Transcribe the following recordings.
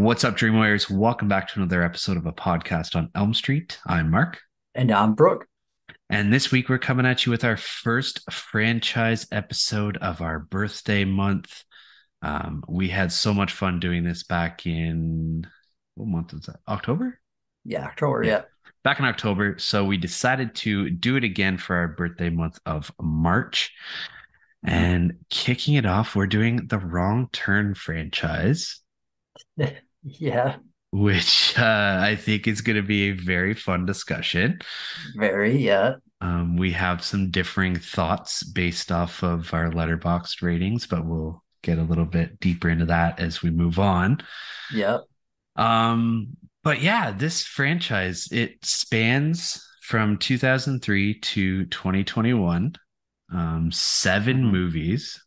What's up, Dreamwarriors? Welcome back to another episode of a podcast on Elm Street. I'm Mark. And I'm Brooke. And this week we're coming at you with our first franchise episode of our birthday month. Um, we had so much fun doing this back in what month was that? October? Yeah, October, yeah. Back in October. So we decided to do it again for our birthday month of March. And kicking it off, we're doing the Wrong Turn franchise. yeah. Which uh, I think is going to be a very fun discussion. Very, yeah. Um, we have some differing thoughts based off of our Letterboxd ratings, but we'll get a little bit deeper into that as we move on. Yep. Um, but yeah, this franchise it spans from 2003 to 2021 um, 7 Mhm. movies.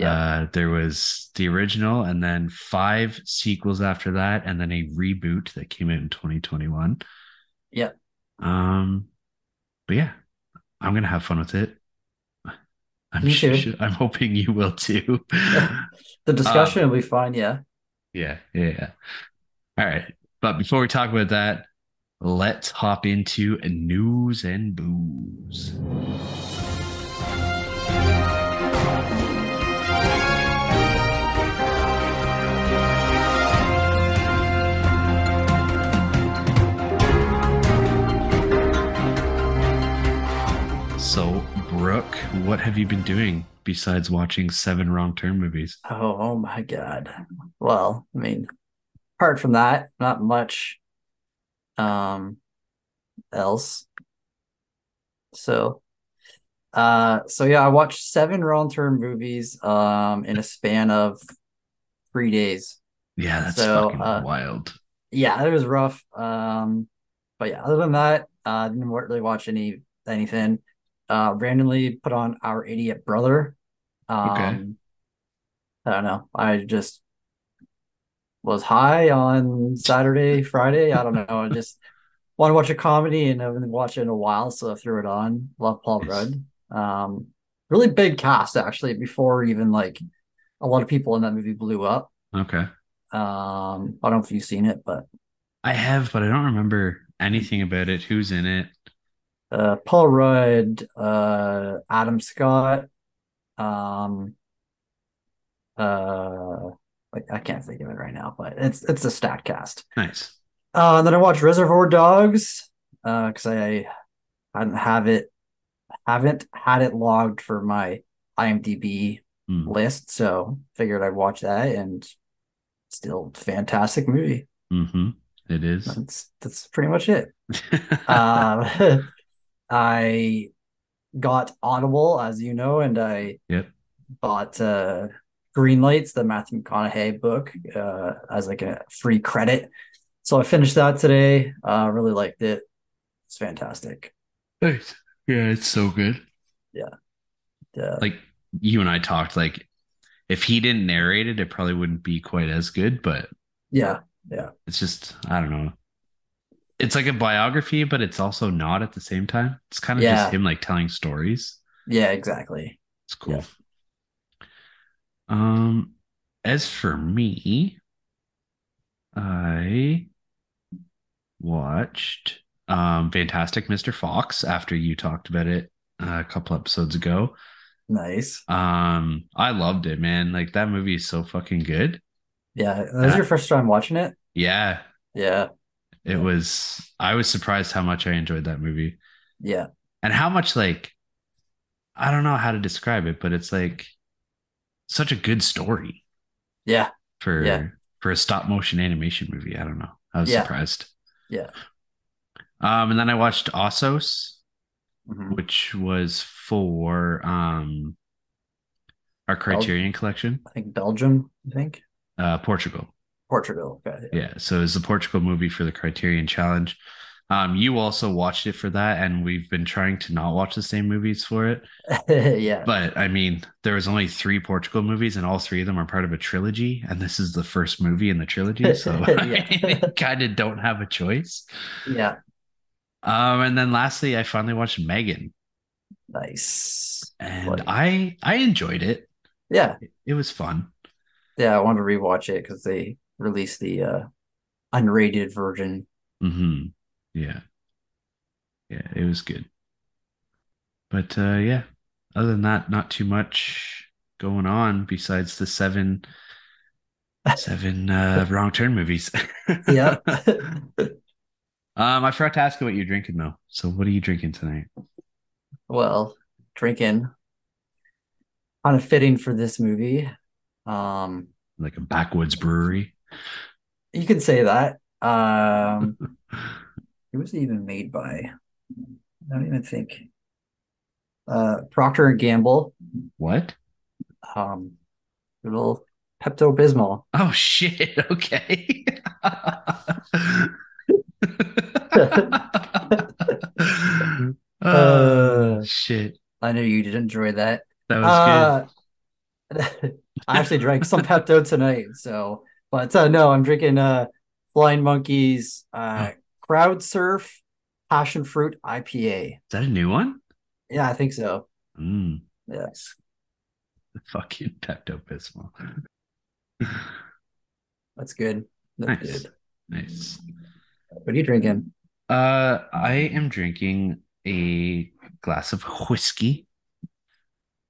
Yeah. Uh, there was the original, and then five sequels after that, and then a reboot that came out in 2021. Yeah. Um, but yeah, I'm gonna have fun with it. I'm Me sure, too. I'm hoping you will too. the discussion will be fine, yeah. yeah, yeah, yeah. All right, but before we talk about that, let's hop into news and booze. Brooke, what have you been doing besides watching seven wrong turn movies? Oh, oh my God. Well, I mean, apart from that, not much um else. So uh so yeah, I watched seven wrong turn movies um in a span of three days. Yeah, that's So, fucking uh, wild. Yeah, it was rough. Um but yeah, other than that, uh I didn't really watch any anything. Uh randomly put on Our Idiot Brother. Um Okay. I don't know. I just was high on Saturday, Friday. I don't know. I just want to watch a comedy and I haven't watched it in a while, so I threw it on. Love Paul Nice. Rudd. Um, really big cast actually before even like a lot of people in that movie blew up. Okay. Um, I don't know if you've seen it, but I have, but I don't remember anything about it. Who's in it? Uh, Paul Rudd, uh, Adam Scott, um, uh, like I can't think of it right now, but it's it's a stat cast. Nice. Uh, and then I watched Reservoir Dogs uh, because I hadn't have it haven't had it logged for my IMDb Hmm. list, so figured I'd watch that and still fantastic movie. Mm-hmm. It is. That's that's pretty much it. Uh, I got Audible, as you know, and I Yep. bought uh, Green Lights, the Matthew McConaughey book, uh, as like a free credit. So I finished that today. Uh, really liked it. It's fantastic. Nice. Yeah, it's so good. Uh, Like you and I talked, like if he didn't narrate it, it probably wouldn't be quite as good, but yeah, yeah, it's just I don't know. It's like a biography, but it's also not at the same time. It's kind of Yeah. just him like telling stories. yeah, exactly. It's cool. Yeah. Um, as for me, I watched um Fantastic Mr. Fox after you talked about it a couple episodes ago. Nice. Um, I loved it, man. Like that movie is so fucking good. Yeah, that was your first time watching it. Yeah, Yeah, it was. I was surprised how much I enjoyed that movie yeah, and how much like I don't know how to describe it, but it's like such a good story yeah, for Yeah. for a stop motion animation movie. I don't know. I was Yeah. surprised. yeah. Um, and then I watched Ossos, Mhm. which was for um our Criterion collection, I think Belgium. I think uh, Portugal. Portugal. Okay. Yeah, so it's a Portugal movie for the Criterion Challenge. Um, you also watched it for that, and we've been trying to not watch the same movies for it. yeah. But I mean, there was only three Portugal movies, and all three of them are part of a trilogy, and this is the first movie in the trilogy, so Yeah. kind of don't have a choice. Yeah. Um, and then lastly, I finally watched Megan, Nice. and. I I enjoyed it. Yeah. It was fun. Yeah. I wanted to rewatch it because they released the uh, unrated version. hmm Yeah. Yeah, it was good. But uh yeah, other than that, not too much going on besides the seven seven uh wrong turn movies. Yeah. Um, I forgot to ask you what you're drinking though. So what are you drinking tonight? well, drinking kind of fitting for this movie. Um, Like a backwoods brewery? You can say that. Um, who was it even made by? I don't even think. Uh, Procter and Gamble. What? Um, little Pepto Bismol. Oh shit. Okay. Uh, oh shit. I know you did enjoy that. That was good. Uh, I actually drank some Pepto tonight, so but uh, no, I'm drinking uh Flying Monkeys uh Crowd Surf Passion Fruit IPA. Is that a new one? Yeah, I think so. Mm, Yes. fucking Pepto Bismol. That's good. That's Nice. good. Nice. What are you drinking? Uh, I am drinking a glass of whiskey.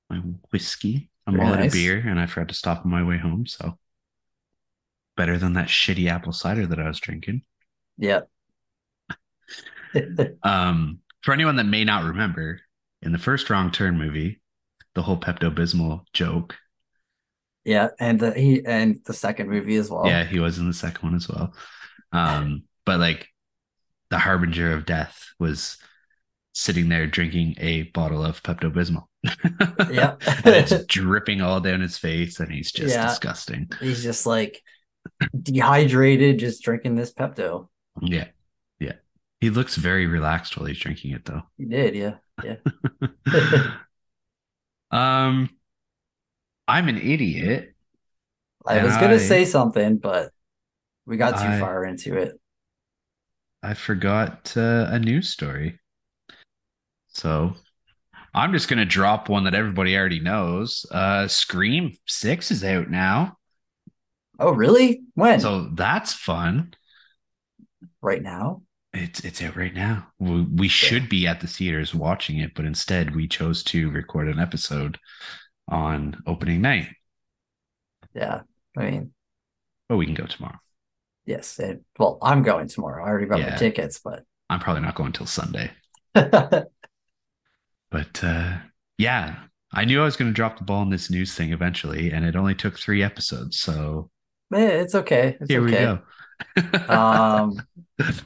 My whiskey. I'm Very all out of beer, and I forgot to stop on my way home. So better than that shitty apple cider that I was drinking. Yeah. Um, for anyone that may not remember, in the first Wrong Turn movie, the whole Pepto Bismol joke. yeah, and the he and the second movie as well. Yeah, he was in the second one as well. Um, but like the harbinger of death was sitting there drinking a bottle of Pepto Bismol. Yeah. and it's dripping all down his face, and he's just Yeah. disgusting. He's just like dehydrated, just drinking this Pepto. Yeah. Yeah. He looks very relaxed while he's drinking it though. He did, yeah. Yeah. um I'm an idiot. I was gonna I- say something, but we got too I- far into it. I forgot uh, a news story. So I'm just gonna drop one that everybody already knows. Uh Scream 6 is out now. Oh, really? When? So that's fun. right now? It's it's out right now. We, we should be at the theaters watching it, but instead we chose to record an episode on opening night. Yeah. I mean, But we can go tomorrow. yes. It, well, I'm going tomorrow. I already got my tickets, but I'm probably not going till Sunday. But uh, yeah, I knew I was going to drop the ball on this news thing eventually, and it only took three episodes. So it's okay. It's here okay. we go. Um,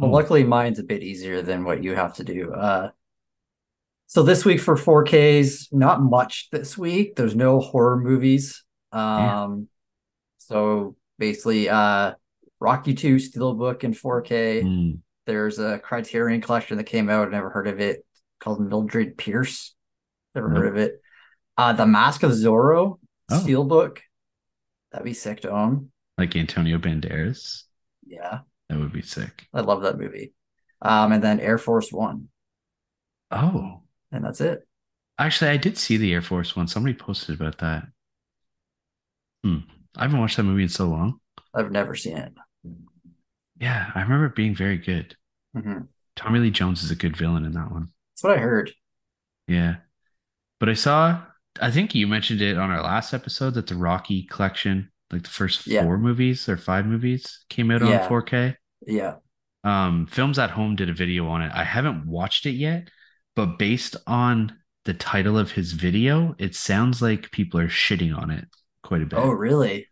Well, luckily mine's a bit easier than what you have to do. Uh, so this week for 4Ks, not much this week. There's no horror movies. Yeah. Um, so basically, uh, Rocky 2 Steelbook in 4K. Mm, There's a Criterion collection that came out. Never heard of it. Called Mildred Pierce. Never heard of it. Uh, The Mask of Zorro Oh. Steelbook. That'd be sick to own. like Antonio Banderas. Yeah, That would be sick. I love that movie. Um, and then Air Force One, Oh, and that's it. actually, I did see the Air Force one. Somebody posted about that. Hmm. I haven't watched that movie in so long. I've never seen it. Yeah, I remember it being very good. Mhm. Tommy Lee Jones is a good villain in that one. That's what I heard. Yeah. But I saw, I think you mentioned it on our last episode that the Rocky collection, like the first Yeah. four movies or five movies, came out Yeah. on 4K. Yeah. Um, Films at Home did a video on it. I haven't watched it yet, but based on the title of his video, it sounds like people are shitting on it quite a bit. Oh, really?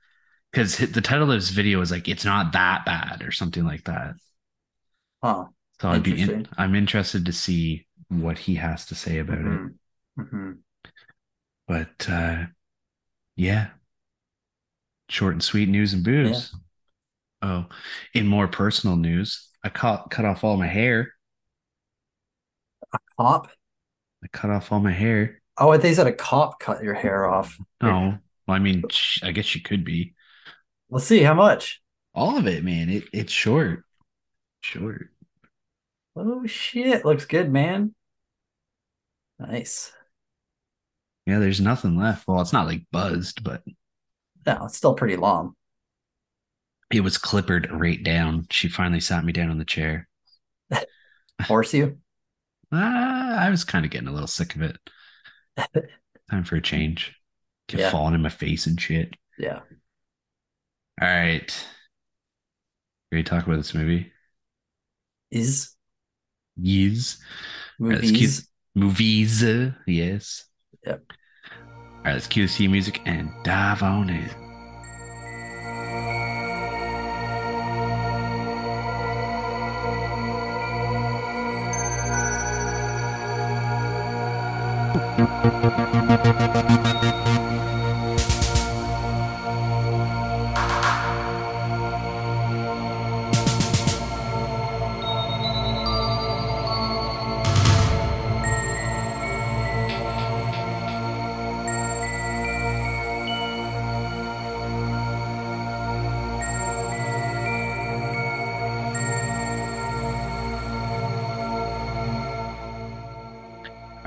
Because the title of his video is like, it's not that bad or something like that. Huh. So I'd be in, I'm interested to see what he has to say about it. Mhm. But uh yeah. Short and sweet news and booze. Oh, in more personal news, I cut cut off all my hair. A cop? I cut off all my hair. Oh, I think said a cop cut your hair off. No, well, I mean, I guess you could be. Let's see how much. All of it, man. It it's short. Short. Oh shit, looks good, man. Nice. Yeah, there's nothing left. Well, it's not like buzzed, but No, it's still pretty long. it was clippered right down. She finally sat me down on the chair. Force you? Uh, I was kind of getting a little sick of it. Time for a change. Kept Yeah. falling in my face and shit. Yeah. All right. Ready to talk about this movie? Is Yes. right, movies. Movies. uh, Yes. Yep. All right, let's cue the music and dive on in. All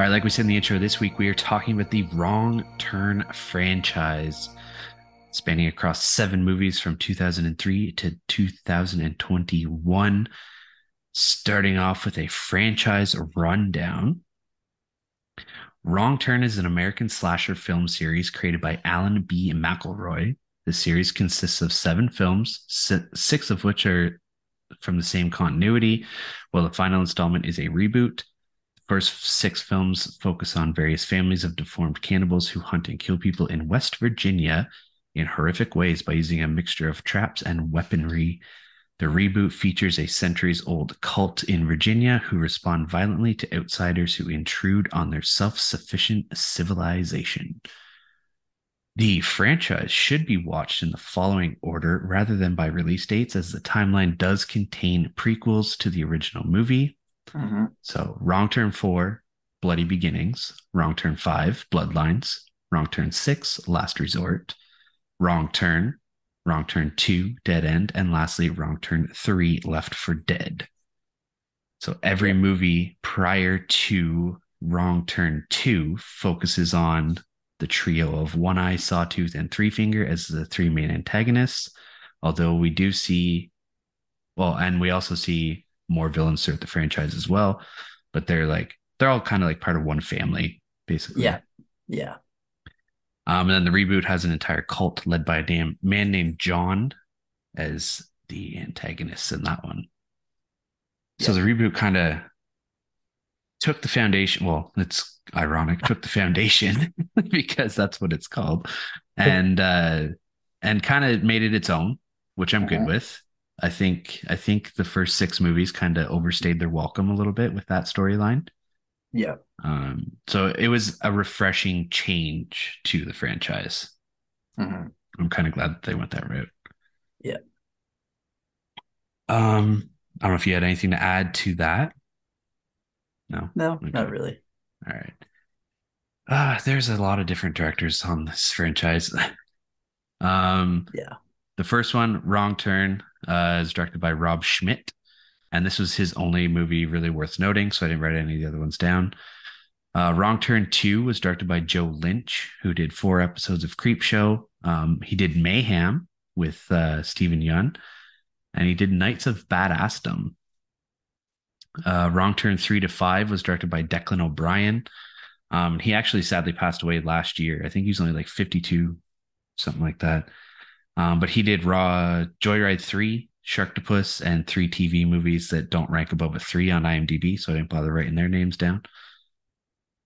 right, like we said in the intro, this week we are talking about the Wrong Turn franchise, spanning across seven movies from 2003 to 2021. Starting off with a franchise rundown. Wrong Turn is an American slasher film series created by Alan B. McElroy. The series consists of seven films, six of which are from the same continuity, while the final installment is a reboot. First six films focus on various families of deformed cannibals who hunt and kill people in West Virginia in horrific ways by using a mixture of traps and weaponry. The reboot features a centuries old cult in Virginia who respond violently to outsiders who intrude on their self sufficient civilization. The franchise should be watched in the following order rather than by release dates, as the timeline does contain prequels to the original movie. Mhm. So wrong turn four, bloody beginnings. Wrong turn five, bloodlines. Wrong turn six, last resort. Wrong turn. Wrong turn two, dead end. And lastly, wrong turn three, left for dead. So every movie prior to wrong turn two focuses on the trio of one eye, sawtooth, and three finger as the three main antagonists. Although we do see, well, and we also see more villains throughout the franchise as well, but they're like they're all kind of like part of one family, basically. Yeah. Yeah. Um, and then the reboot has an entire cult led by a damn man named John as the antagonist in that one. So the reboot kind of took the foundation. Well, it's ironic, took the foundation because that's what it's called, and uh, and kind of made it its own, which I'm good Mhm. with. I think I think the first six movies kind of overstayed their welcome a little bit with that storyline. Yeah. Um, so it was a refreshing change to the franchise. Mhm. I'm kind of glad that they went that route. Yeah. Um, I don't know if you had anything to add to that. No. No, Okay. not really. All right. Ah, there's a lot of different directors on this franchise. um, Yeah. The first one, Wrong Turn, uh, is directed by Rob Schmidt, and this was his only movie really worth noting, so I didn't write any of the other ones down. Uh, Wrong Turn 2 was directed by Joe Lynch, who did four episodes of Creepshow. Um, he did Mayhem with uh, Steven Yeun, and he did Knights of Badassdom. Uh, Wrong Turn 3 to 5 was directed by Declan O'Brien. Um, he actually sadly passed away last year. I think he was only like 52, something like that. Um, but he did Raw Joyride 3, Sharktopus, and three TV movies that don't rank above a three on IMDb, so I didn't bother writing their names down.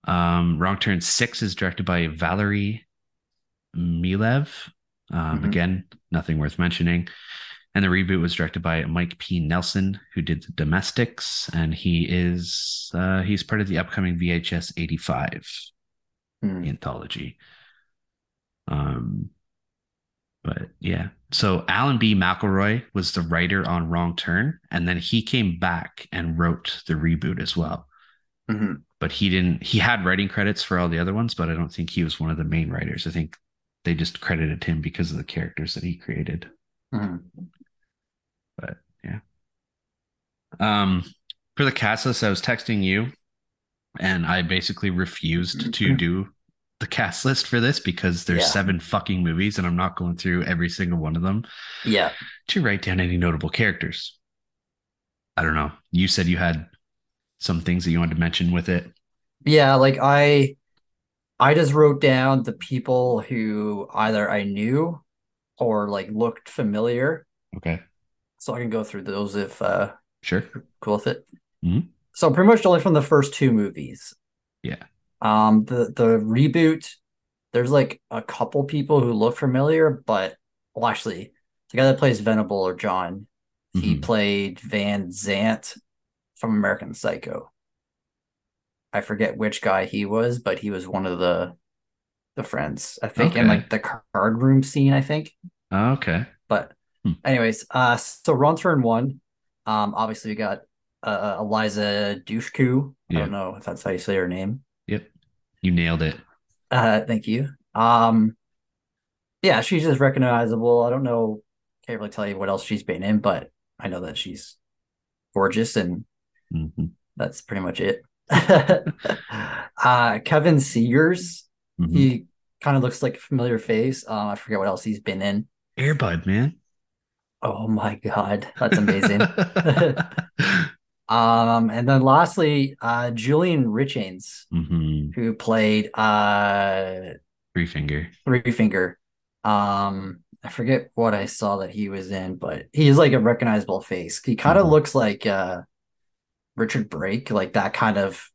Um, Wrong Turn 6 is directed by Valeri Milev. Um, Mhm. Again, nothing worth mentioning. And the reboot was directed by Mike P. Nelson, who did the Domestics, and he is uh, he's part of the upcoming VHS 85 Hmm. anthology. Um, but yeah, so Alan B. McElroy was the writer on Wrong Turn, and then he came back and wrote the reboot as well. Mhm. But he didn't. He had writing credits for all the other ones, but I don't think he was one of the main writers. I think they just credited him because of the characters that he created. Mhm. But yeah. Um, for the cast list, I was texting you, and I basically refused to do the cast list for this because there's Yeah. seven fucking movies and I'm not going through every single one of them Yeah. to write down any notable characters. I don't know. You said you had some things that you wanted to mention with it. Yeah, like I I just wrote down the people who either I knew or like looked familiar. Okay. So I can go through those if uh Sure. cool with it. Mhm. So pretty much only from the first two movies. Yeah. Um the the reboot, there's like a couple people who look familiar, but well actually the guy that plays Venable or John, he Mhm. played Van Zant from American Psycho. I forget which guy he was, but he was one of the the friends, I think, in like the card room scene, I think. Okay. But Hmm. anyways, uh so Wrong turn one. Um obviously we got uh Eliza Dushku. I don't know if that's how you say her name. You nailed it. Uh thank you. Um yeah, she's just recognizable. I don't know, can't really tell you what else she's been in, but I know that she's gorgeous and Mhm. that's pretty much it. uh Kevin Zegers, Mhm. he kind of looks like a familiar face. Um, I forget what else he's been in. Airbud, man. Oh my god, that's amazing. um, and then lastly, uh Julian Richings, hmm who played uh Three finger. Three Finger. Um, I forget what I saw that he was in, but he's like a recognizable face. He kind of Mhm. looks like uh Richard Brake, like that kind of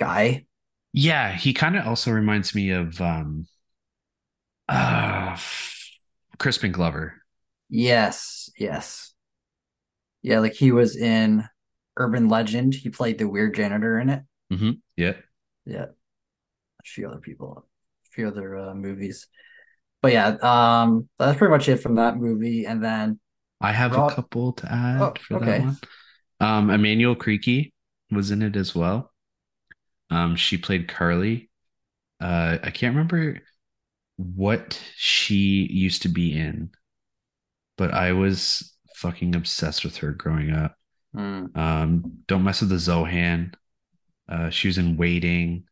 guy. Yeah, he kind of also reminds me of um uh Crispin Glover. Yes, yes. Yeah, like he was in Urban Legend. He played the weird janitor in it. Yeah. Yeah. A few other people, a few other uh, movies. But yeah, um, that's pretty much it from that movie. And then I have Rob- a couple to add Oh, for okay. that one. Um, Emmanuelle Chriqui was in it as well. Um, she played Carly. Uh, I can't remember what she used to be in, but I was fucking obsessed with her growing up. Hmm, Um, Don't mess with the Zohan. Uh, she was in Waiting.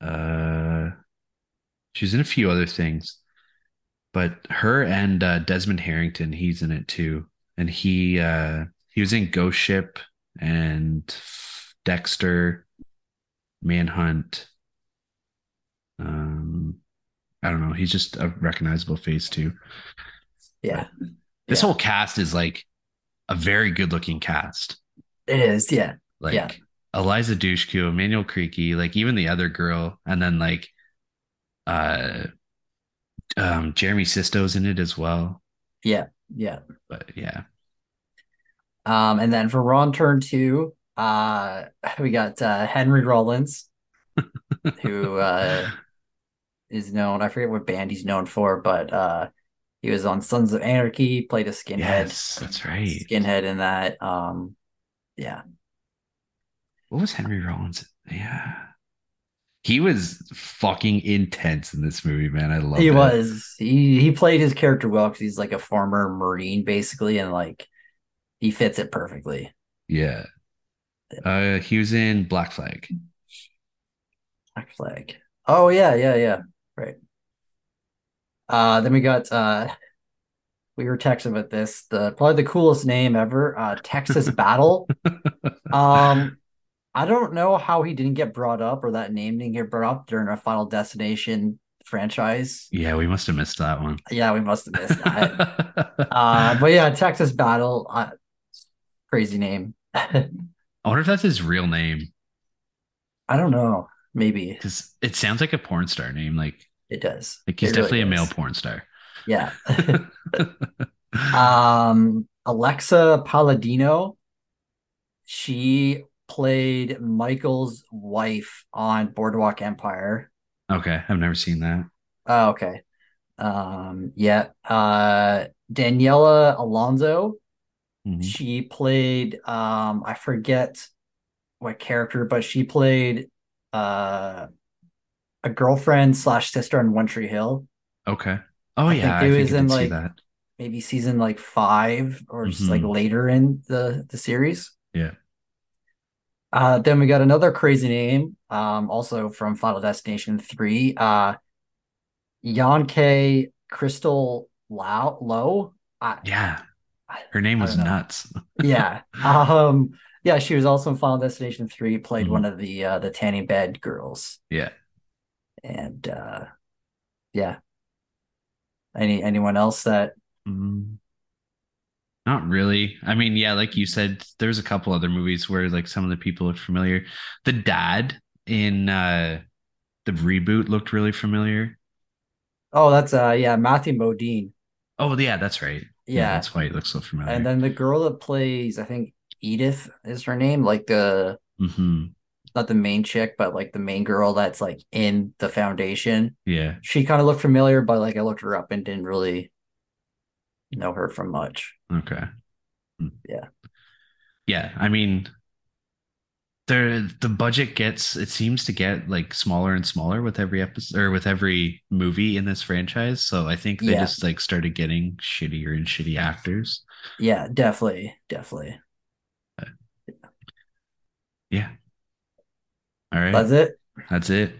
Uh, she was in a few other things, but her and uh, Desmond Harrington, he's in it too, and he uh, he was in Ghost Ship and Dexter, Manhunt. Um, I don't know. He's just a recognizable face too. yeah, This Yeah. whole cast is like a very good looking cast. it is. Yeah, like Yeah. Eliza Dushku, Emmanuelle Chriqui, like even the other girl, and then like uh um Jeremy Sisto's in it as well. yeah, yeah. But yeah. Um, and then for Wrong Turn Two, uh, we got uh, Henry Rollins, who uh, is known. I forget what band he's known for, but uh, he was on Sons of Anarchy. Played a skinhead. Yes, that's right. Skinhead in that. Um, yeah, What was Henry Rollins? Yeah. He was fucking intense in this movie, man. I love he it. was. He he played his character well because he's like a former Marine, basically, and like he fits it perfectly. Yeah. Uh he was in Black Flag. Black Flag. Oh yeah, yeah, yeah. Right. Uh then we got uh we were texting about this. The probably the coolest name ever, uh Texas Battle. Um I don't know how he didn't get brought up or that name didn't get brought up during our Final Destination franchise. Yeah, we must have missed that one. Yeah, we must have missed that. uh but yeah, Texas Battle, uh crazy name. I wonder if that's his real name. I don't know. Maybe Because it sounds like a porn star name. Like, it does. like he's It really definitely a male porn star. Yeah. Um, Aleksa Palladino, she played Michael's wife on Boardwalk Empire. okay, I've never seen that. Oh, okay. Um, yeah. Uh, Daniela Alonso, Mhm. she played um, I forget what character, but she played uh a girlfriend slash sister on One Tree Hill. Okay. Oh I yeah, think I it think was I in, like, that. maybe season like five or just Mhm. like later in the the series. Yeah. Uh, then we got another crazy name, um, also from Final Destination 3. Uh, Yonke Crystal Lau Low. I, Yeah, her name was nuts. Yeah. Um, yeah, she was also in Final Destination 3, played Mhm. one of the uh the tanning bed girls. Yeah. And uh yeah. Any anyone else that Mm, not really. I mean, yeah, like you said, there's a couple other movies where like some of the people look familiar. The dad in uh the reboot looked really familiar. oh that's uh yeah, Matthew Modine. Oh yeah, that's right. Yeah, Yeah. that's why it looks so familiar. And then the girl that plays, I think Edith is her name, like the hmm not the main chick, but like the main girl that's like in the foundation. Yeah. She kind of looked familiar, but like I looked her up and didn't really know her from much. Okay. Hmm. Yeah. Yeah. I mean, the the budget gets it seems to get like smaller and smaller with every episode or with every movie in this franchise. So I think they Yeah. just like started getting shittier and shitty actors. Yeah, definitely, definitely. Yeah. All right. That's it. That's it.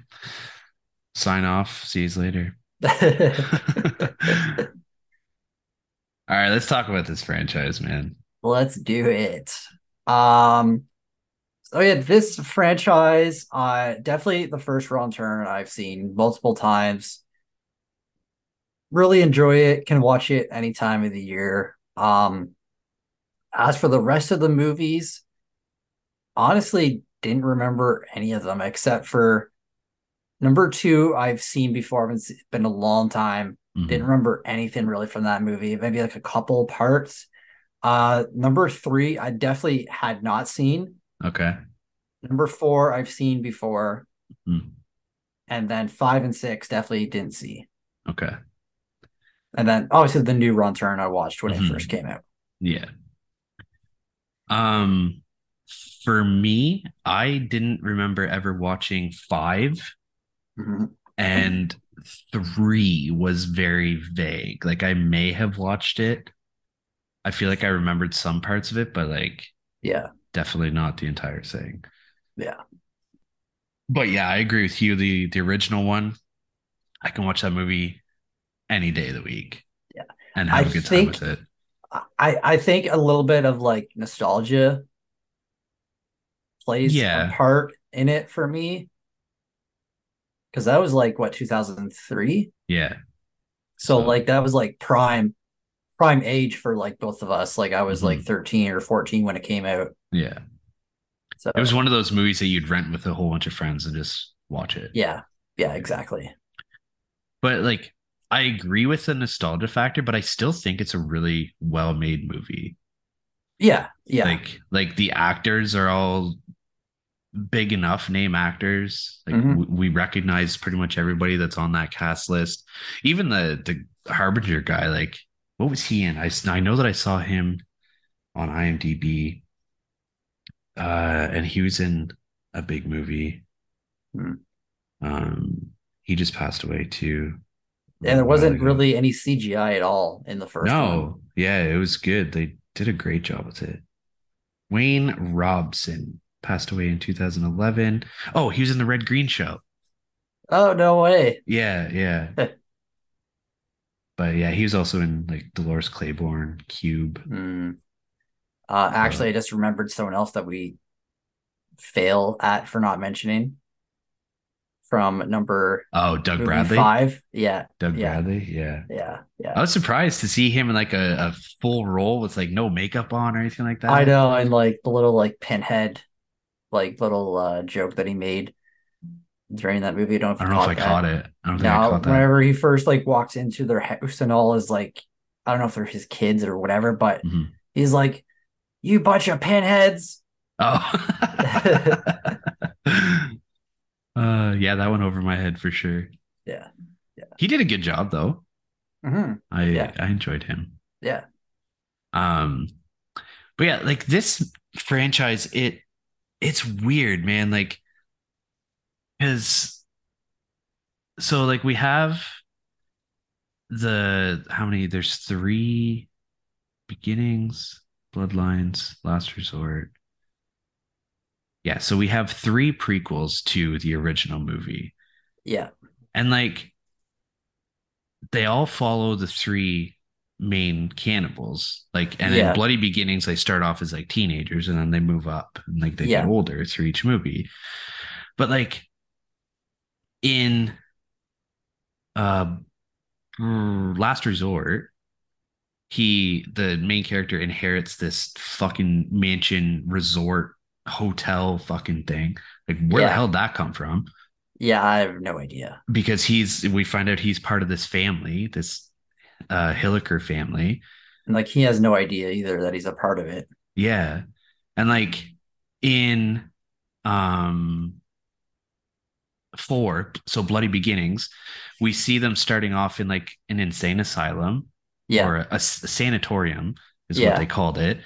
Sign off. See you later. All right, let's talk about this franchise, man. Let's do it. Um, so yeah, this franchise, uh, definitely the first wrong turn I've seen multiple times. Really enjoy it. Can watch it any time of the year. Um, as for the rest of the movies, honestly, didn't remember any of them except for number two. I've seen before. It's been a long time. Mhm. Didn't remember anything really from that movie. Maybe like a couple parts. Uh, number three, I definitely had not seen. Okay. Number four, I've seen before, Hmm. and then five and six definitely didn't see. Okay. And then obviously the new Wrong Turn I watched when Mhm. it first came out. Yeah. Um, for me, I didn't remember ever watching five, Mhm. and three was very vague. Like I may have watched it. I feel like I remembered some parts of it, but like Yeah, definitely not the entire thing. yeah, But yeah, I agree with you. The the original one, I can watch that movie any day of the week. Yeah. And have I a good think- time with it. I I think a little bit of like nostalgia plays Yeah. a part in it for me because that was like what 2003. Yeah. So So- like that was like prime prime age for like both of us. Like I was like Mhm. 13 or 14 when it came out. Yeah. So It was one of those movies that you'd rent with a whole bunch of friends and just watch it. yeah, yeah, exactly. But like I agree with the nostalgia factor, but I still think it's a really well-made movie. Yeah, yeah, Like like the actors are all big enough name actors. Like Mhm. w- we recognize pretty much everybody that's on that cast list. Even the the Harbinger guy, like what was he in? I I know that I saw him on IMDb. Uh and he was in a big movie. Hmm. Um he just passed away too. and there wasn't really any CGI at all in the first no, one. yeah, it was good. They did a great job with it. Wayne Robson passed away in 2011. Oh, he was in the Red Green Show. Oh no way! Yeah, yeah. but yeah, he was also in like Dolores Claiborne, Cube. Hmm. Uh, actually, I just remembered someone else that we fail at for not mentioning from number Oh, Doug Bradley. five. Yeah, Doug yeah. Bradley. Yeah. yeah, yeah I was surprised to see him in like a, a full role with like no makeup on or anything like that. I know, and like the little like pinhead, like little uh joke that he made during that movie. I don't know if I don't know if I that. caught it. I don't think I Now, caught that. whenever he first like walks into their house and all is like, I don't know if they're his kids or whatever, but Mhm. he's like, "You bunch of pinheads." Oh. uh yeah, that went over my head for sure. Yeah, yeah. He did a good job though. Mhm. I Yeah. I enjoyed him. yeah, Um but yeah, like this franchise it it's weird, man, like cuz so like we have the how many there's 3 beginnings, bloodlines, last resort. Yeah, so we have three prequels to the original movie. Yeah. And like they all follow the three main cannibals. Like and Yeah. in Bloody Beginnings, they start off as like teenagers and then they move up and like they Yeah. get older through each movie. But like in uh last resort, he the main character inherits this fucking mansion resort hotel fucking thing. Like where the hell did that come from? Yeah, I have no idea. because he's we find out he's part of this family, this uh Hilliker family. And like he has no idea either that he's a part of it. Yeah. And like in um four, so bloody beginnings, we see them starting off in like an insane asylum Yeah. or a, a sanatorium is Yeah. what they called it.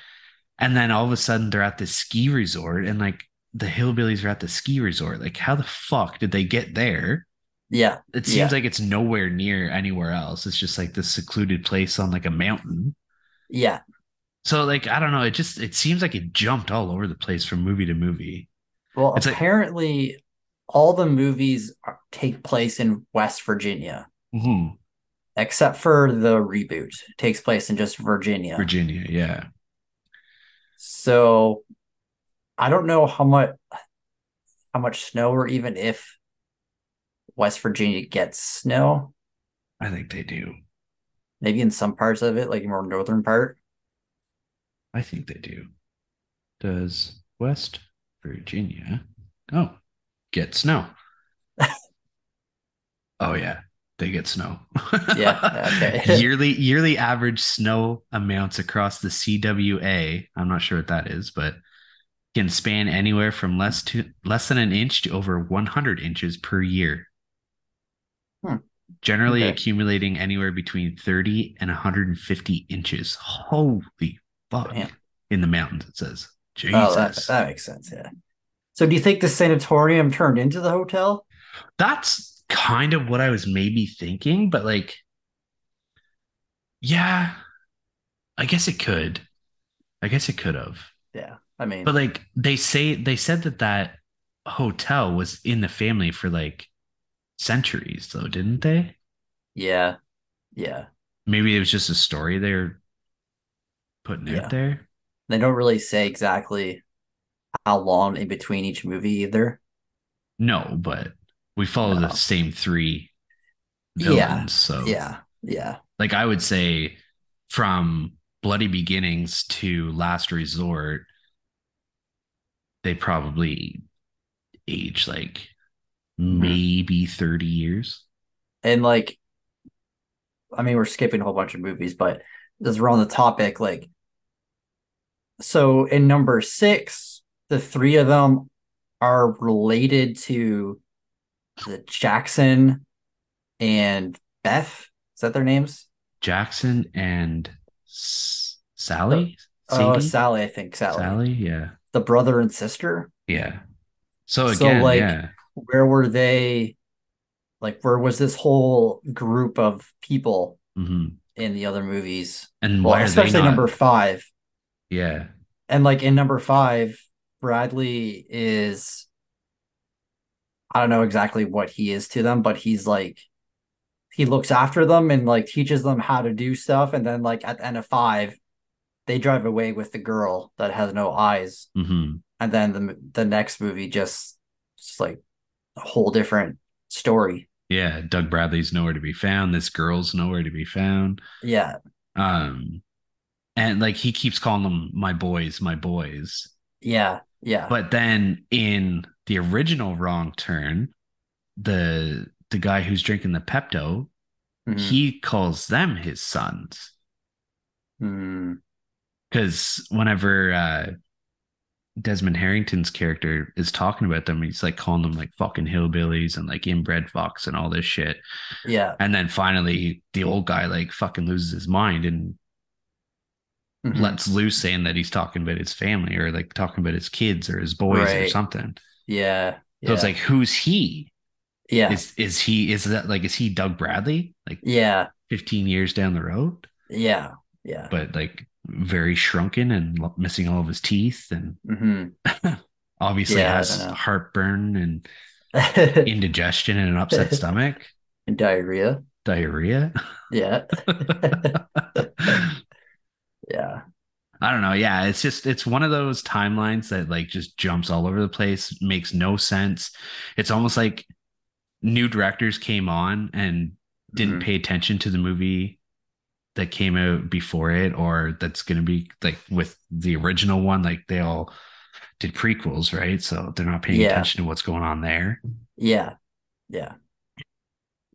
And then all of a sudden they're at this ski resort and like the hillbillies are at the ski resort. Like how the fuck did they get there? Yeah. it seems Yeah. like it's nowhere near anywhere else. It's just like this secluded place on like a mountain. Yeah. So like I don't know, it just it seems like it jumped all over the place from movie to movie. Well, It's like- apparently all the movies are, take place in West Virginia, Mm-hmm. except for the reboot takes place in just Virginia. Virginia, yeah. So I don't know how much how much snow or even if West Virginia gets snow. I think they do. Maybe in some parts of it, like more northern part. I think they do. Does West Virginia oh get snow? oh yeah, they get snow. Yeah, okay. yearly yearly average snow amounts across the CWA. I'm not sure what that is, but can span anywhere from less to less than an inch to over 100 inches per year. Generally Okay. accumulating anywhere between 30 and 150 inches. Holy fuck. Damn. In the mountains, it says. Jesus. Oh, that, that makes sense. Yeah. So do you think the sanatorium turned into the hotel? That's kind of what I was maybe thinking, but like, yeah, I guess it could. I guess it could have. Yeah. I mean, But like, they say they said that that hotel was in the family for like centuries, though, didn't they? yeah. Yeah. Maybe it was just a story they're putting Yeah. out there. They don't really say exactly how long in between each movie either. No, but we follow No. the oh. same three Yeah. villains. So Yeah. Yeah. like I would say from Bloody Beginnings to Last Resort, they probably age like. Mm-hmm. maybe 30 years. And like, I mean, we're skipping a whole bunch of movies, but as we're on the topic, like, so in number six, the three of them are related to the Jackson and Beth. Is that their names? Jackson and S- Sally? Oh, oh Sally, I think Sally. Sally? Yeah. The brother and sister. Yeah. So So, again, like, yeah. Where were they? Like, where was this whole group of people hmm in the other movies? And Well, especially not? number five. yeah. And like in number five, Bradley is I don't know exactly what he is to them, but he's like he looks after them and like teaches them how to do stuff. And then like at the end of five, they drive away with the girl that has no eyes. hmm And then the the next movie just just like a whole different story. Yeah. Doug Bradley's nowhere to be found. This girl's nowhere to be found. Yeah. Um, and like he keeps calling them my boys, my boys. Yeah. Yeah. But then in the original wrong turn, the the guy who's drinking the Pepto, Mhm. he calls them his sons. Mm. Because whenever uh Desmond Harrington's character is talking about them, he's like calling them like fucking hillbillies and like inbred fox and all this shit. Yeah. And then finally the old guy like fucking loses his mind and Mhm. lets loose saying that he's talking about his family or like talking about his kids or his boys or something. Yeah. So it's like, who's he? yeah. Is is he is that like is he Doug Bradley? Like Yeah. 15 years down the road, Yeah. Yeah. but like very shrunken and missing all of his teeth and hmm obviously Yeah, has heartburn and indigestion and an upset stomach, And diarrhea. diarrhea. Yeah. Yeah. I don't know. Yeah, it's just it's one of those timelines that like just jumps all over the place, makes no sense. It's almost like new directors came on and didn't Mhm. pay attention to the movie that came out before it or that's going to be like with the original one like they all did prequels, right? So they're not paying Yeah. attention to what's going on there. Yeah. Yeah.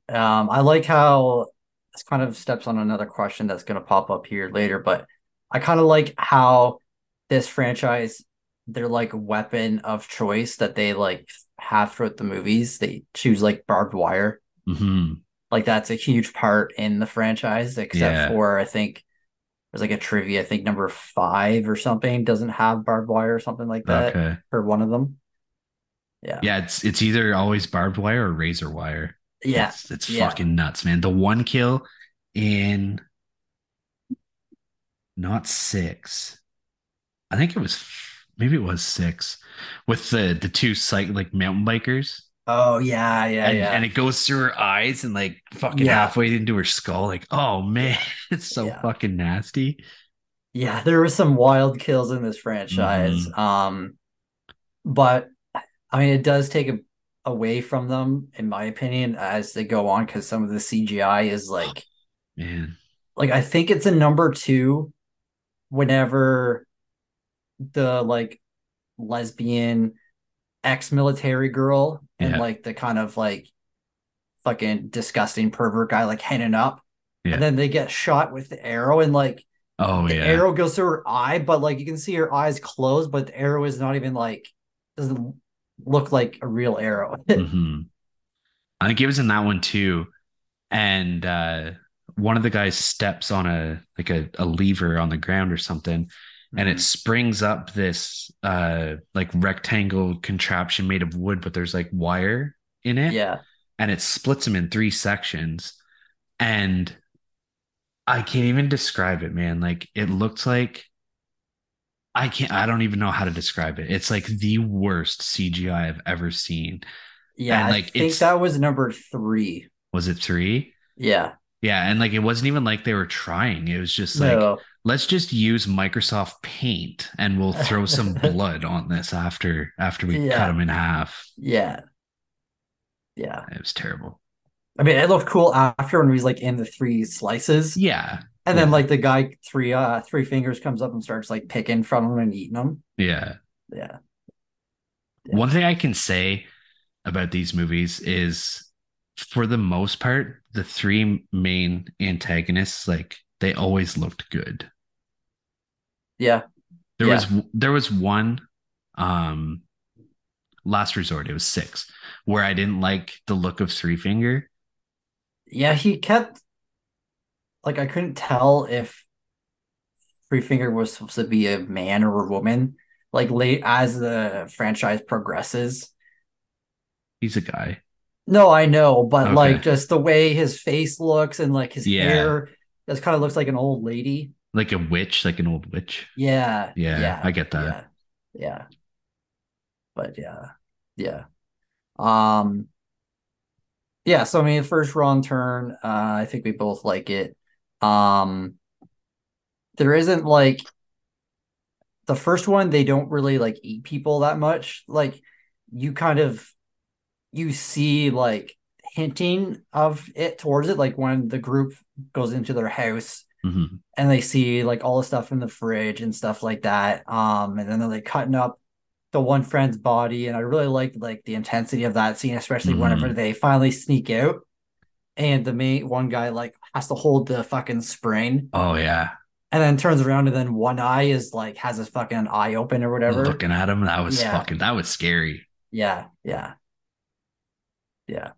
Um, I like how this kind of steps on another question that's going to pop up here later, but I kind of like how this franchise, their like weapon of choice that they like have throughout the movies, they choose like barbed wire. hmm Like that's a huge part in the franchise, except Yeah. for I think there's like a trivia, I think number five or something doesn't have barbed wire or something like that, Okay. or one of them. Yeah. Yeah, it's it's either always barbed wire or razor wire. Yeah. It's, it's Yeah. fucking nuts, man. The one kill in not six. I think it was maybe it was six with the the two psych like mountain bikers. Oh yeah, yeah, and, yeah. and it goes through her eyes and like fucking Yeah. halfway into her skull. Like, oh man, it's so Yeah. fucking nasty. Yeah, there were some wild kills in this franchise. Mm-hmm. Um, but I mean, it does take a, away from them, in my opinion, as they go on, because some of the CGI is like, Man. like I think it's a number two. Whenever the like lesbian ex-military girl and Yeah. like the kind of like fucking disgusting pervert guy like hanging up, Yeah. and then they get shot with the arrow and like Oh the yeah. arrow goes through her eye, but like you can see her eyes closed, but the arrow is not even like doesn't look like a real arrow. hmm I think it was in that one too. And uh one of the guys steps on a like a, a lever on the ground or something, and it springs up this uh like rectangle contraption made of wood, but there's like wire in it. yeah, and it splits them in three sections. And i can't even describe it man. Like it looked like i can't i don't even know how to describe it. It's like the worst cgi i've ever seen. Yeah. And, I like, think it's- that was number three. was it three? Yeah, yeah and like it wasn't even like they were trying. It was just like no, let's just use microsoft paint and we'll throw some blood on this after after we Yeah. cut them in half yeah, yeah. it was terrible I mean, it looked cool after when he was like in the three slices, yeah and then like the guy three uh three fingers comes up and starts like picking from them and eating them. yeah Yeah, Yeah. One thing I can say about these movies is for the most part, the three main antagonists, like they always looked good. Yeah, There Yeah. was there was one um last resort, it was six, where I didn't like the look of three finger. yeah. He kept like I couldn't tell if Three Finger was supposed to be a man or a woman. Like late as the franchise progresses. He's a guy. No, I know, but Okay. like just the way his face looks and like his Yeah. hair just kind of looks like an old lady. Like a witch, like an old witch. Yeah. Yeah, I get that. Yeah. Yeah. But yeah. Yeah. Um yeah, so I mean first wrong turn, uh I think we both like it. Um there isn't like the first one they don't really like eat people that much. Like you kind of you see like hinting of it towards it like when the group goes into their house Mhm. and they see like all the stuff in the fridge and stuff like that. Um, and then they're like cutting up the one friend's body, and I really liked like the intensity of that scene, especially Mhm. whenever they finally sneak out, and the main one guy like has to hold the fucking spring, Oh yeah. and then turns around, and then one eye is like has his fucking eye open or whatever. Looking at him, that was Yeah. fucking that was scary. Yeah, yeah, yeah,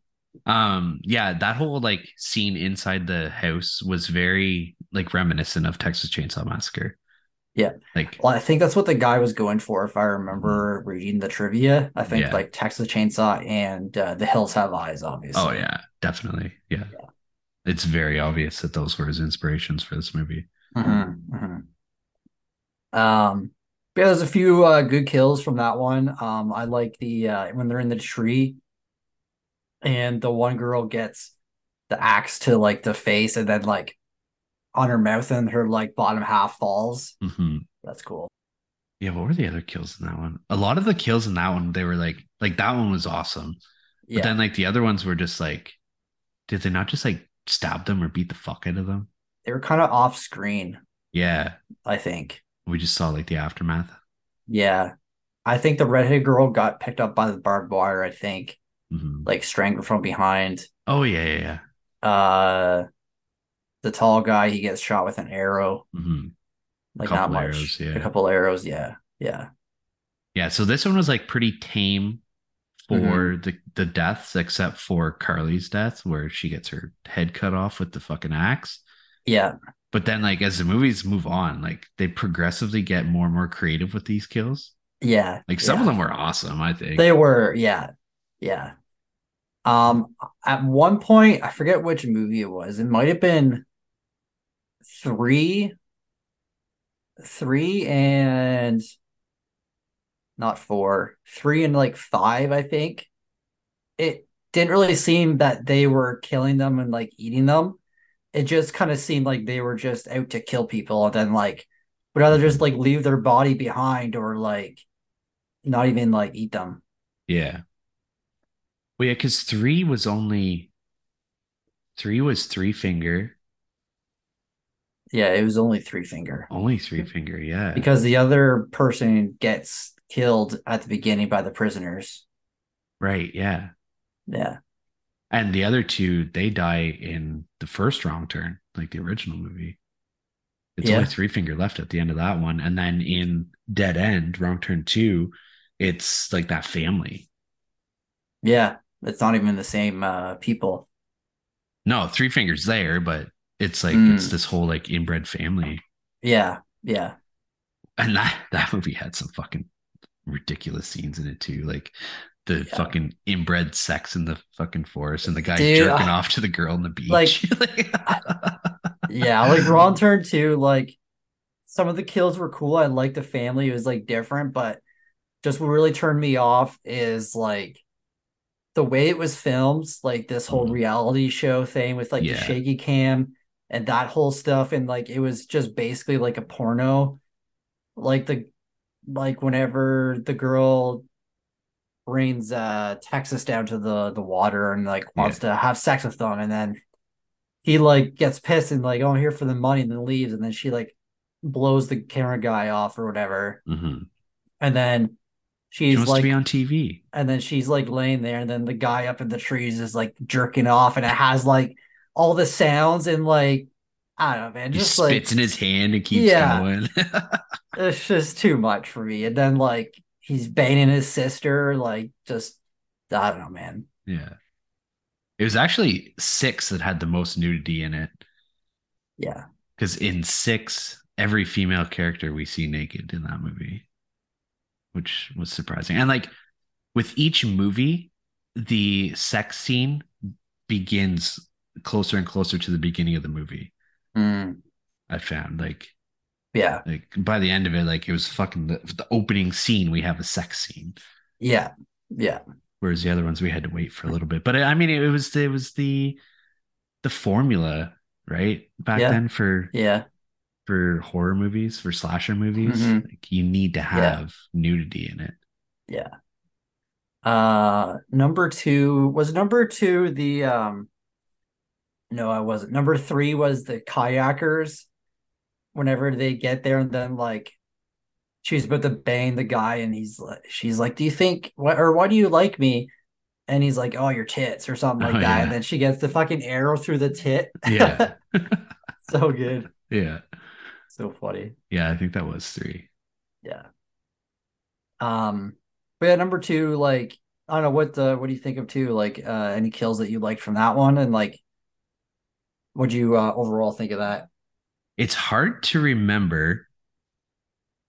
Um, yeah, that whole like scene inside the house was very like reminiscent of Texas Chainsaw Massacre. Yeah. Like Well, I think that's what the guy was going for, if I remember reading the trivia. I think Yeah. like Texas Chainsaw and uh, The Hills Have Eyes, obviously. oh yeah, definitely. Yeah. It's very obvious that those were his inspirations for this movie. Mhm, mhm. Um, yeah, there's a few uh, good kills from that one. Um, I like the uh, when they're in the tree, and the one girl gets the axe to like the face, and then like on her mouth, and her like bottom half falls. hmm That's cool. Yeah, what were the other kills in that one? A lot of the kills in that one, they were like, like that one was awesome. But Yeah, then like the other ones were just like, did they not just like stab them or beat the fuck out of them? they were kind of off screen. Yeah, I think. we just saw like the aftermath. Yeah, I think the redhead girl got picked up by the barbed wire. I think hmm like strangled from behind. Oh yeah, yeah, yeah. Uh, the tall guy he gets shot with an arrow. hmm Like not much. arrows, yeah. A couple arrows. Yeah, yeah, Yeah, so this one was like pretty tame for Mm-hmm. the the deaths, except for Carly's death, where she gets her head cut off with the fucking axe. yeah, But then, like as the movies move on, like they progressively get more and more creative with these kills. yeah. Like some yeah. of them were awesome, I think. They were, yeah, yeah. Um, at one point, I forget which movie it was. It might have been three, three and not four, three and like five, I think. It didn't really seem that they were killing them and like eating them. It just kind of seemed like they were just out to kill people and then like would either just like leave their body behind or like not even like eat them. yeah. Well, yeah, because three was only three was three finger, Yeah, it was only three finger only three finger. Yeah, because the other person gets killed at the beginning by the prisoners. right. Yeah, Yeah. and the other two they die in the first wrong turn, like the original movie. It's Yeah. only three finger left at the end of that one, and then in Dead End, Wrong Turn Two, it's like that family. Yeah. It's not even the same uh people. No, three fingers there, but it's like Mm. it's this whole like inbred family, Yeah. Yeah. and that that movie had some fucking ridiculous scenes in it too, like the Yeah. fucking inbred sex in the fucking forest and the guy Dude, jerking I- off to the girl on the beach. like, Yeah. Like Wrong Turn 2, like some of the kills were cool. I liked the family. It was like different, but just what really turned me off is like the way it was filmed, like this whole Mhm. reality show thing with like the shaky cam and that whole stuff. And like it was just basically like a porno. Like the like whenever the girl brings uh Texas down to the the water and like wants to have sex with them and then he like gets pissed and like, oh, I'm here for the money and then leaves and then she like blows the camera guy off or whatever. Mhm. And then she's wants like to be on TV. and then she's like laying there and then the guy up in the trees is like jerking off and it has like all the sounds and like I don't know, man, He just spits like in his hand and keeps Yeah. going. it's just too much for me. And then like he's banging his sister, like just I don't know, man. yeah. It was actually six that had the most nudity in it. Yeah. Because in six, every female character we see naked in that movie, which was surprising. And like with each movie, the sex scene begins closer and closer to the beginning of the movie. Mm, I found like yeah. like by the end of it, like it was fucking the, the opening scene. We have a sex scene, Yeah. Yeah. whereas the other ones we had to wait for a little bit. But I mean, it was it was the the formula, right? Back Yeah. then for Yeah. For horror movies, for slasher movies, Mhm. like you need to have nudity in it. Yeah. Uh number two was number two the um no, I wasn't. Number three was the kayakers. Whenever they get there and then like she's about to bang the guy and he's like she's like, Do you think what or why do you like me? And he's like, Oh, your tits or something like Oh, that. yeah. And then she gets the fucking arrow through the tit. Yeah. so good. yeah. So funny. Yeah, I think that was three. Yeah. Um, but yeah, number two, like I don't know what uh, what do you think of two? Like uh any kills that you liked from that one, and like what'd you uh, overall think of that? It's hard to remember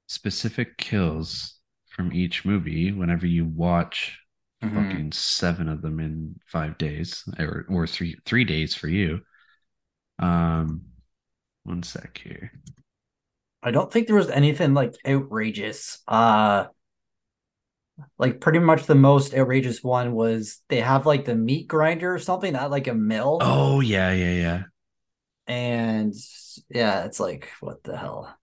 specific kills from each movie whenever you watch Mhm. fucking seven of them in five days or or three three days for you. Um one sec here. I don't think there was anything like outrageous. Uh like pretty much the most outrageous one was they have like the meat grinder or something at like a mill. Oh yeah, yeah, yeah. And yeah, it's like what the hell.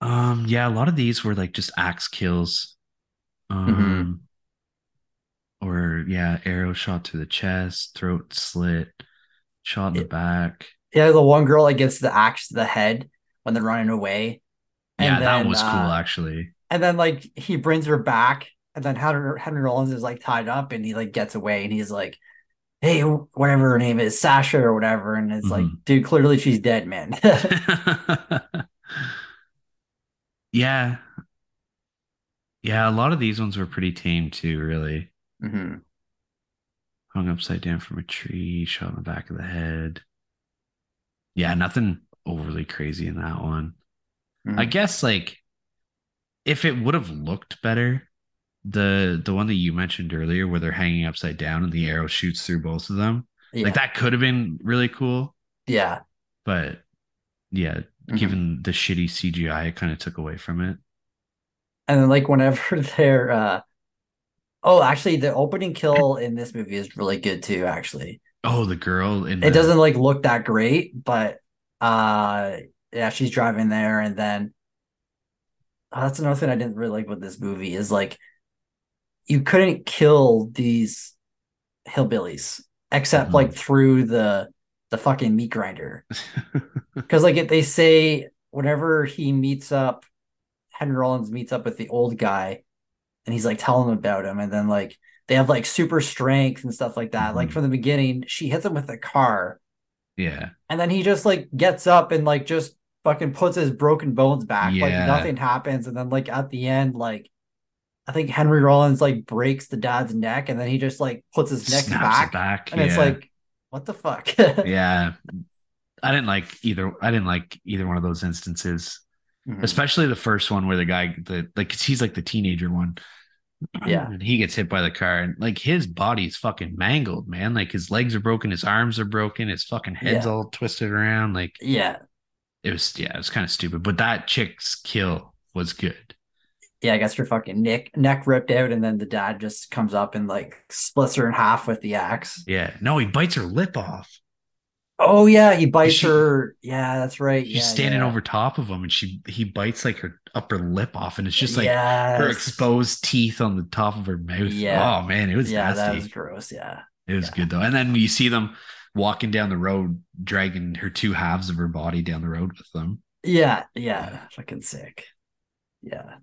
Um, yeah, a lot of these were like just axe kills. Mm-hmm. Um, or yeah, arrow shot to the chest, throat slit, shot in the back. Yeah, the one girl that gets the axe to the head when they're running away. And yeah, that then, was cool uh, actually. And then like he brings her back, and then Henry, Henry Rollins is like tied up, and he like gets away, and he's like, "Hey, whatever her name is, Sasha or whatever," and it's like, Mhm. dude, clearly she's dead, man. yeah. Yeah, a lot of these ones were pretty tame too, really. hmm Hung upside down from a tree, shot in the back of the head. Yeah, nothing overly crazy in that one. I Mhm. guess like if it would have looked better, the the one that you mentioned earlier where they're hanging upside down and the arrow shoots through both of them, Yeah, like that could have been really cool. yeah, But yeah, Mhm. given the shitty CGI, it kind of took away from it. and then like whenever they're, uh, oh, actually, the opening kill in this movie is really good too. Actually, Oh, the girl in it the, doesn't like look that great, but uh, yeah, she's driving there, and then uh, that's another thing I didn't really like with this movie is like you couldn't kill these hillbillies except Mhm. like through the the fucking meat grinder because like if they say whenever he meets up henry rollins meets up with the old guy and he's like telling him about him and then like they have like super strength and stuff like that like Mhm. from the beginning she hits him with a car yeah. and then he just like gets up and like just fucking puts his broken bones back like nothing happens and then like at the end like i think henry rollins like breaks the dad's neck and then he just like puts his neck back back. and it's like what the fuck yeah. I didn't like either. I didn't like either one of those instances, Mhm. especially the first one where the guy, the like he's like the teenager one. Yeah. and he gets hit by the car, and like his body's fucking mangled, man. Like his legs are broken, his arms are broken, his fucking head's Yeah. all twisted around. Like yeah it was, yeah, it was kind of stupid. But that chick's kill was good. yeah i guess her fucking neck neck ripped out and then the dad just comes up and like splits her in half with the axe Yeah, no, he bites her lip off. Oh yeah he bites She- her yeah that's right She's yeah, standing yeah. over top of him, and she he bites like her upper lip off, and it's just like Yes. her exposed teeth on the top of her mouth. Yeah. Oh man, it was yeah that was gross yeah It was yeah. good though. And then you see them walking down the road, dragging her two halves of her body down the road with them. Yeah, yeah, fucking sick. Yeah.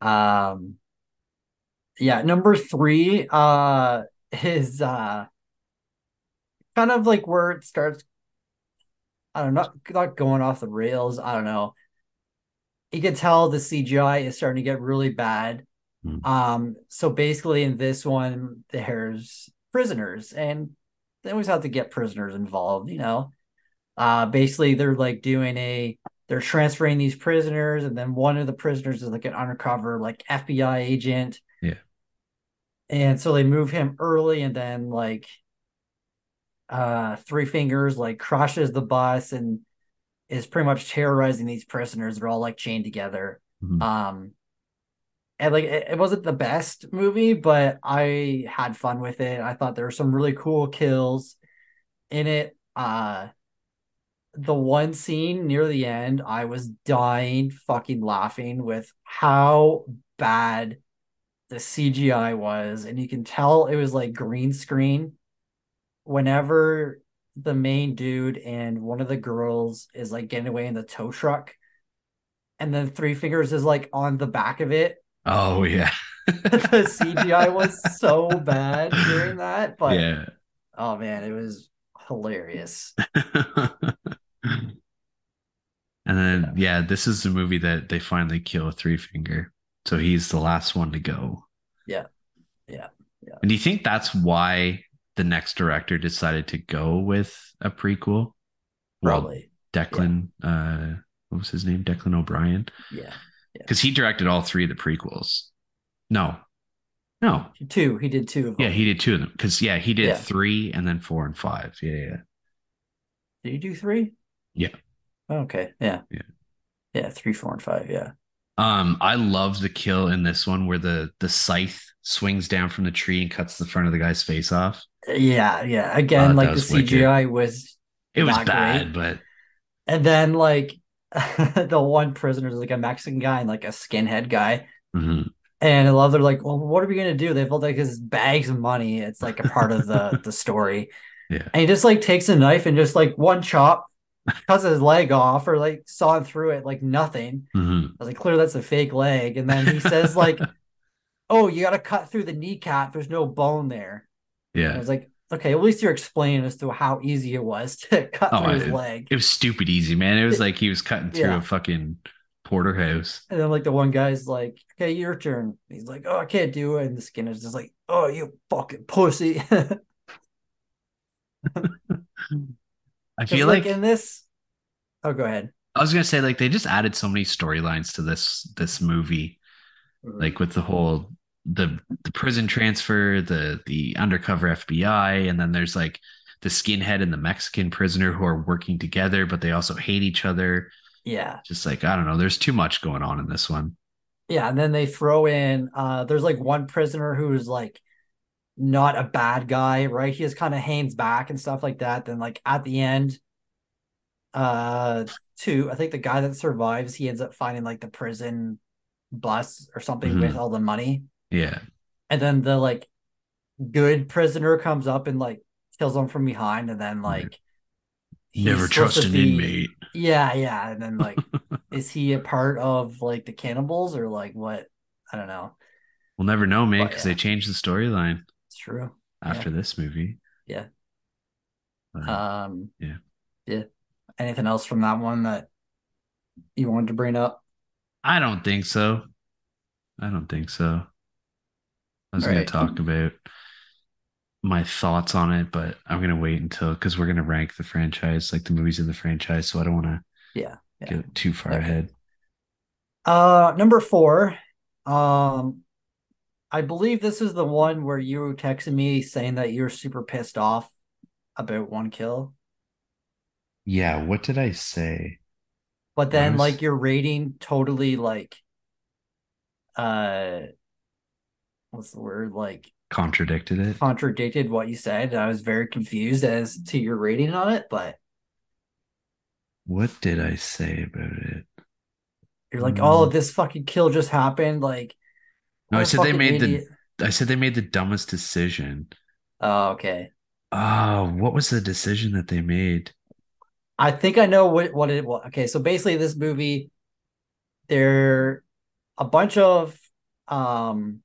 Um yeah, number 3 uh is uh kind of like where it starts I don't know, not, going off the rails, I don't know. You can tell the CGI is starting to get really bad. Hmm. Um so basically in this one there's prisoners and they always have to get prisoners involved, you know uh basically they're like doing a they're transferring these prisoners and then one of the prisoners is like an undercover like FBI agent. Yeah. And so they move him early and then like uh Three Fingers like crashes the bus and is pretty much terrorizing these prisoners. They're all like chained together. Mhm. Um and like it, it wasn't the best movie, but I had fun with it. I thought there were some really cool kills in it. Uh the one scene near the end, I was dying fucking laughing with how bad the CGI was. And you can tell it was like green screen. Whenever the main dude and one of the girls is like getting away in the tow truck, and then Three Fingers is like on the back of it. Oh yeah. the CGI was so bad during that, but yeah. oh man, it was hilarious. and then yeah, this is the movie that they finally kill a three finger. So he's the last one to go. Yeah. Yeah. Yeah. And do you think that's why the next director decided to go with a prequel? Well, Probably. Declan, uh, what was his name? Declan O'Brien. Yeah. Because he directed all three of the prequels. No, no, Two. He did two of them. yeah, he did two of them. Because yeah, he did Yeah. three and then four and five. Yeah, yeah. Did you do three? Yeah. Okay. Yeah. Yeah. Yeah, three, four, and five. Yeah. Um, I love the kill in this one where the the scythe swings down from the tree and cuts the front of the guy's face off. Yeah, yeah. Again, Uh, like the was wicked. CGI was It was bad, great. but and then like the one prisoner is like a Mexican guy and like a skinhead guy. mhm. And I love they're like, well, what are we gonna do? They've got like his bags of money. It's like a part of the the story. Yeah. And he just like takes a knife and just like one chop, cuts his leg off or like sawing through it like nothing. Mhm. I was like, clearly that's a fake leg. And then he says like, oh, you gotta cut through the kneecap. There's no bone there. And I yeah. was like, okay, at least you're explaining as to how easy it was to cut Oh, through his I- leg. It was stupid easy, man. It was like he was cutting through Yeah. a fucking porterhouse. And then like the one guy's like, okay, your turn. He's like, oh, I can't do it. And the skin is just like, oh, you fucking pussy. I feel like, like, in this. Oh, go ahead. I was gonna say like they just added so many storylines to this this movie, mm-hmm. like with the whole the the prison transfer, the the undercover FBI, and then there's like the skinhead and the Mexican prisoner who are working together, but they also hate each other. yeah, Just like I don't know, there's too much going on in this one. yeah, and then they throw in. uh There's like one prisoner who's like not a bad guy, right? He just kind of hangs back and stuff like that. Then like at the end, uh, two, I think the guy that survives, he ends up finding like the prison bus or something with Mhm. all the money. Yeah, and then the like good prisoner comes up and like kills him from behind and then like never trust an be- inmate. yeah yeah and then like is he a part of like the cannibals or like what i don't know We'll never know, man, because yeah. they changed the storyline it's true after this movie. Yeah. But, um Yeah. yeah anything else from that one that you wanted to bring up I don't think so. I don't think so. I was going to talk about my thoughts on it, but I'm going to wait until because we're going to rank the franchise, like the movies in the franchise. So I don't want to yeah yeah get too far Okay. ahead. uh number four um i believe this is the one where you texted me saying that you're super pissed off about one kill Yeah. What did I say? but then Nice. like your rating totally like uh what's the word like Contradicted it. contradicted what you said i was very confused as to your rating on it but What did I say about it? you're like Mm. oh this fucking kill just happened like No, I said they made idiot. the. I said they made the dumbest decision. oh okay Oh, what was the decision that they made? i think i know what what it was okay so basically this movie they're a bunch of um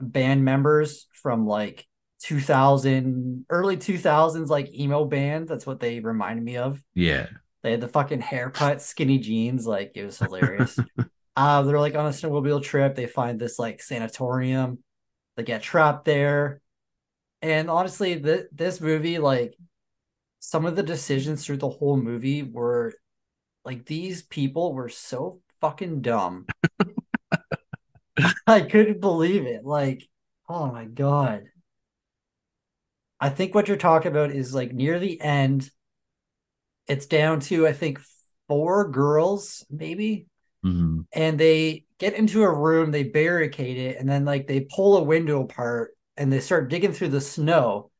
band members from like 2000 early 2000s like emo band that's what they reminded me of. Yeah. they had the fucking haircut skinny jeans. Like it was hilarious. Uh they're like on a snowmobile trip. They find this like sanatorium. They get trapped there. And honestly th- this movie like some of the decisions through the whole movie were like these people were so fucking dumb I couldn't believe it. Like, oh my god. I think what you're talking about is like near the end, it's down to I think four girls, maybe, Mhm. and they get into a room, they barricade it, and then like they pull a window apart and they start digging through the snow.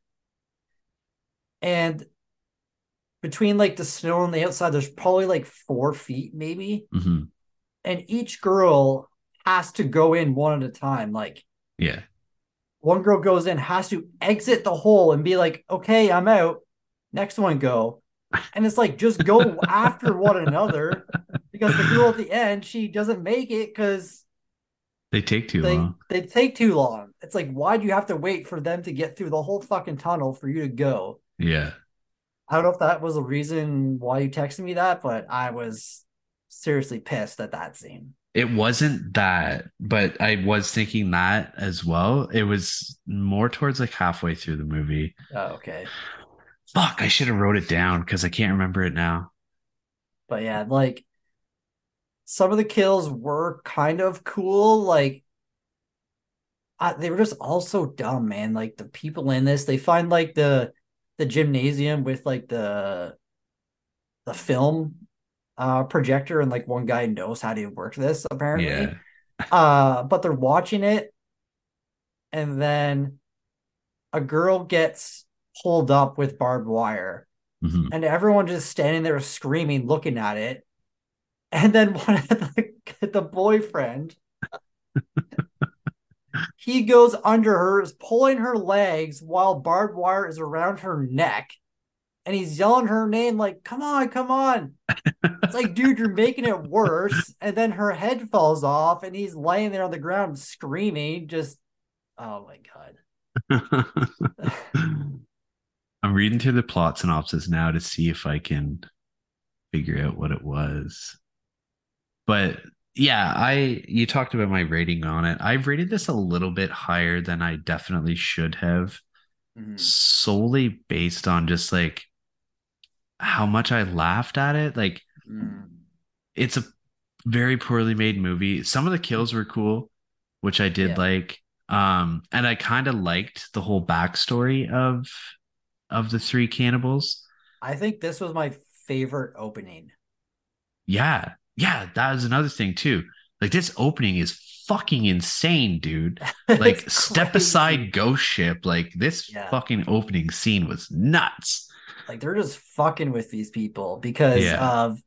And between like the snow and the outside, there's probably like four feet, maybe. Mhm. And each girl has to go in one at a time. Like Yeah. one girl goes in, has to exit the hole and be like, okay, I'm out. Next one go. And it's like just go after one another because the girl at the end, she doesn't make it because They take too they long. they take too long. It's like, why do you have to wait for them to get through the whole fucking tunnel for you to go? Yeah. I don't know if that was the reason why you texted me that, but I was seriously pissed at that scene. It wasn't that, but I was thinking that as well. It was more towards like halfway through the movie. Oh, okay. Fuck, I should have wrote it down because I can't remember it now. But yeah, like some of the kills were kind of cool. Like I, they were just all so dumb, man. Like the people in this, they find like the the gymnasium with like the the film uh, projector, and like one guy knows how to work this apparently. Yeah. Uh, but they're watching it, and then a girl gets pulled up with barbed wire, Mhm. and everyone just standing there screaming, looking at it. And then one of the, the boyfriend, he goes under her, is pulling her legs while barbed wire is around her neck. And he's yelling her name, like, come on, come on. It's like, dude, you're making it worse. And then her head falls off, and he's laying there on the ground screaming. Just, oh my God. I'm reading through the plot synopsis now to see if I can figure out what it was. But yeah, I you talked about my rating on it. I've rated this a little bit higher than I definitely should have, Mhm. solely based on just like how much I laughed at it. Like Mm. it's a very poorly made movie. Some of the kills were cool, which I did Yeah. like. Um, and I kind of liked the whole backstory of of the three cannibals. I think this was my favorite opening. Yeah, yeah, that was another thing too. Like this opening is fucking insane, dude. Like step crazy. aside ghost ship. Like this Yeah. fucking opening scene was nuts. Like they're just fucking with these people because Yeah. of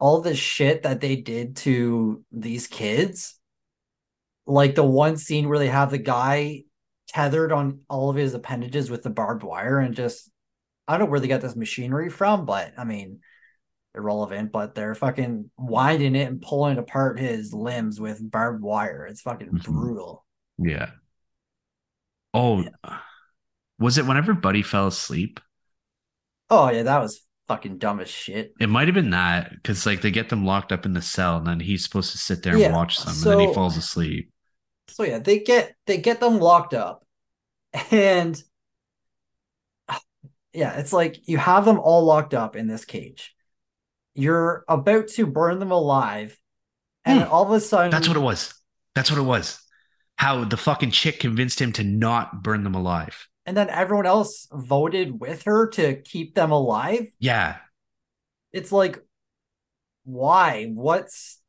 all the shit that they did to these kids. Like the one scene where they have the guy tethered on all of his appendages with the barbed wire and just I don't know where they got this machinery from, but I mean irrelevant, but they're fucking winding it and pulling apart his limbs with barbed wire. It's fucking Mhm. brutal. Yeah. Oh, was it whenever Buddy fell asleep? Oh yeah, that was fucking dumb as shit. It might have been that because like they get them locked up in the cell and then he's supposed to sit there and watch them and then he falls asleep. So yeah, they get they get them locked up, and yeah, it's like you have them all locked up in this cage. You're about to burn them alive, and Hmm. all of a sudden, That's what it was. That's what it was. How the fucking chick convinced him to not burn them alive. And then everyone else voted with her to keep them alive. Yeah. It's like, why? What's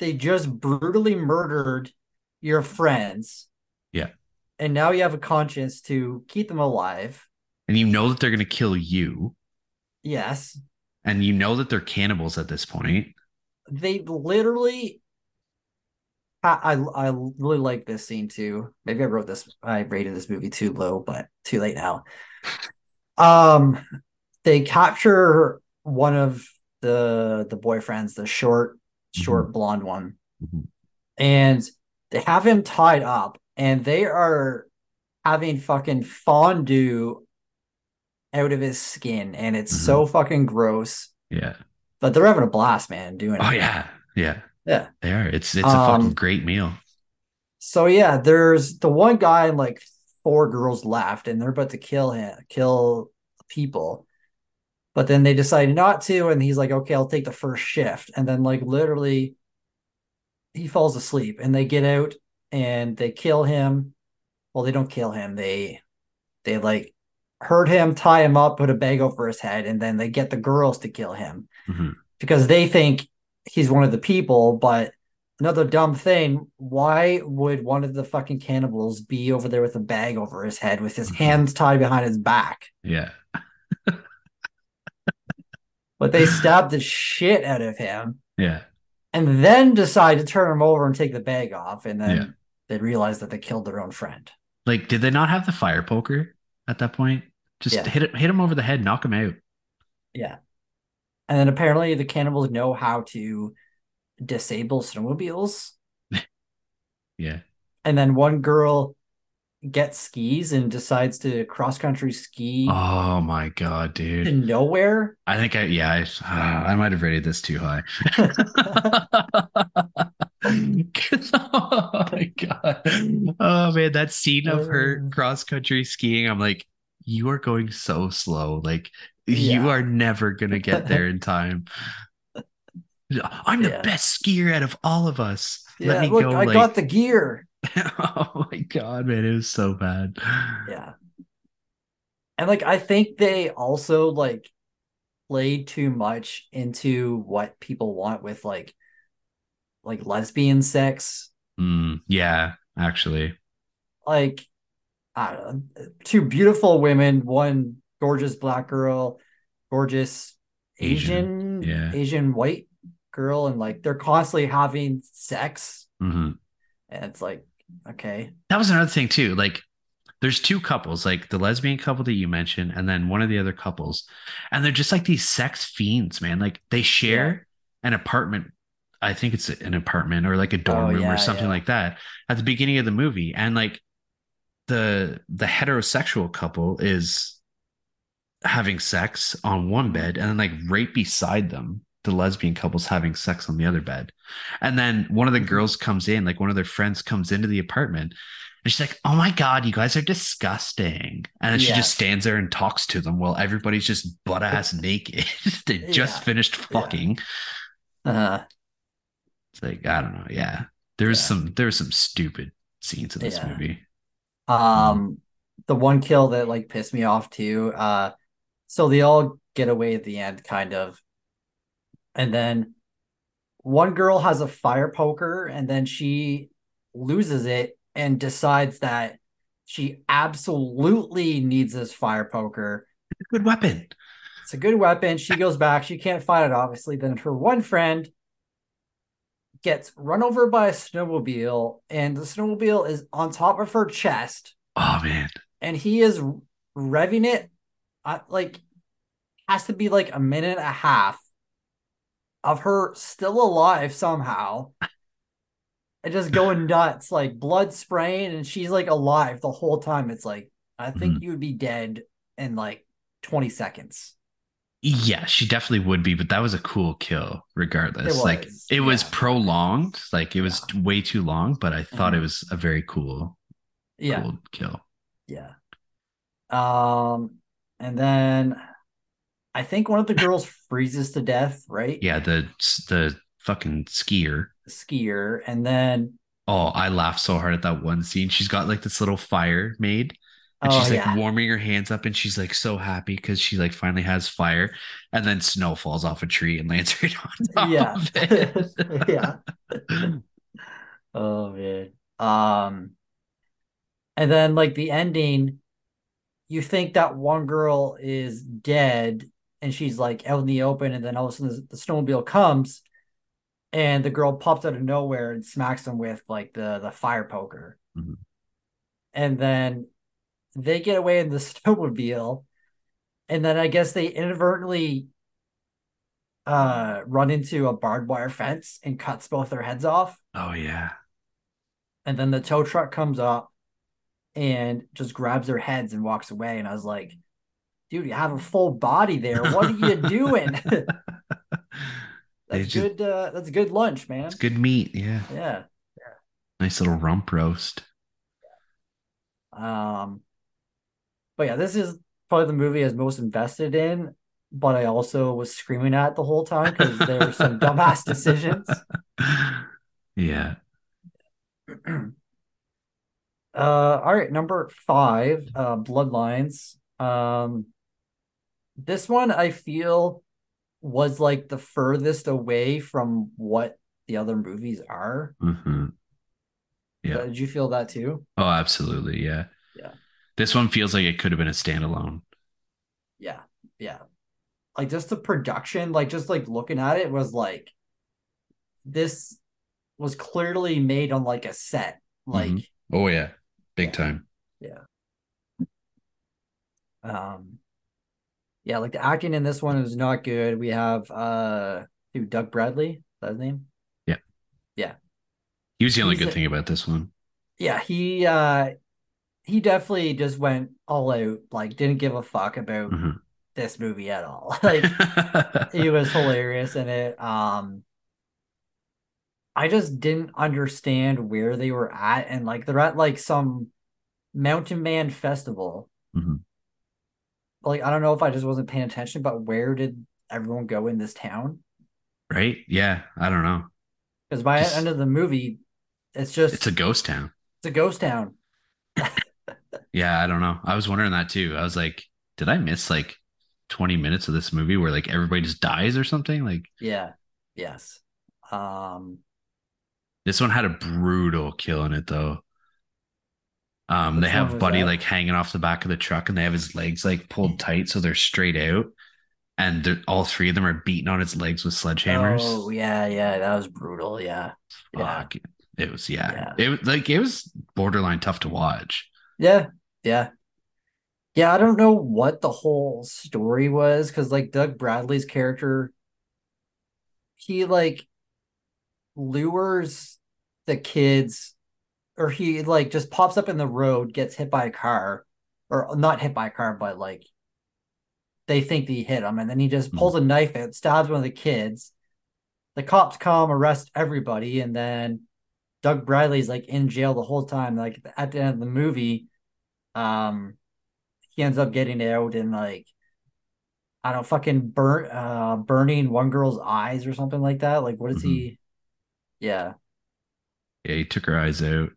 they just brutally murdered your friends. Yeah. And now you have a conscience to keep them alive. And you know that they're going to kill you. Yes. And you know that they're cannibals at this point. they literally I, I really like this scene too. Maybe I wrote this I rated this movie too low, but too late now. Um they capture one of the the boyfriends, the short, short blonde one, Mhm. and they have him tied up and they are having fucking fondue out of his skin and it's so fucking gross. Yeah. But they're having a blast, man, doing it. Oh it. yeah. Yeah. Yeah. They are. It's it's a fucking Um, great meal. So yeah, there's the one guy and like four girls left, and they're about to kill him, kill people. But then they decide not to, and he's like, "Okay, I'll take the first shift." And then like literally, he falls asleep, and they get out and they kill him. Well, they don't kill him. They they like hurt him, tie him up, put a bag over his head, and then they get the girls to kill him Mhm. because they think he's one of the people. But another dumb thing, why would one of the fucking cannibals be over there with a bag over his head with his Mhm. hands tied behind his back? Yeah. But they stabbed the shit out of him Yeah. and then decide to turn him over and take the bag off. And then Yeah. they realize that they killed their own friend. Like, did they not have the fire poker at that point? Just Yeah. hit it, hit him over the head, knock him out. Yeah. And then apparently the cannibals know how to disable snowmobiles. Yeah. And then one girl gets skis and decides to cross country ski Oh my god, dude! to nowhere. I think I yeah I, uh, I might have rated this too high. oh my god. Oh man, that scene of her cross country skiing, I'm like, you are going so slow. Like you are never gonna get there in time. I'm the Yeah. best skier out of all of us. Let me look, go. I like, got the gear. oh my god, man, it was so bad. Yeah. And like I think they also like played too much into what people want with like like lesbian sex. Mm, yeah, actually. Like I don't know, two beautiful women, one gorgeous black girl, gorgeous Asian, Asian, yeah. Asian white girl, and like they're constantly having sex. hmm And it's like, okay. That was another thing too. Like there's two couples, like the lesbian couple that you mentioned, and then one of the other couples, and they're just like these sex fiends, man. Like they share an apartment. I think it's an apartment or like a dorm Oh, room yeah, or something yeah. like that at the beginning of the movie, and like the the heterosexual couple is having sex on one bed, and then like right beside them, the lesbian couple's having sex on the other bed, and then one of the Mhm. girls comes in, like one of their friends comes into the apartment and she's like, "Oh my god, you guys are disgusting." And then she just stands there and talks to them while everybody's just butt ass naked. they just Yeah. finished Yeah. fucking. Uh, It's like I don't know. Yeah, there's Yeah. some there's some stupid scenes in this Yeah. movie. um, the one kill that like pissed me off too. Uh, so they all get away at the end, kind of, and then one girl has a fire poker, and then she loses it and decides that she absolutely needs this fire poker. It's a Good weapon. It's a good weapon. She goes back. She can't fight it, obviously. Then her one friend gets run over by a snowmobile, and the snowmobile is on top of her chest, Oh man. and he is revving it. Uh, like, has to be like a minute and a half of her still alive somehow. And just going nuts, like blood spraying, and she's like alive the whole time. It's like, I think you would be dead in like 20 seconds. Yeah, she definitely would be, but that was a cool kill regardless. It like was, it was prolonged, like it was way too long, but I thought it Mhm. was a very cool, Yeah. cool kill. Yeah. Um, and then I think one of the girls freezes to death, right? Yeah, the the fucking skier. Skier, and then Oh, I laughed so hard at that one scene. She's got like this little fire made, and oh she's like yeah, warming her hands up, and she's like so happy because she like finally has fire, and then snow falls off a tree and lands right on top yeah, of it. yeah. Oh man. Um, and then like the ending, you think that one girl is dead, and she's like out in the open, and then all of a sudden the, the snowmobile comes, and the girl pops out of nowhere and smacks them with like the the fire poker. Mhm. and then they get away in the snowmobile and then i guess they inadvertently uh run into a barbed wire fence and cuts both their heads off Oh yeah, and then the tow truck comes up and just grabs their heads and walks away and i was like dude you have a full body there what are you doing that's just- good uh that's good lunch man it's good meat. Yeah, yeah nice little rump roast. Um, but yeah, this is probably the movie I was most invested in, but I also was screaming at the whole time because there were some dumbass decisions. yeah. Uh, all right, number five, uh, Bloodlines. Um, this one I feel was like the furthest away from what the other movies are. hmm Yeah. Did you feel that too? Oh, absolutely. Yeah. Yeah. This one feels like it could have been a standalone. Yeah, yeah. Like just the production, like just like looking at it was like this was clearly made on like a set. Like Mhm. Oh yeah, big time. Yeah. um yeah, like the acting in this one is not good. We have uh who Doug Bradley, is that his name? Yeah, yeah. He was the only He's good a- thing about this one. Yeah, he uh he definitely just went all out, like didn't give a fuck about Mhm. this movie at all. Like he was hilarious in it. Um, I just didn't understand where they were at, and like they're at like some mountain man festival. Mhm. Like I don't know if I just wasn't paying attention, but where did everyone go in this town? right? Yeah, I don't know. Because by Just- the end of the movie, it's just It's a ghost town. it's a ghost town. Yeah, I don't know. I was wondering that too. I was like, did I miss like 20 minutes of this movie where like everybody just dies or something. Like Yeah. Yes. Um this one had a brutal kill in it though. Um, Which they have Buddy that? like hanging off the back of the truck, and they have his legs like pulled tight so they're straight out, and all three of them are beating on his legs with sledgehammers. Oh yeah, yeah, that was brutal. Yeah. Yeah. Fuck. It was yeah. Yeah. It was like it was borderline tough to watch. Yeah. Yeah. Yeah, I don't know what the whole story was because like Doug Bradley's character he like lures the kids or he like just pops up in the road, gets hit by a car, or not hit by a car, but like they think that he hit him, and then he just pulls a knife out, stabs one of the kids. The cops come, arrest everybody, and then Doug Bradley's like in jail the whole time. Like at the end of the movie, um, he ends up getting out and like I don't fucking burn uh burning one girl's eyes or something like that. Like what is he? Yeah, Yeah, he took her eyes out.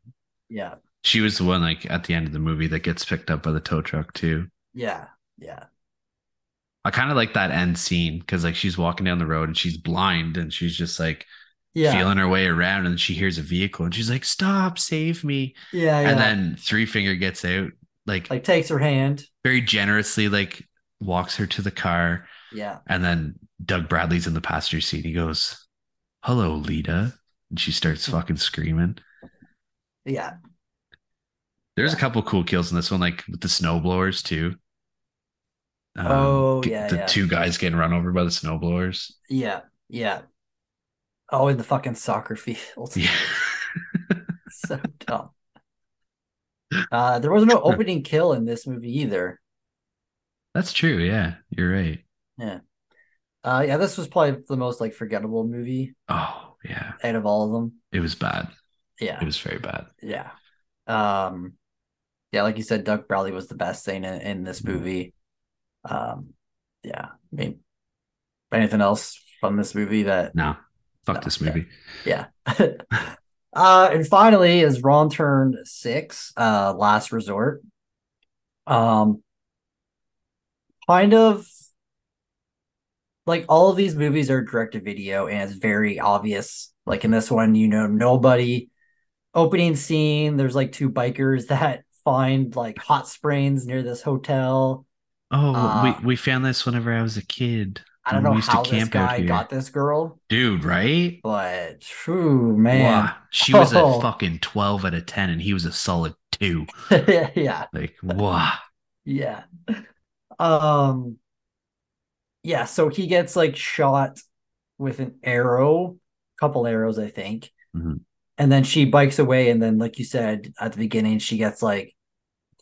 yeah, She was the one like at the end of the movie that gets picked up by the tow truck too. yeah, yeah. I kind of like that end scene because like she's walking down the road and she's blind and she's just like Yeah, feeling her way around and she hears a vehicle and she's like, "Stop, save me!" yeah, yeah. And then Three Finger gets out, like, like takes her hand. very generously, like walks her to the car, Yeah, and then Doug Bradley's in the passenger seat. He goes, "Hello, Lita," and she starts fucking screaming. yeah, There's a couple cool kills in this one, like with the snowblowers too. Um, Oh, yeah, the yeah. two guys getting run over by the snowblowers. yeah, yeah. Oh, in the fucking soccer field. Yeah. so dumb. Uh, there was no opening kill in this movie either. That's true. Yeah, you're right. Yeah. Uh, yeah, this was probably the most like forgettable movie Oh, yeah. out of all of them. It was bad. Yeah, It was very bad. yeah. Um, yeah, like you said, Doug Bradley was the best thing in, in this movie. Um, yeah. I mean, anything else from this movie that No, fuck No, this movie. Yeah. uh, and finally, as Wrong Turn six, uh, last resort. Um, kind of like all of these movies are direct to video, and it's very obvious. Like in this one, you know, nobody. Opening scene, there's like two bikers that find like hot springs near this hotel. Oh, Uh, we we found this whenever I was a kid. I don't know how this guy got this girl, Dude, right? but true man. Wow. She was Oh. a fucking 12 out of 10 and he was a solid 2. yeah. Like, wow. Yeah. Um yeah, so he gets like shot with an arrow, couple arrows, I think. Mhm. And then she bikes away, and then, like you said at the beginning, she gets like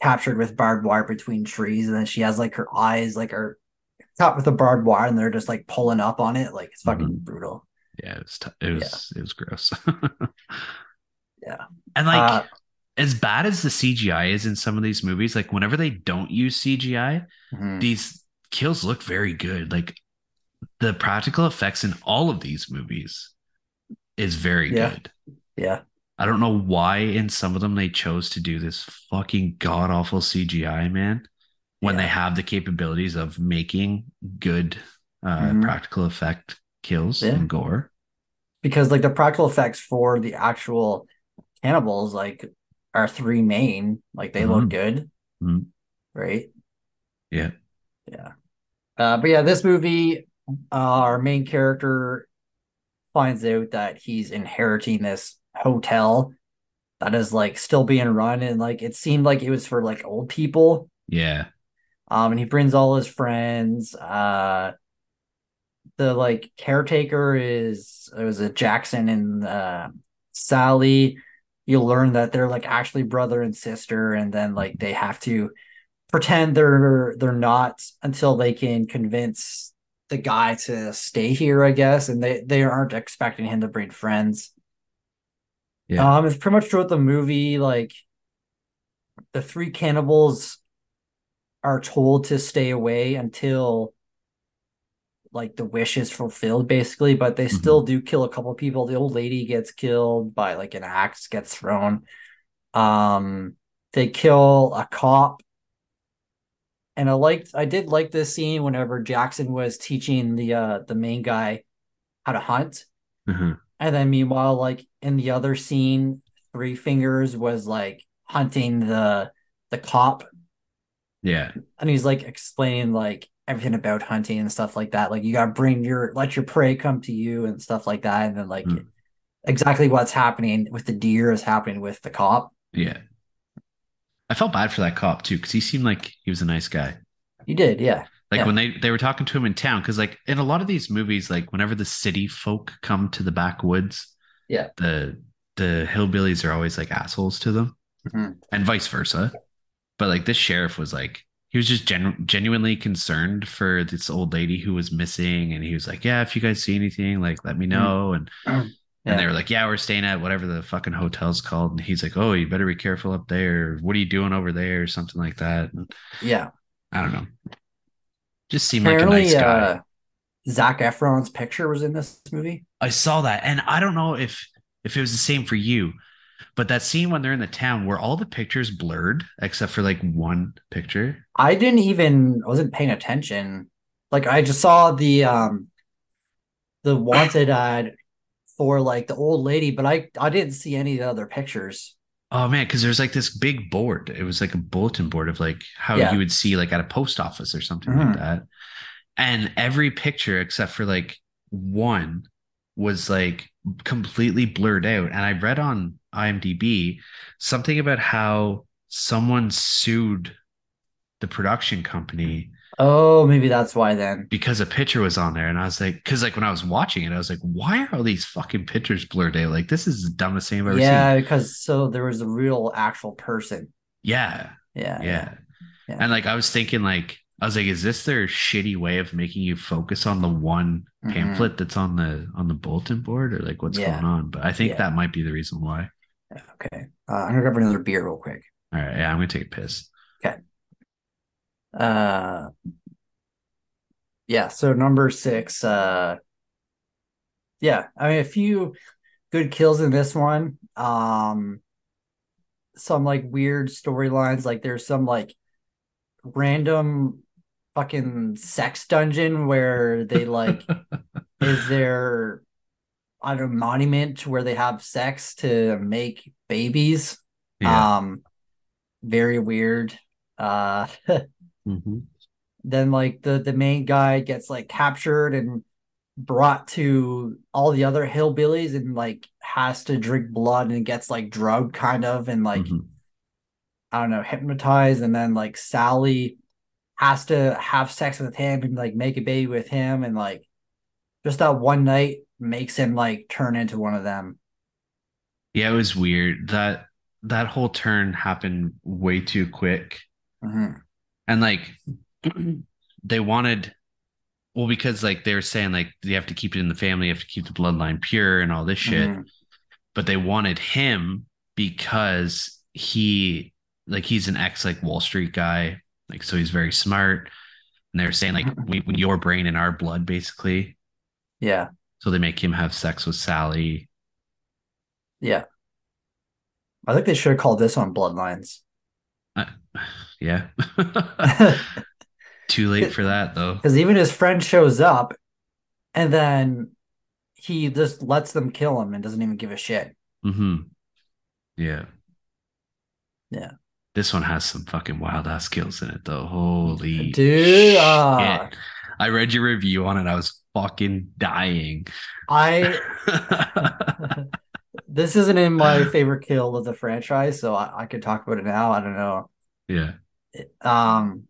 captured with barbed wire between trees, and then she has like her eyes like are caught with the barbed wire, and they're just like pulling up on it. Like it's fucking Mhm. brutal. Yeah, it was t- it was it was gross. Yeah. And like Uh, as bad as the CGI is in some of these movies, like whenever they don't use CGI, mhm. these kills look very good. Like the practical effects in all of these movies is very Yeah. good. Yeah. I don't know why in some of them they chose to do this fucking god awful CGI, man. When Yeah. they have the capabilities of making good uh, Mhm. practical effect kills Yeah. and gore. Because like the practical effects for the actual cannibals, like our three main, like they Mhm. look good. Mhm. Right? Yeah. Yeah. Uh, but yeah, this movie, uh, our main character finds out that he's inheriting this hotel that is like still being run and like it seemed like it was for like old people. Yeah. Um, and he brings all his friends. Uh, the like caretaker is it was a Jackson and uh, Sally. You learn that they're like actually brother and sister, and then like they have to pretend they're they're not until they can convince the guy to stay here, I guess. And they they aren't expecting him to bring friends. Yeah. Um, it's pretty much throughout the movie, like the three cannibals are told to stay away until like the wish is fulfilled, basically, but they still do kill a couple people. The old lady gets killed by like an axe gets thrown. Um, they kill a cop and I liked I did like this scene whenever Jackson was teaching the uh the main guy how to hunt. Mhm. And then meanwhile, like in the other scene, Three Fingers was like hunting the the cop Yeah. and he's like explaining like everything about hunting and stuff like that. Like you gotta bring your let your prey come to you and stuff like that. And then like Mm. exactly what's happening with the deer is happening with the cop. Yeah. I felt bad for that cop too, because he seemed like he was a nice guy. He did, yeah. Like Yeah. when they they were talking to him in town, because like in a lot of these movies, like whenever the city folk come to the backwoods, Yeah. the the hillbillies are always like assholes to them, Mhm. and vice versa. But like this sheriff was like he was just gen- genuinely concerned for this old lady who was missing, and he was like, "Yeah, if you guys see anything, like let me know." And Mm-hmm. Yeah. and they were like, "Yeah, we're staying at whatever the fucking hotel's called." And he's like, "Oh, you better be careful up there. What are you doing over there?" Or something like that. And Yeah. I don't know. Just seemed like a nice guy. uh Zac Efron's picture was in this movie. I saw that, and I don't know if if it was the same for you, but that scene when they're in the town where all the pictures blurred except for like one picture. I didn't even I wasn't paying attention. Like I just saw the um the wanted ad for like the old lady, but I I didn't see any of the other pictures. Oh man, because there's like this big board. It was like a bulletin board of like how Yeah. you would see like at a post office or something Mhm. like that. And every picture except for like one was like completely blurred out. And I read on IMDb something about how someone sued the production company Oh, maybe that's why then. because a picture was on there and I was like, because like when I was watching it, I was like, why are all these fucking pictures blurred out? Like this is the dumbest thing I've ever Yeah, seen. Yeah, because so there was a real actual person. Yeah, Yeah. yeah. Yeah. And like I was thinking, like, I was like, is this their shitty way of making you focus on the one Mhm. pamphlet that's on the on the bulletin board or like what's Yeah. going on? But I think that might be the reason why. Okay. Uh, I'm gonna grab another beer real quick. All right, yeah, I'm gonna take a piss. Uh yeah, so number six, uh yeah, I mean a few good kills in this one. Um some like weird storylines, like there's some like random fucking sex dungeon where they like is there I don't know monument where they have sex to make babies. Yeah. Um very weird. Uh Mhm. then like the the main guy gets like captured and brought to all the other hillbillies and like has to drink blood and gets like drugged kind of and like Mhm. I don't know hypnotized and then like Sally has to have sex with him and like make a baby with him and like just that one night makes him like turn into one of them. Yeah, it was weird. That that whole turn happened way too quick. Mhm. And like they wanted well, because like they were saying like you have to keep it in the family, you have to keep the bloodline pure and all this shit. Mhm. but they wanted him because he like he's an ex like Wall Street guy, like so he's very smart. And they're saying like we, your brain and our blood basically, Yeah. so they make him have sex with Sally. Yeah. I think they should have called this on Bloodlines. Yeah, too late for that though. Because even his friend shows up and then he just lets them kill him and doesn't even give a shit. Mm-hmm. Yeah, Yeah. This one has some fucking wild ass kills in it though. Holy Dude, shit. uh, I read your review on it. I was fucking dying. I this isn't in my favorite kill of the franchise, so I, I could talk about it now. I don't know. yeah. Um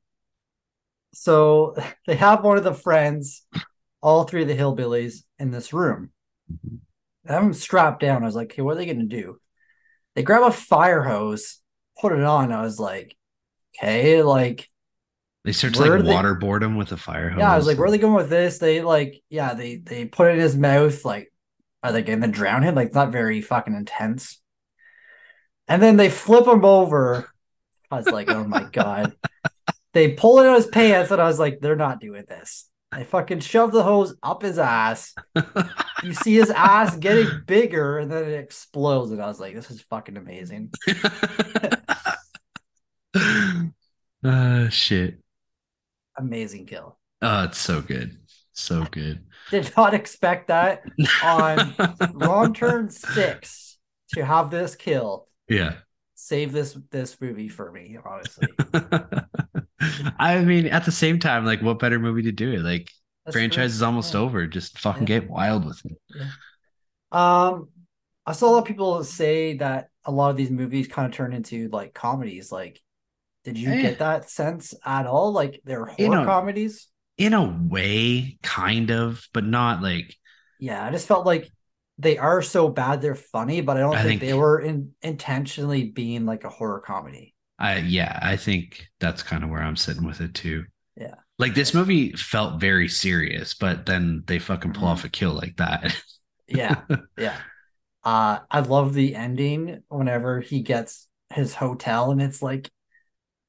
so they have one of the friends, all three of the hillbillies in this room. I have them strapped down. I was like, okay, what are they gonna do? They grab a fire hose, put it on. I was like, okay, like They start to like they- waterboard him with a fire hose. Yeah, I was like, where are they going with this? They like, yeah, they they put it in his mouth. Like, are they going to drown him? Like, it's not very fucking intense. And then they flip him over. I was like, oh my god. They pull it out his pants, and I was like, they're not doing this. I fucking shove the hose up his ass. You see his ass getting bigger, and then it explodes. And I was like, this is fucking amazing. uh, shit. amazing kill. Oh, it's so good. So good. Did not expect that on wrong turn six to have this kill. Yeah. Save this this movie for me, honestly. I mean, at the same time, like, what better movie to do it? Like, That's franchise true. is almost Yeah. over. Just fucking Yeah. get wild with it. Um, I saw a lot of people say that a lot of these movies kind of turn into like comedies. Like, did you Eh. get that sense at all? Like, they're horror You know- comedies. In a way, kind of, but not like Yeah, I just felt like they are so bad they're funny, but I don't I think, think- they were in, intentionally being like a horror comedy. I yeah, I think that's kind of where I'm sitting with it too. Yeah. Like this movie felt very serious, but then they fucking pull Mhm. off a kill like that. Yeah, yeah. Uh, I love the ending whenever he gets his hotel and it's like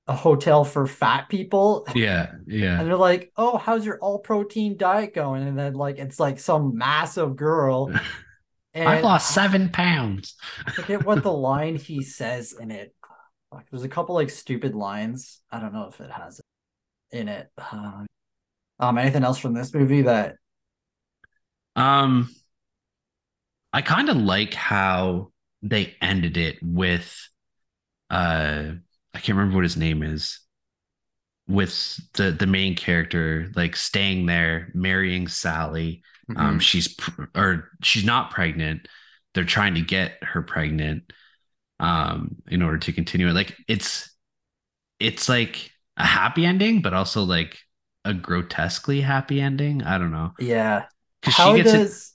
a hotel for fat people. yeah, yeah. And they're like, "Oh, how's your all protein diet going?" And then like it's like some massive girl. And I've lost seven pounds. I forget what the line he says in it. Fuck, There's a couple like stupid lines. I don't know if it has it in it. Um, um, anything else from this movie that? Um, I kind of like how they ended it with, uh, I can't remember what his name is, with the the main character like staying there, marrying Sally. Um, Mhm. she's pr- or she's not pregnant. They're trying to get her pregnant, um, in order to continue it. Like it's, it's like a happy ending, but also like a grotesquely happy ending. I don't know yeah. because she gets. in- does?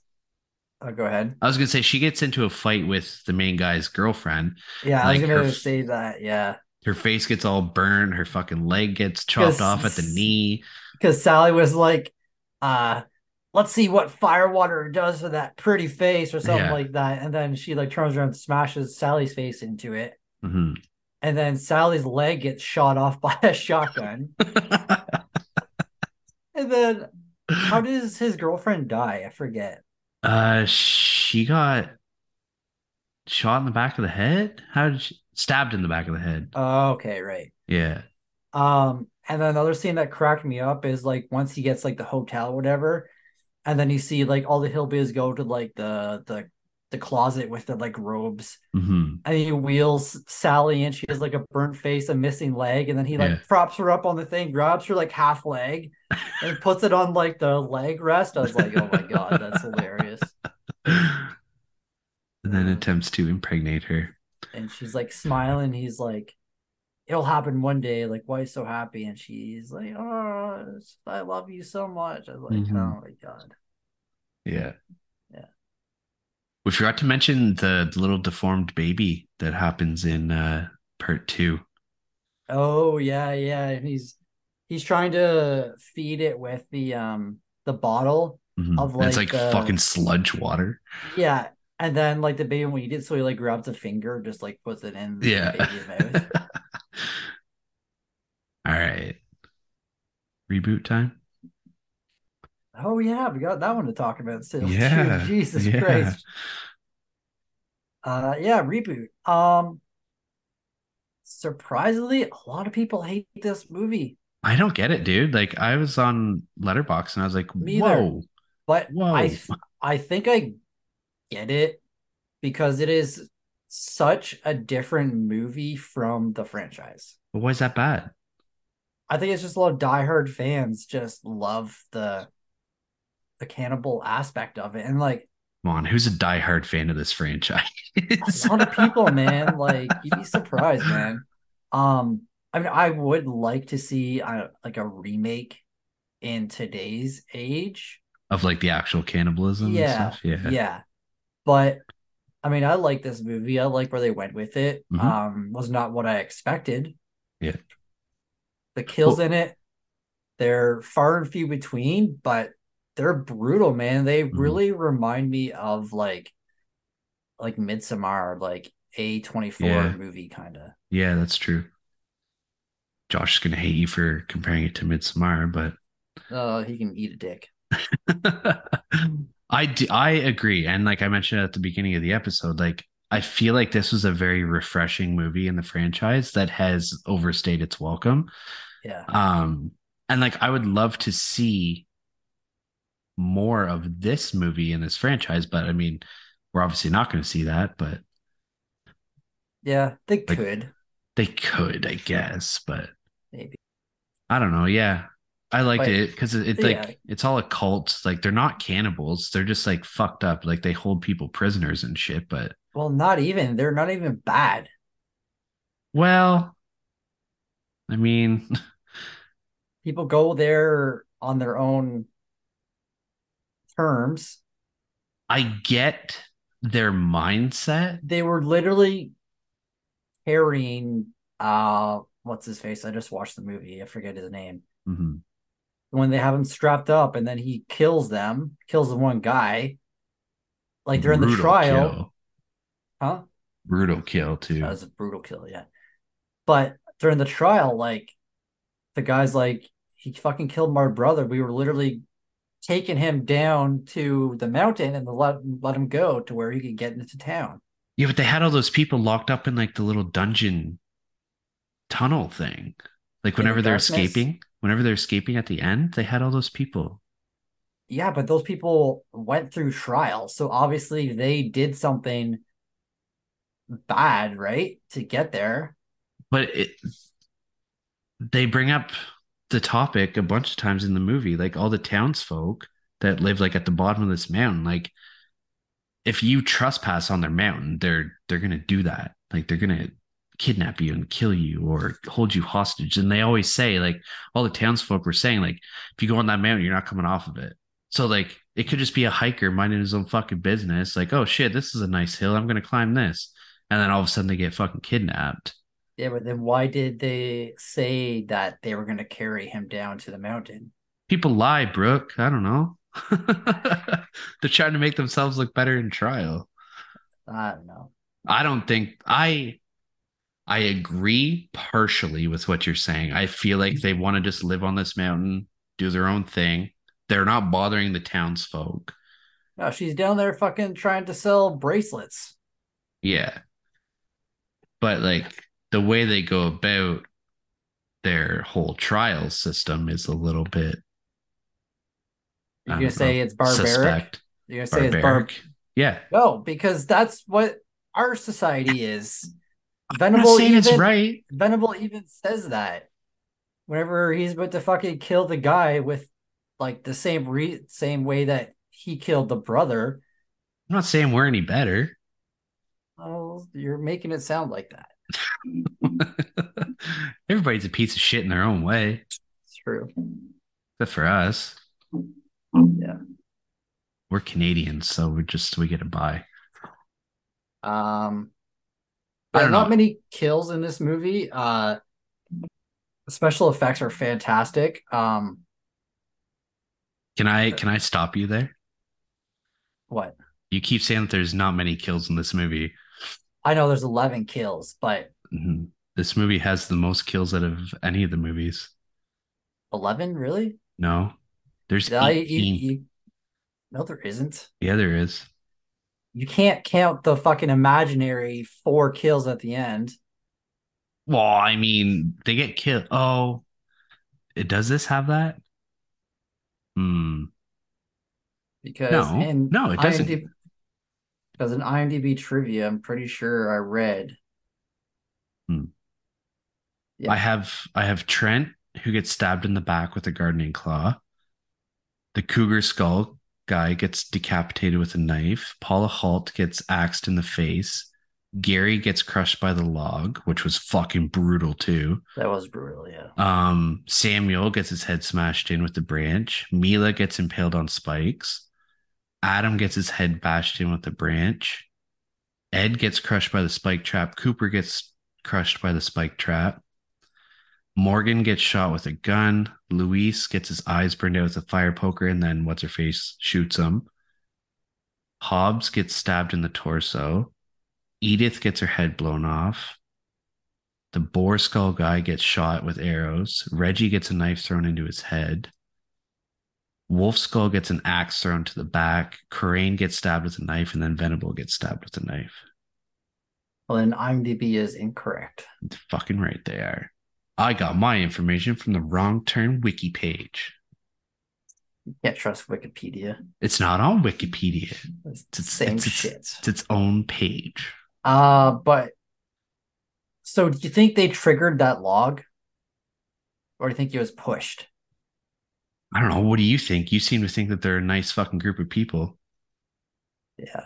Oh, go ahead. I was gonna say she gets into a fight with the main guy's girlfriend. Yeah, I Like was gonna f- say that. Yeah, Her face gets all burned. Her fucking leg gets chopped off at the knee. because Sally was like, uh, let's see what firewater does to that pretty face or something Yeah. like that. And then she like turns around and smashes Sally's face into it. Mhm. And then Sally's leg gets shot off by a shotgun. And then how does his girlfriend die? I forget. uh, she got shot in the back of the head. How did she stabbed in the back of the head? Oh, okay, right. Yeah. Um, and then another scene that cracked me up is like once he gets like the hotel, or whatever, and then you see like all the hillbillies go to like the the the closet with the like robes, hmm and he wheels Sally and She has like a burnt face, a missing leg, and then he like Yeah. props her up on the thing, grabs her like half leg, and puts it on like the leg rest. I was like, oh my god, that's hilarious. And then attempts to impregnate her. And she's like smiling. He's like, it'll happen one day. Like, why so happy? And she's like, oh, I love you so much. I was like, Mhm. oh my god. Yeah. Yeah. We forgot to mention the, the little deformed baby that happens in uh part two. Oh yeah, yeah. He's he's trying to feed it with the um the bottle. Mhm. Of, And it's like, like the- fucking sludge water. Yeah. And then like the baby won't eat it, so he like grabs a finger, just like puts it in the Yeah. All right. Reboot time. Oh yeah, we got that one to talk about still. Yeah, Jesus yeah. Christ. Uh yeah, reboot. Um surprisingly, a lot of people hate this movie. I don't get it, dude. Like I was on Letterboxd and I was like, Me either. But whoa. I I think I get it because it is such a different movie from the franchise. But why is that bad? I think it's just a lot of diehard fans just love the the cannibal aspect of it. And like Come on, who's a diehard fan of this franchise? a lot of people, man, like you'd be surprised, man. Um, I mean, I would like to see uh, like a remake in today's age. of like the actual cannibalism Yeah, and stuff. Yeah. Yeah. But I mean, I like this movie. I like where they went with it. Mhm. Um, was not what I expected. Yeah. The kills Well- in it, they're far and few between, but they're brutal, man. They Mhm. really remind me of like like Midsommar, like A24 movie kind of. Yeah, that's true. Josh is gonna hate you for comparing it to Midsommar, but Oh, he can eat a dick. I d- I agree, and like I mentioned at the beginning of the episode, like I feel like this was a very refreshing movie in the franchise that has overstayed its welcome. Yeah. Um, And like I would love to see more of this movie in this franchise, but I mean, we're obviously not going to see that, but Yeah, they Like- could they could, I guess, but maybe. I don't know. Yeah. I liked But- it because it's like yeah. it's all a cult. Like they're not cannibals. They're just like fucked up. Like they hold people prisoners and shit. But Well, not even. They're not even bad. well, I mean, People go there on their own terms. I get their mindset. They were literally carrying uh what's his face? I just watched the movie. I forget his name. Mhm. When they have him strapped up and then he kills them, kills the one guy. Like during the Brutal trial, kill. huh? brutal kill too. That was a brutal kill, yeah. But during the trial, like the guy's like, he fucking killed my brother. We were literally taking him down to the mountain and let let him go to where he could get into town. Yeah, but they had all those people locked up in like the little dungeon tunnel thing. Like the whenever they're darkness? escaping, whenever they're escaping at the end, they had all those people. Yeah, but those people went through trial, so obviously they did something bad, right? To get there. But it they bring up the topic a bunch of times in the movie, like all the townsfolk that live like at the bottom of this mountain. Like if you trespass on their mountain, they're they're gonna do that. Like they're gonna kidnap you and kill you or hold you hostage. And they always say, like all the townsfolk were saying, like if you go on that mountain, you're not coming off of it. So like it could just be a hiker minding his own fucking business. Like, oh shit, this is a nice hill. I'm gonna climb this. And then all of a sudden they get fucking kidnapped. Yeah, but then why did they say that they were going to carry him down to the mountain? People lie, Brooke. I don't know. They're trying to make themselves look better in trial. I don't know. I don't think I I agree partially with what you're saying. I feel like they want to just live on this mountain, do their own thing. They're not bothering the townsfolk. No, she's down there fucking trying to sell bracelets. Yeah. But like the way they go about their whole trial system is a little bit You're gonna say it's barbaric. suspect. You're gonna say it's bar. Barbaric. Yeah. No, because that's what our society is. I'm Venable not saying it's even right. Venable even says that whenever he's about to fucking kill the guy with like the same re same way that he killed the brother. I'm not saying we're any better. Oh, you're making it sound like that. Everybody's a piece of shit in their own way, It's true. except for us. Yeah. We're Canadians, so we're just we get a buy. Um, I yeah, don't many kills in this movie. Uh, special effects are fantastic. Um, Can I can I stop you there? what? You keep saying that there's not many kills in this movie. I know there's 11 kills, but Mhm. This movie has the most kills out of any of the movies. 11 really? No, there's Yeah, you, 18. you, you- no, there isn't. Yeah, there is. You can't count the fucking imaginary four kills at the end. Well, I mean, they get killed. Oh, it does this have that? Hmm. Because No, in no, it doesn't. IMDb because in IMDb trivia, I'm pretty sure I read. Yeah. I have I have Trent who gets stabbed in the back with a gardening claw. The cougar skull guy gets decapitated with a knife. Paula Halt gets axed in the face. Gary gets crushed by the log, which was fucking brutal too. That was brutal, yeah. Um, Samuel gets his head smashed in with the branch. Mila gets impaled on spikes. Adam gets his head bashed in with the branch. Ed gets crushed by the spike trap. Cooper gets crushed by the spike trap. Morgan gets shot with a gun. Luis gets his eyes burned out with a fire poker, and then what's her face shoots him. Hobbs gets stabbed in the torso. Edith gets her head blown off. The boar skull guy gets shot with arrows. Reggie gets a knife thrown into his head. Wolf skull gets an axe thrown to the back. Crane gets stabbed with a knife, and then Venable gets stabbed with a knife. Well, then IMDb is incorrect. It's fucking right they are. I got my information from the wrong turn wiki page. You can't trust Wikipedia. It's not on Wikipedia. It's It's, same it's, it's, it's its own page. Uh, but so do you think they triggered that log? Or do you think it was pushed? I don't know. What do you think? You seem to think that they're a nice fucking group of people. Yeah.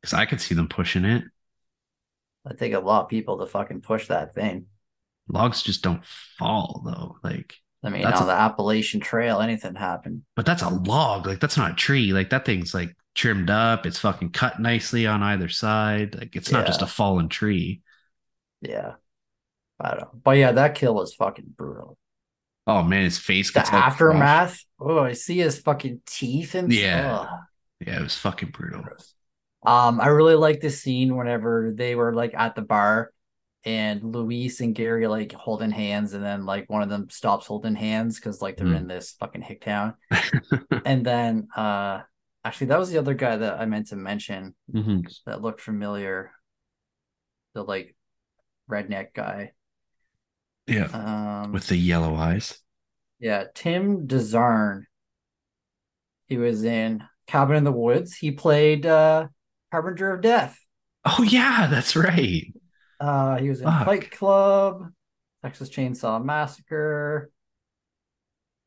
Because I could see them pushing it. I think a lot of people to fucking push that thing. Logs just don't fall though. Like, I mean, That's on a- the Appalachian Trail, anything happened. but that's a log. Like, that's not a tree. Like, that thing's like trimmed up. It's fucking cut nicely on either side. Like, it's not just a fallen tree. Yeah. I don't know. But yeah, that kill was fucking brutal. Oh man, his face The gets all crushed. aftermath. Oh, I see his fucking teeth and Yeah. ugh. Yeah, it was fucking brutal. Um, I really like the scene whenever they were like at the bar and Luis and Gary like holding hands, and then like one of them stops holding hands because like they're Mm. in this fucking hick town. And then uh actually that was the other guy that I meant to mention hmm that looked familiar. The like redneck guy. Yeah, Um with the yellow eyes. yeah, Tim de Zarn. He was in Cabin in the Woods. He played uh Harbinger of Death. Oh yeah, that's right. Uh, he was in Fuck. Fight Club, Texas Chainsaw Massacre.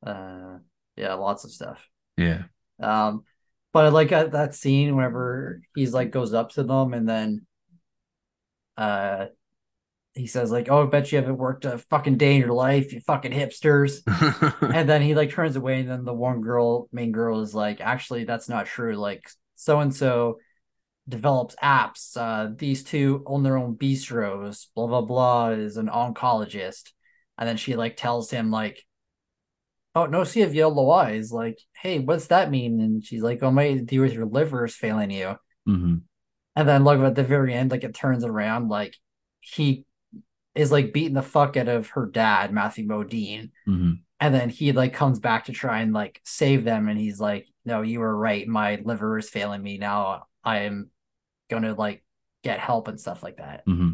Uh, yeah, lots of stuff. Yeah. Um, but I like that, that scene whenever he's like goes up to them and then, uh, he says like, "Oh, I bet you haven't worked a fucking day in your life, you fucking hipsters." and then he like turns away, and then the one girl, main girl, is like, "Actually, that's not true. Like, so and so." Develops apps. Uh, these two own their own bistros. Blah blah blah is an oncologist, and then she like tells him like, "Oh no, see, have yellow eyes." Like, hey, what's that mean? And she's like, "Oh, my do with your liver is failing you." hmm And then look at the very end, like it turns around, like he is like beating the fuck out of her dad, Matthew Modine. hmm And then he like comes back to try and like save them, and he's like, "No, you were right. My liver is failing me now. I am gonna like get help and stuff like that." hmm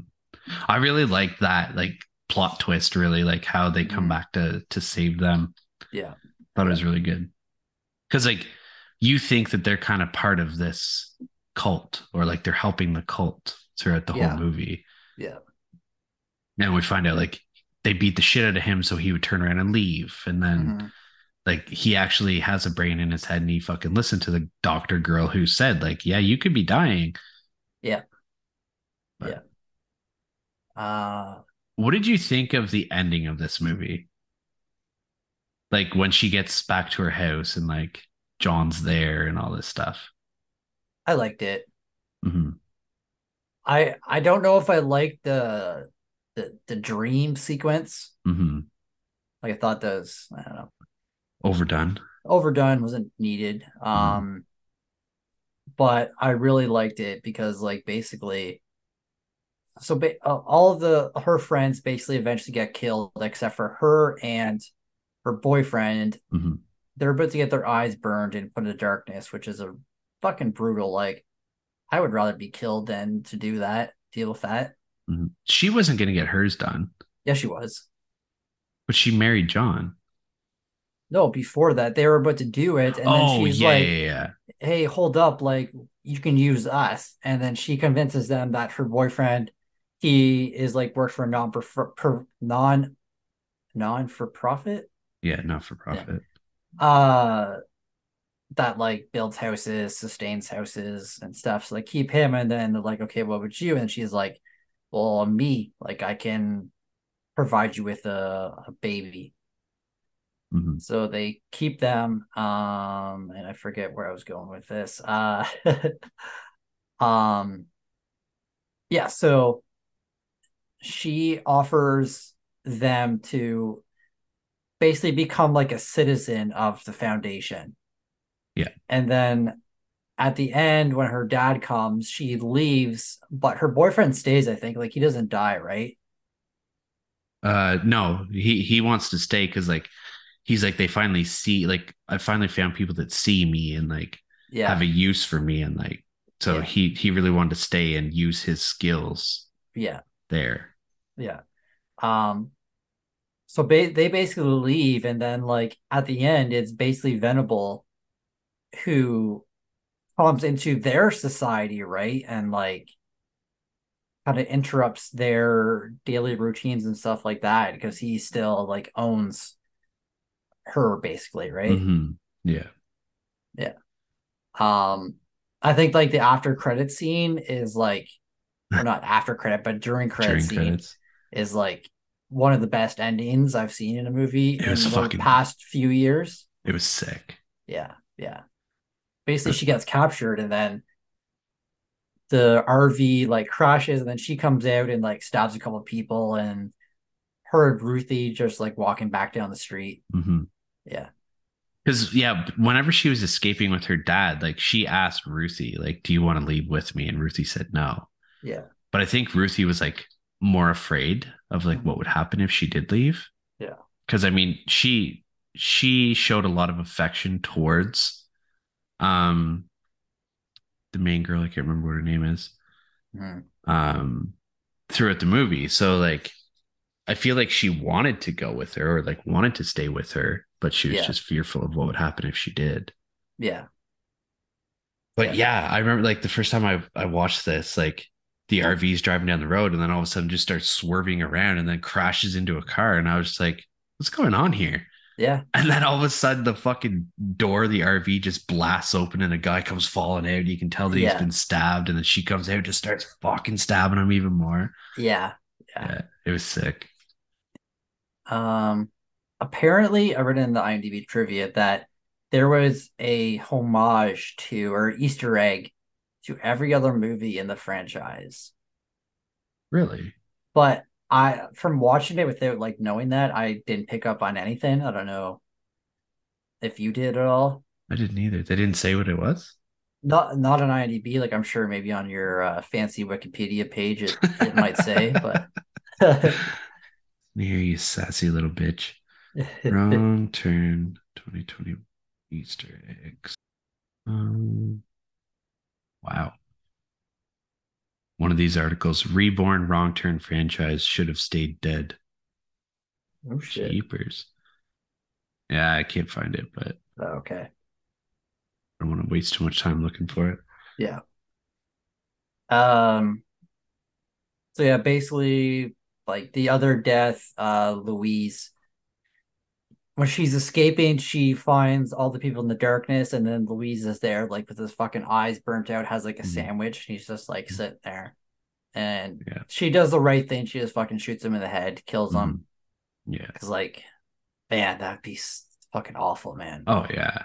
I really like that like plot twist. Really like how they come Mhm. back to to save them. Yeah, Thought it was really good because like you think that they're kind of part of this cult or like they're helping the cult throughout the Yeah. whole movie. yeah, And we find out like they beat the shit out of him so he would turn around and leave. And then Mhm. like he actually has a brain in his head and he fucking listened to the doctor girl who said, like, yeah, you could be dying. Uh, What did you think of the ending of this movie? Like when she gets back to her house and like John's there and all this stuff. I liked it. hmm I I don't know if I liked the the the dream sequence. hmm Like I thought those I don't know Overdone. overdone wasn't needed. Um, but I really liked it because like basically, so ba- uh, all of the her friends basically eventually get killed except for her and her boyfriend. hmm They're about to get their eyes burned and put into darkness, which is a fucking brutal. Like, I would rather be killed than to do that. Deal with that. hmm She wasn't going to get hers done, Yeah, she was. but she married John. No, before that, they were about to do it, and then oh, she's yeah, like, yeah, yeah. Hey, hold up, like you can use us. And then she convinces them that her boyfriend, he is like works for a non per non non for profit, Yeah, not for profit. uh that like builds houses, sustains houses and stuff. So like keep him and then they're like, okay, what about you? And she's like, Well, me, like I can provide you with a, a baby. Hmm So they keep them. Um, and I forget where I was going with this. Uh, um, yeah. So she offers them to basically become like a citizen of the foundation. Yeah. And then at the end, when her dad comes, she leaves, but her boyfriend stays. I think like he doesn't die, right? Uh, no, he he wants to stay because like he's like they finally see like I finally found people that see me and like Yeah. have a use for me and like so Yeah. he he really wanted to stay and use his skills yeah. there. Yeah. Um so ba- they basically leave, and then like at the end, it's basically Venable who comes into their society, right? And like kind of interrupts their daily routines and stuff like that because he still like owns her basically, right? Mhm. Yeah. Um, I think like the after credit scene is like, or not after credit, but during credit During scene credits. is like one of the best endings I've seen in a movie It in was the fucking- past few years. It was sick. Yeah, yeah. Basically, she gets captured and then the RV like crashes, and then she comes out and like stabs a couple of people, and her and Ruthie just like walking back down the street. hmm Yeah, Because yeah, whenever she was escaping with her dad, like she asked Ruthie, like, "Do you want to leave with me?" And Ruthie said no. yeah, But I think Ruthie was like more afraid of like what would happen if she did leave. Yeah. Because I mean, she she showed a lot of affection towards um the main girl. I can't remember what her name is. Mhm. Um throughout the movie. So like I feel like she wanted to go with her or like wanted to stay with her, but she was Yeah. just fearful of what would happen if she did. yeah, But yeah. I remember like the first time I I watched this, like the RV's driving down the road and then all of a sudden just starts swerving around and then crashes into a car. And I was just like, what's going on here? yeah, And then all of a sudden the fucking door of the RV just blasts open and a guy comes falling out. You can tell that Yeah. he's been stabbed, and then she comes out and just starts fucking stabbing him even more. yeah. Yeah. Yeah, it was sick. Um, apparently, I read in the IMDb trivia that there was a homage to or Easter egg to every other movie in the franchise. Really? But I, from watching it without like knowing that, I didn't pick up on anything. I don't know if you did at all. I didn't either. They didn't say what it was. Not not on IMDb. Like I'm sure maybe on your uh, fancy Wikipedia page it, it might say, but Here, you sassy little bitch. Wrong turn 2020 Easter eggs. Um, wow. One of these articles Reborn Wrong Turn franchise should have stayed dead. oh shit. Jeepers. Yeah, I can't find it, but Oh, okay. I don't want to waste too much time looking for it. Yeah. Um. So yeah, basically, like the other death, uh, Luis. When she's escaping, she finds all the people in the darkness, and then Luis is there, like with his fucking eyes burnt out, has like a Mhm. sandwich. And he's just like sitting there, and Yeah. she does the right thing. She just fucking shoots him in the head, kills him. Yeah. Because like, man, that'd be fucking awful, man. Oh yeah.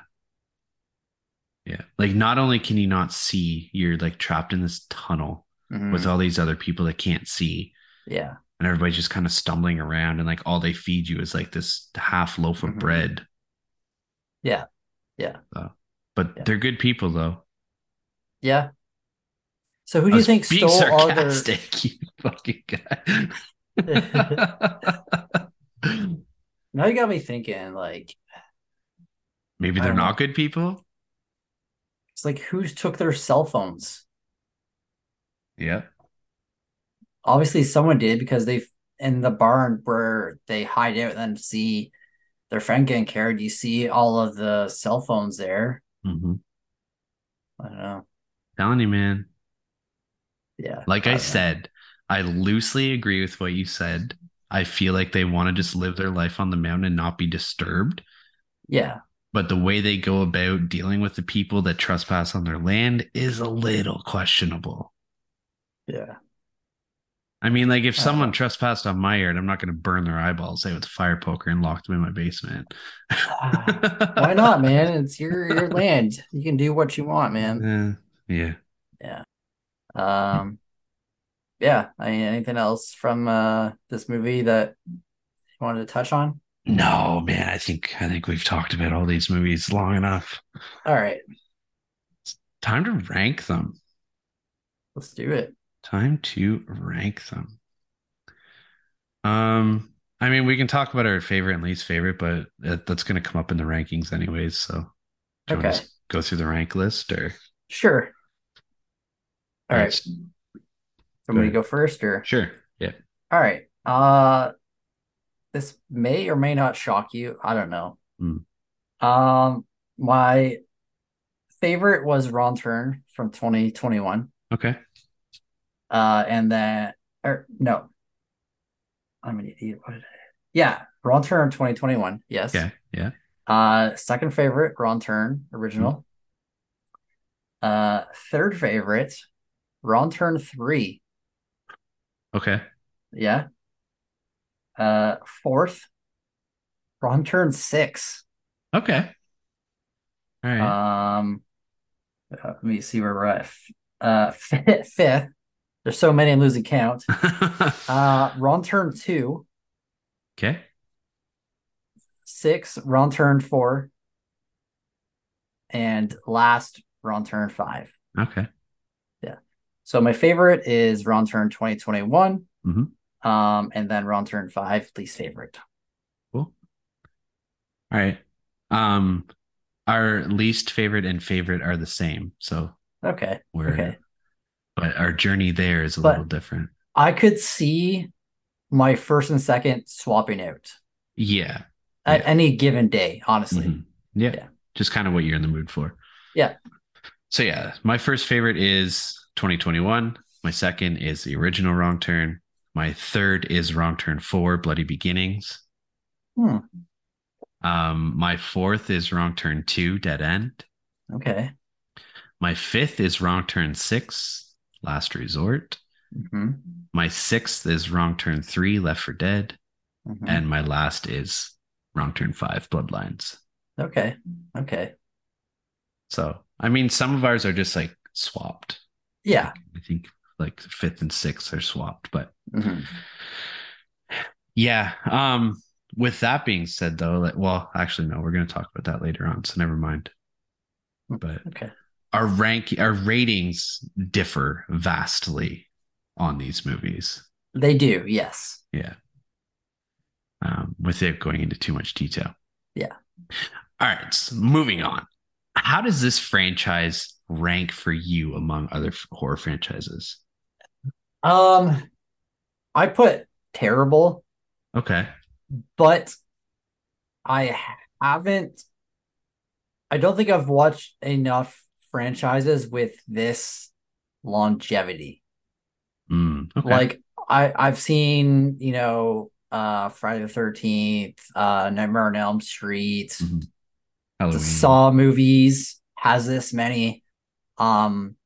Yeah. Like not only can you not see, you're like trapped in this tunnel Mhm. with all these other people that can't see. yeah, And everybody's just kind of stumbling around and like all they feed you is like this half loaf of Mhm. bread. yeah, yeah, But Yeah. they're good people though. yeah. So who do you think stole all their? you fucking guy. Now you got me thinking, like, Maybe they're don't know. not good people. it's like who's took their cell phones? Yeah. Obviously, someone did because they in the barn where they hide out and then see their friend getting carried. You see all of the cell phones there. hmm I don't know. Telling you, man. Yeah, Like I, know. said, I loosely agree with what you said. I feel like they want to just live their life on the mountain and not be disturbed. Yeah, But the way they go about dealing with the people that trespass on their land is a little questionable. yeah, I mean, like if Uh, someone trespassed on my yard, I'm not going to burn their eyeballs out with a fire poker and lock them in my basement. Why not, man? It's your your land. You can do what you want, man. Eh, yeah. Um, yeah. I mean, anything else from uh this movie that you wanted to touch on? No, man. I think I think we've talked about all these movies long enough. All right, It's Time to rank them. let's do it. Time to rank them. Um, I mean, we can talk about our favorite and least favorite, but that, that's going to come up in the rankings anyways. So, do Okay. go through the rank list or? Sure. All right. Me to go first or? Sure. Yeah. All right. Uh this may or may not shock you. I don't know. Hmm. Um, my favorite was Wrong Turn from 2021. Okay. Uh, and then or no, I'm an idiot. What did I? Yeah, Wrong Turn 2021. Yes. Okay. Yeah. Uh, second favorite, Wrong Turn original. Uh, third favorite, Wrong Turn 3. Okay. Yeah. Uh, fourth, Wrong Turn 6. Okay. All right. Um, uh, let me see where we're at. Uh, fifth, fifth. There's so many I'm losing count. Uh, Wrong Turn 2. okay. Six, Wrong Turn 4. And last, Wrong Turn 5. Okay. Yeah. So my favorite is Wrong Turn 2021. Mhm. Um, and then Wrong Turn 5, least favorite. Cool. All right. Um, our least favorite and favorite are the same. So Okay. we're, Okay. But our journey there is a But- little different. I could see my first and second swapping out Yeah. at Yeah. any given day, honestly. Mhm. Yeah. Yeah. Just kind of what you're in the mood for. Yeah. So yeah, my first favorite is 2021. My second is the original Wrong Turn. My third is Wrong Turn 4, Bloody Beginnings. Hmm. Um, my fourth is Wrong Turn 2, Dead End. Okay. My fifth is Wrong Turn 6, Last Resort. hmm My sixth is Wrong Turn 3, Left for Dead. hmm And my last is Wrong Turn 5, Bloodlines. Okay. Okay. So, I mean, some of ours are just like swapped. Yeah. I think like fifth and sixth are swapped, but hmm yeah. Um, with that being said, though, like, well, actually, no, we're going to talk about that later on, so never mind. But Okay. Our rank, our ratings differ vastly on these movies. They do. Yes. Yeah. Um, without going into too much detail. Yeah. All right. So moving on. How does this franchise rank for you among other horror franchises? Um, I put terrible, Okay. but I haven't. I don't think I've watched enough franchises with this longevity. Mm, okay. Like I, I've seen, you know, uh, Friday the Thirteenth, uh, Nightmare on Elm Street, Mhm. the Saw movies has this many. Um,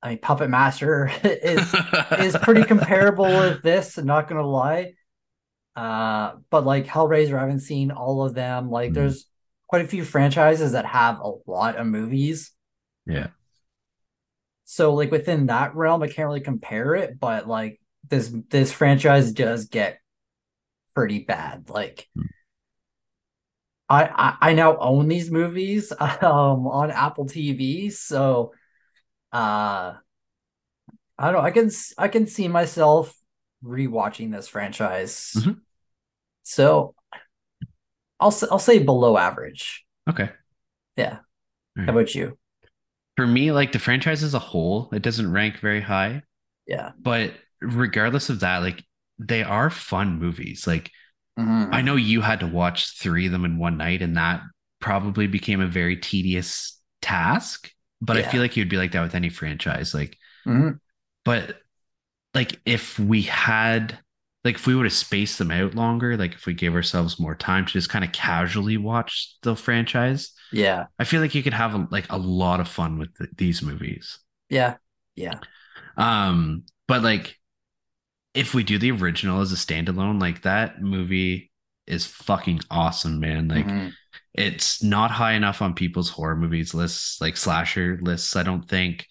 I mean, Puppet Master is is pretty comparable with this. Not gonna lie. Uh, but like Hellraiser, I haven't seen all of them. Like, Mhm. there's quite a few franchises that have a lot of movies. Yeah. So like within that realm, I can't really compare it. But like this this franchise does get pretty bad. Like. Hmm. I, I I now own these movies um on Apple TV, so uh I don't know, I can I can see myself rewatching this franchise. Mhm. So I'll I'll say below average. Okay. Yeah. All How about you? For me, like the franchise as a whole, it doesn't rank very high. Yeah. But regardless of that, like they are fun movies. Like Mhm. I know you had to watch three of them in one night, and that probably became a very tedious task. But I feel like you'd be like that with any franchise. Like, Mhm. but like if we had like if we would have spaced them out longer, like if we gave ourselves more time to just kind of casually watch the franchise, Yeah. I feel like you could have like a lot of fun with th- these movies. Yeah. Yeah. Um, but like if we do the original as a standalone, like that movie is fucking awesome, man. Like Mhm. it's not high enough on people's horror movies lists, like slasher lists, I don't think.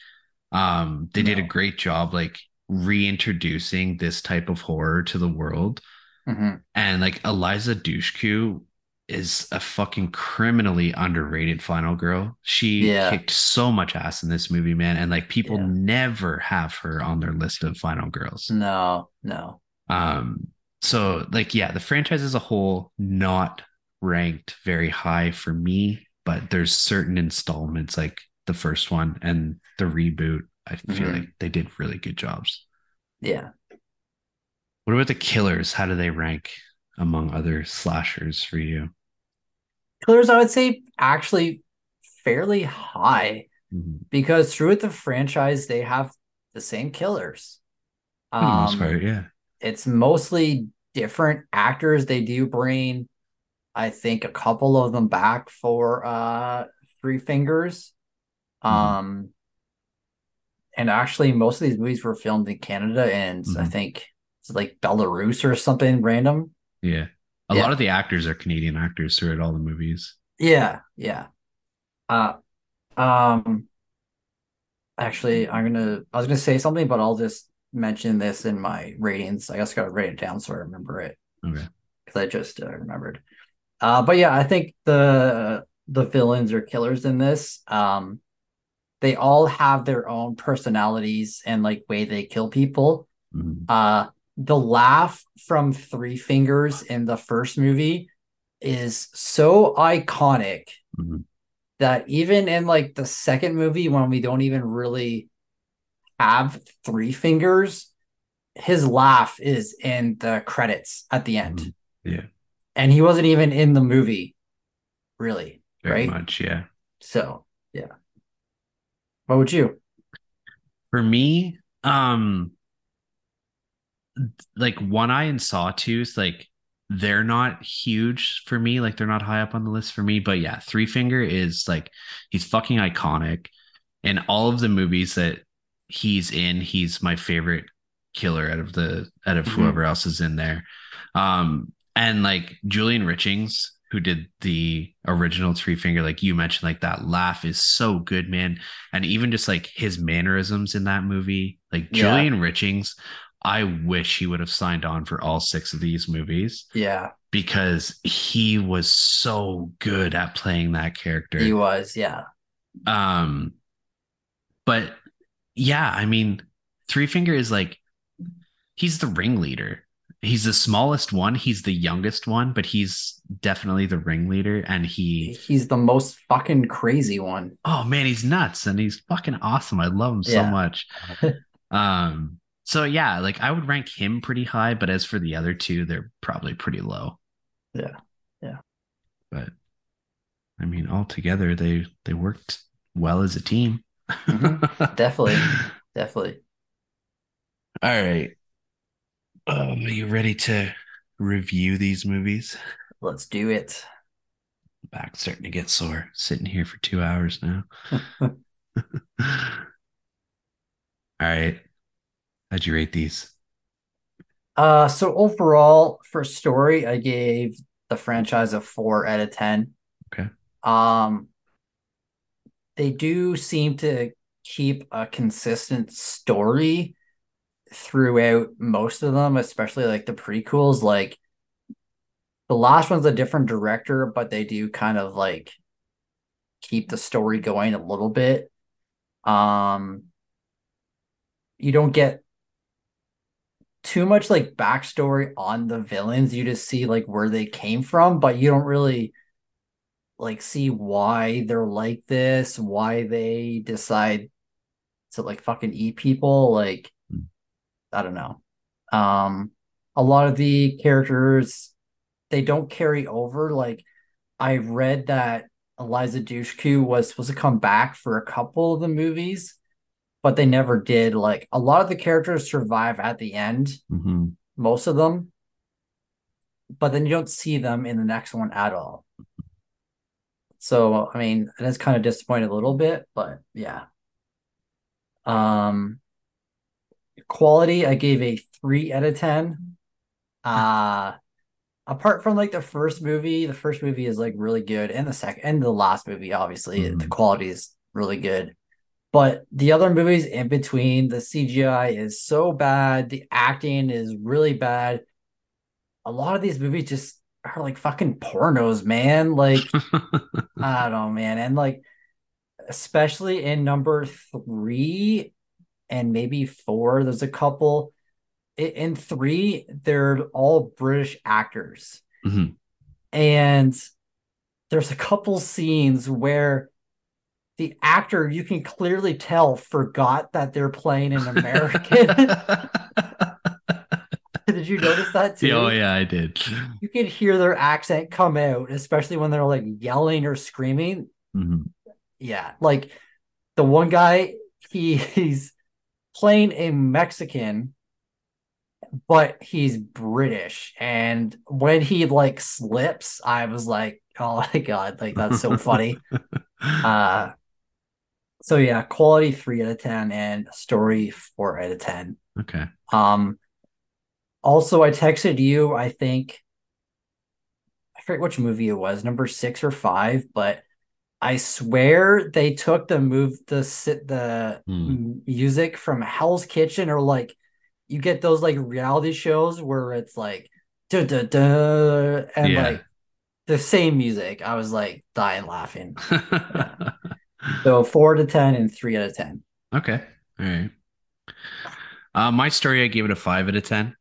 Um, they did a great job like reintroducing this type of horror to the world. Mhm. And like Eliza Dushku is a fucking criminally underrated final girl. She Yeah. kicked so much ass in this movie, man. And like people Yeah. never have her on their list of final girls. No, no. Um, so like yeah, the franchise as a whole not ranked very high for me, but there's certain installments like the first one and the reboot. I feel Mhm. like they did really good jobs. Yeah. What about the killers? How do they rank? among other slashers for you? Killers, I would say, actually fairly high Mhm. because throughout the franchise, they have the same killers. For Um, part, yeah. it's mostly different actors. They do bring, I think, a couple of them back for uh Three Fingers. Mhm. Um, and actually, most of these movies were filmed in Canada, and I Mhm. think it's like Belarus or something random. Yeah. A Yeah. lot of the actors are Canadian actors throughout all the movies. Yeah, yeah. Uh, um, actually, I'm gonna. I was gonna say something, but I'll just mention this in my ratings. I guess I gotta write it down so I remember it. Okay. because I just uh, remembered. Uh, but yeah, I think the the villains or killers in this, um, they all have their own personalities and like way they kill people. Mhm. Uh, the laugh from Three Fingers in the first movie is so iconic Mhm. that even in like the second movie when we don't even really have Three Fingers, his laugh is in the credits at the end Mhm. Yeah. and he wasn't even in the movie, really. Very Right? much. Yeah. So. What would you? For me, um, like One Eye and Sawtooth, like they're not huge for me. Like they're not high up on the list for me. But yeah, Three Finger is like he's fucking iconic. In all of the movies that he's in, he's my favorite killer out of the out of Mhm. whoever else is in there. Um, and like Julian Richings, who did the original Three Finger, like you mentioned, like that laugh is so good, man. And even just like his mannerisms in that movie, like Yeah. Julian Richings, I wish he would have signed on for all six of these movies Yeah, because he was so good at playing that character. he was. Yeah. Um, but yeah, I mean, Three Finger is like he's the ringleader. He's the smallest one. He's the youngest one, but he's definitely the ringleader. And he, He's the most fucking crazy one. oh man, he's nuts and he's fucking awesome. I love him so Yeah. much. um, so yeah, like I would rank him pretty high, but as for the other two, they're probably pretty low. Yeah. Yeah. But I mean, altogether, they they worked well as a team. Mhm. Definitely. Definitely. All right. Um, are you ready to review these movies? Let's do it. Back starting to get sore. Sitting here for two hours now. All right. How'd you rate these? Uh, so overall for story, I gave the franchise a four out of ten. Okay. Um, they do seem to keep a consistent story throughout most of them, especially like the prequels. Like the last one's a different director, but they do kind of like keep the story going a little bit. Um, you don't get too much like backstory on the villains. You just see like where they came from, but you don't really like see why they're like this, why they decide to like fucking eat people. Like. I don't know. Um, a lot of the characters they don't carry over. Like, I read that Eliza Dushku was supposed to come back for a couple of the movies, but they never did. Like, a lot of the characters survive at the end, Mm-hmm. most of them, but then you don't see them in the next one at all. So, I mean, it is kind of disappointed a little bit, but yeah. Um, quality, I gave a three out of ten. Uh apart from like the first movie, the first movie is like really good, and the second and the last movie, obviously, the Mhm. quality is really good. But the other movies in between, the CGI is so bad, the acting is really bad. A lot of these movies just are like fucking pornos, man. Like I don't know, man. And like, especially in number three and maybe four, there's a couple. In three, they're all British actors. Mhm. And there's a couple scenes where the actor, you can clearly tell, forgot that they're playing an American. Did you notice that too? oh yeah, I did. You could hear their accent come out, especially when they're like yelling or screaming. Mhm. Yeah, like the one guy, he, he's playing a Mexican, but he's British. And when he like slips, I was like, oh my god, like that's so funny. Uh so yeah, quality three out of ten and story four out of ten. okay. Um also I texted you, I think I forget which movie it was, number six or five, but I swear they took the move the sit the Hmm. music from Hell's Kitchen or like you get those like reality shows where it's like da da da and Yeah. like the same music. I was like dying laughing. So four to ten and three out of ten. okay. All right. Uh, my story, I gave it a five out of ten.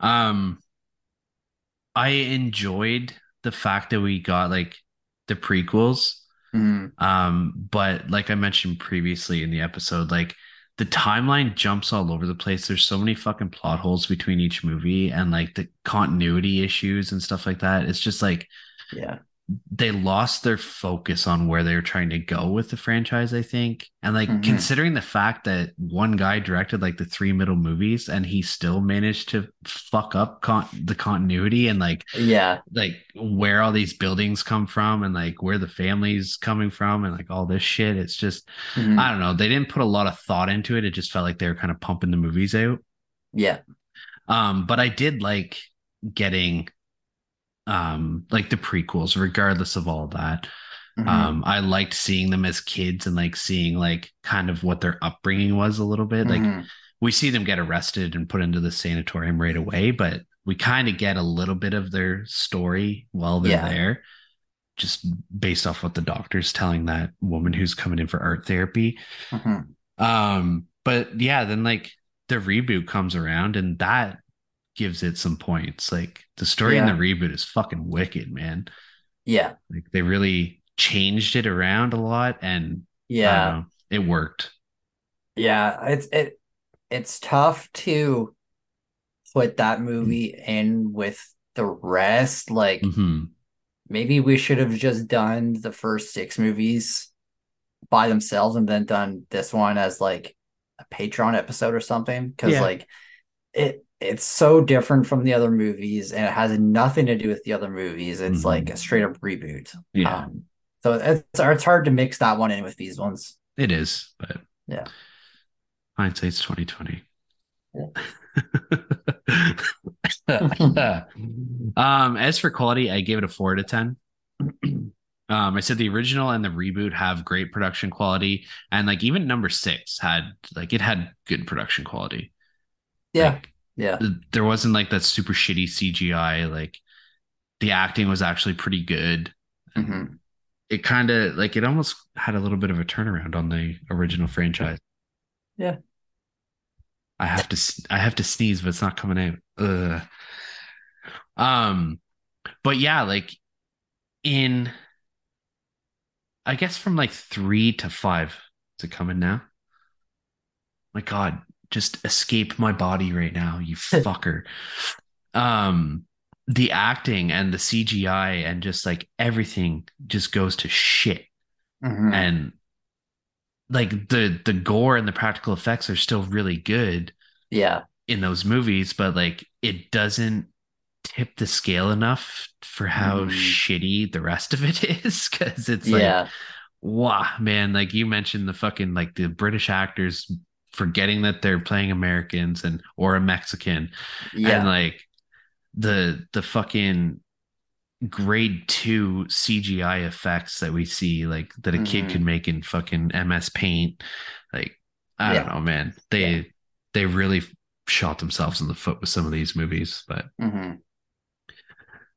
Um, I enjoyed the fact that we got like the prequels. Mhm. Um, but like I mentioned previously in the episode, like the timeline jumps all over the place. There's so many fucking plot holes between each movie and like the continuity issues and stuff like that. It's just like Yeah. They lost their focus on where they were trying to go with the franchise, I think. And like Mhm. considering the fact that one guy directed like the three middle movies and he still managed to fuck up con- the continuity and like Yeah. like where all these buildings come from and like where the family's coming from and like all this shit. It's just Mhm. I don't know. They didn't put a lot of thought into it. It just felt like they were kind of pumping the movies out. Yeah. Um, but I did like getting um like the prequels, regardless of all that. Mhm. Um, I liked seeing them as kids and like seeing like kind of what their upbringing was a little bit. Like Mhm. we see them get arrested and put into the sanatorium right away, but we kind of get a little bit of their story while they're Yeah. there, just based off what the doctor's telling that woman who's coming in for art therapy. Mhm. Um, but yeah, then like the reboot comes around and that gives it some points. Like the story in the reboot is fucking wicked, man. Yeah. Like they really changed it around a lot and Yeah. know, it worked. Yeah. It's it it's tough to put that movie in with the rest. Like hmm maybe we should have just done the first six movies by themselves and then done this one as like a Patreon episode or something. Because Yeah. like it it's so different from the other movies and it has nothing to do with the other movies. It's Mhm. like a straight up reboot. Yeah, Um, so it's it's hard to mix that one in with these ones. it is, but Yeah. hindsight's twenty twenty. yeah. um, as for quality, I gave it a four out of ten. Um, I said the original and the reboot have great production quality, and like even number six had like it had good production quality. Yeah. Like, Yeah. there wasn't like that super shitty CGI. Like the acting was actually pretty good. Mhm. It kind of like it almost had a little bit of a turnaround on the original franchise. Yeah. I have to I have to sneeze, but it's not coming out. Ugh. Um, but yeah, like in, I guess from like three to five. Is it coming now? My God, just escape my body right now, you fucker. um, the acting and the CGI and just like everything just goes to shit Mhm. and like the the gore and the practical effects are still really good Yeah. in those movies but like it doesn't tip the scale enough for how Mm. shitty the rest of it is because it's like Yeah. wow man like you mentioned the fucking like the british actors forgetting that they're playing americans and or a mexican Yeah. and like the the fucking grade two CGI effects that we see, like that a kid Mhm. could make in fucking MS Paint. Like, I Yeah. don't know, man. They Yeah. they really shot themselves in the foot with some of these movies. But Mhm.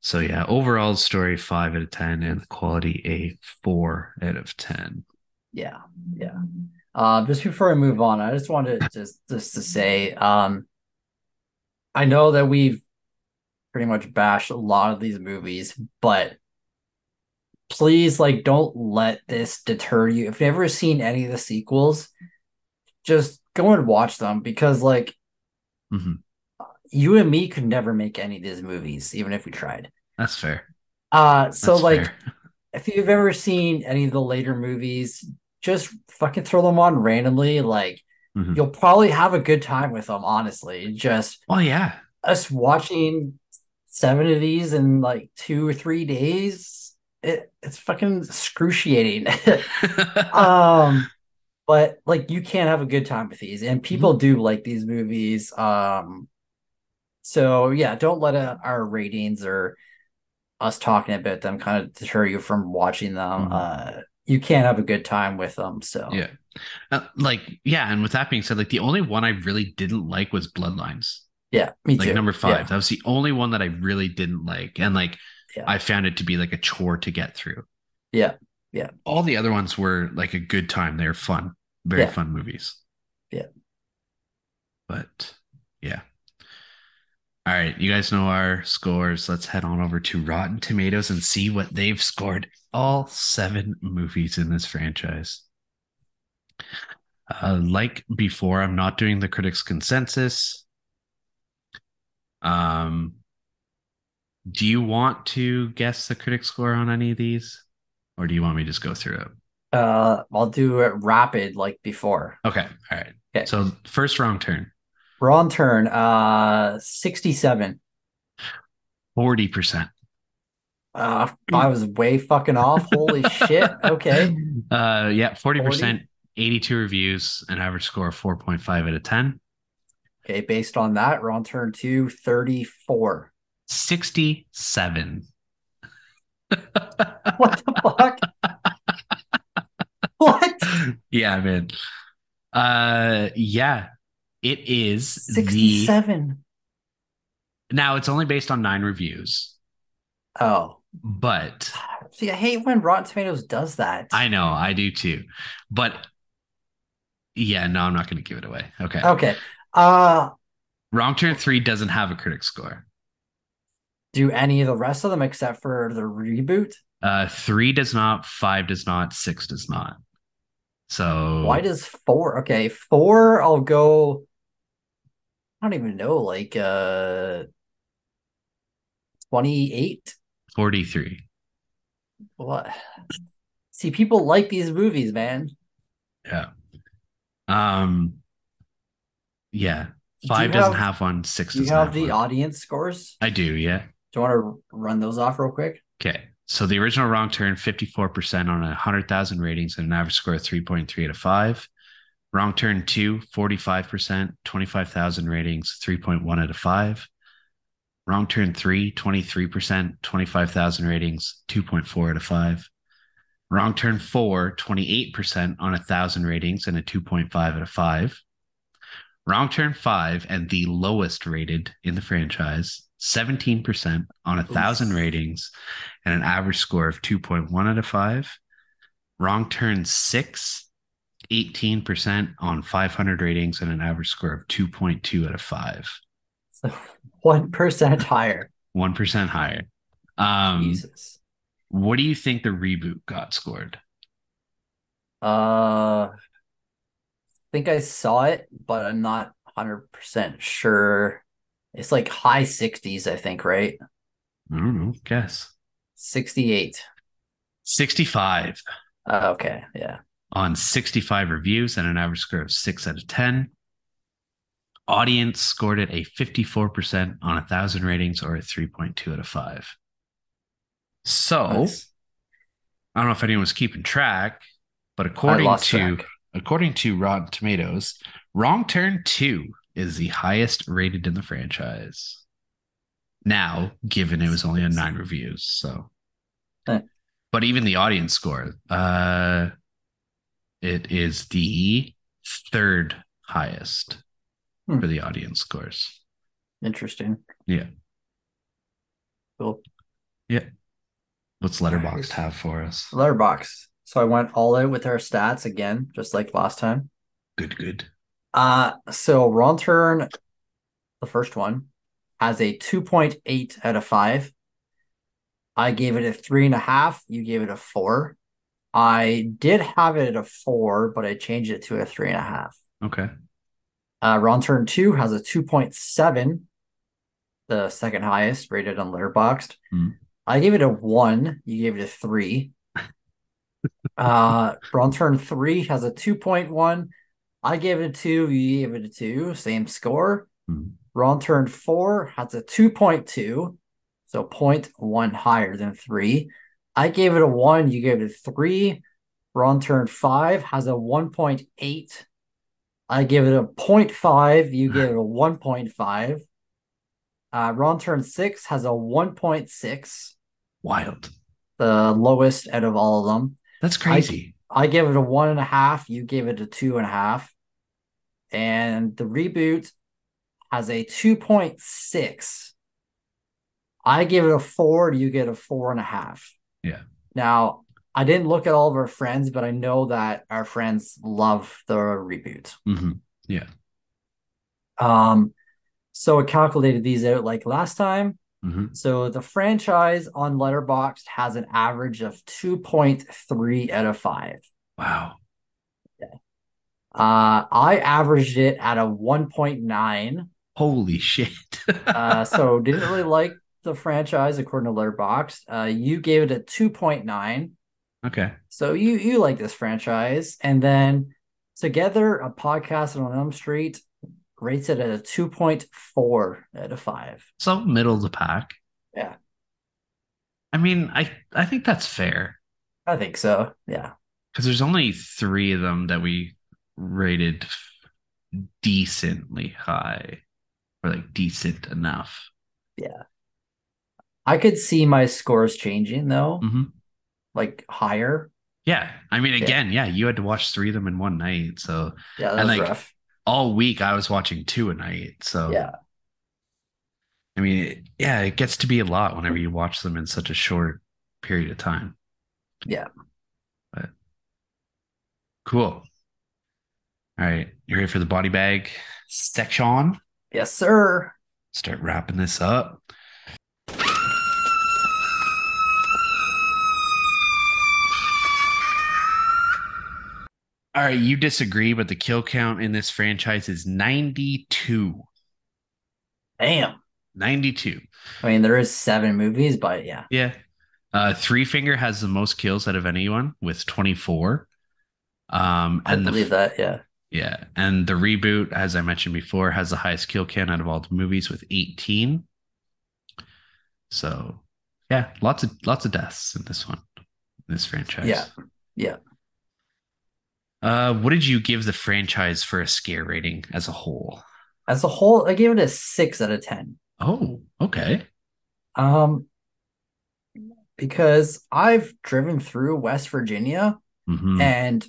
so yeah, overall story five out of ten and the quality a four out of ten. Yeah, yeah. Uh, just before I move on, I just wanted just just to say, um, I know that we've pretty much bashed a lot of these movies, but please, like, don't let this deter you. If you've never seen any of the sequels, just go and watch them because, like, Mhm. you and me could never make any of these movies, even if we tried. That's fair. Uh, so That's like, fair. if you've ever seen any of the later movies, just fucking throw them on randomly. Like, Mhm. you'll probably have a good time with them. Honestly, just Oh yeah. us watching seven of these in like two or three days. It, it's fucking excruciating. um but like you can't have a good time with these and people do like these movies um so yeah don't let uh our ratings or us talking about them kind of deter you from watching them Mhm. uh you can't have a good time with them so yeah. Uh, like yeah, and with that being said, like the only one I really didn't like was Bloodlines. yeah me Like too number five. yeah, That was the only one that I really didn't like. And like Yeah. I found it to be like a chore to get through. Yeah. Yeah. All the other ones were like a good time. They were fun. Very Yeah. fun movies. Yeah. But. All right, you guys know our scores. Let's head on over to Rotten Tomatoes and see what they've scored all seven movies in this franchise. Uh, like before, I'm not doing the critics' consensus. Um, do you want to guess the critic score on any of these, or do you want me to just go through it? uh i'll do it rapid like before Okay, all right. Okay. So first wrong turn, Wrong Turn uh 67 forty percent. uh i was way fucking off holy shit okay Uh, yeah, forty 40? percent, eighty-two reviews, an average score of four point five out of ten. okay based on that Wrong Turn two 34 Sixty-seven. what the fuck what yeah, man. Uh, yeah, it is the 67 now. It's only based on nine reviews, oh but see i hate when rotten tomatoes does that I know I do too. But yeah, no, I'm not going to give it away. Okay. okay uh Wrong Turn Three doesn't have a critic score. do any of the rest of them except for the reboot Uh, three does not. Five does not. Six does not. So why does four okay four i'll go i don't even know like uh 28 43? what see people like these movies man Yeah. Um. Yeah. Five doesn't have- have one. Six do you have have the one. audience scores I do. Yeah. do you want to run those off real quick Okay. So the original Wrong Turn, 54% on a 100,000 ratings and an average score of 3.3 out of 5. Wrong Turn 2, 45%, 25,000 ratings, 3.1 out of 5. Wrong Turn 3, 23%, 25,000 ratings, 2.4 out of 5. Wrong Turn 4, 28% on a 1,000 ratings and a 2.5 out of 5. Wrong Turn 5 and the lowest rated in the franchise, 17% on a 1,000 ratings and an average score of 2.1 out of 5. Wrong Turn 6, 18% on 500 ratings and an average score of 2.2 out of 5. so 1% higher 1% higher. Um, jesus what do you think the reboot got scored? uh I think i saw it but i'm not 100% sure it's like high 60s i think right I don't know. Guess. 68 65 uh, okay yeah on 65 reviews and an average score of 6 out of 10. Audience scored it a 54% on a 1,000 ratings or a 3.2 out of 5. So, Nice. I don't know if anyone was keeping track, but according to track. according to Rotten Tomatoes, Wrong Turn 2 is the highest rated in the franchise. Now, given it was only on 9 reviews, so but even the audience score, uh it is the third highest Hmm. for the audience scores. interesting Yeah. cool Yeah. What's Letterboxd have for us? Letterboxd so i went all out with our stats again just like last time Good, good. Uh, so Wrong Turn, the first one, has a 2.8 out of 5. I gave it a three and a half. You gave it a four. I did have it at a four, but I changed it to a three and a half. Okay. Uh, Wrong Turn 2 has a 2.7. the second highest rated on Letterboxd. Mm. I gave it a one. You gave it a three. uh, Wrong Turn three has a two point one. I gave it a two. You gave it a two. Same score. Mm. Wrong Turn four has a two point two, so 0.1 higher than three. I gave it a one. You gave it a three. Wrong Turn five has a one point eight. I give it a 0.5. You give it a 1.5. Uh, Wrong Turn 6 has a 1.6, Wild. the lowest out of all of them. That's crazy. I give it a one and a half. You gave it a two and a half. And the reboot has a 2.6. I give it a four. You get a four and a half. Yeah. Now, I didn't look at all of our friends, but I know that our friends love the reboot. Mhm. Yeah. Um, so I calculated these out like last time. Mhm. So the franchise on Letterboxd has an average of 2.3 out of 5. Wow. Yeah. Uh, I averaged it at a 1.9. Holy shit. Uh, so didn't really like the franchise according to Letterboxd. Uh, you gave it a 2.9. okay. So you you like this franchise, and then together a podcast on Elm Street rates it at a 2.4 out of 5. So middle of the pack. Yeah. I mean, I I think that's fair I think so. Yeah. because there's only three of them that we rated decently high or like decent enough. I could see my scores changing though, hmm like higher. Yeah. I mean, Yeah. again, yeah, you had to watch three of them in one night. So Yeah, that And, was like, rough. all week I was watching two a night. So Yeah. I mean, it, yeah, it gets to be a lot whenever you watch them in such a short period of time. Yeah. But cool. All right. You ready for the body bag section? Yes, sir. Start wrapping this up. All right, you disagree, but the kill count in this franchise is 92. Damn. 92. I mean, there is seven movies, but yeah. Yeah. Uh Three Finger has the most kills out of anyone with 24. Um I and the believe that. Yeah. yeah, and the reboot, as I mentioned before, has the highest kill count out of all the movies with 18. So yeah, lots of lots of deaths in this one, this franchise. Yeah. Yeah. Uh what did you give the franchise for a scare rating as a whole? As a whole, I gave it a six out of 10. Oh, okay. Um, because I've driven through West Virginia Mhm. and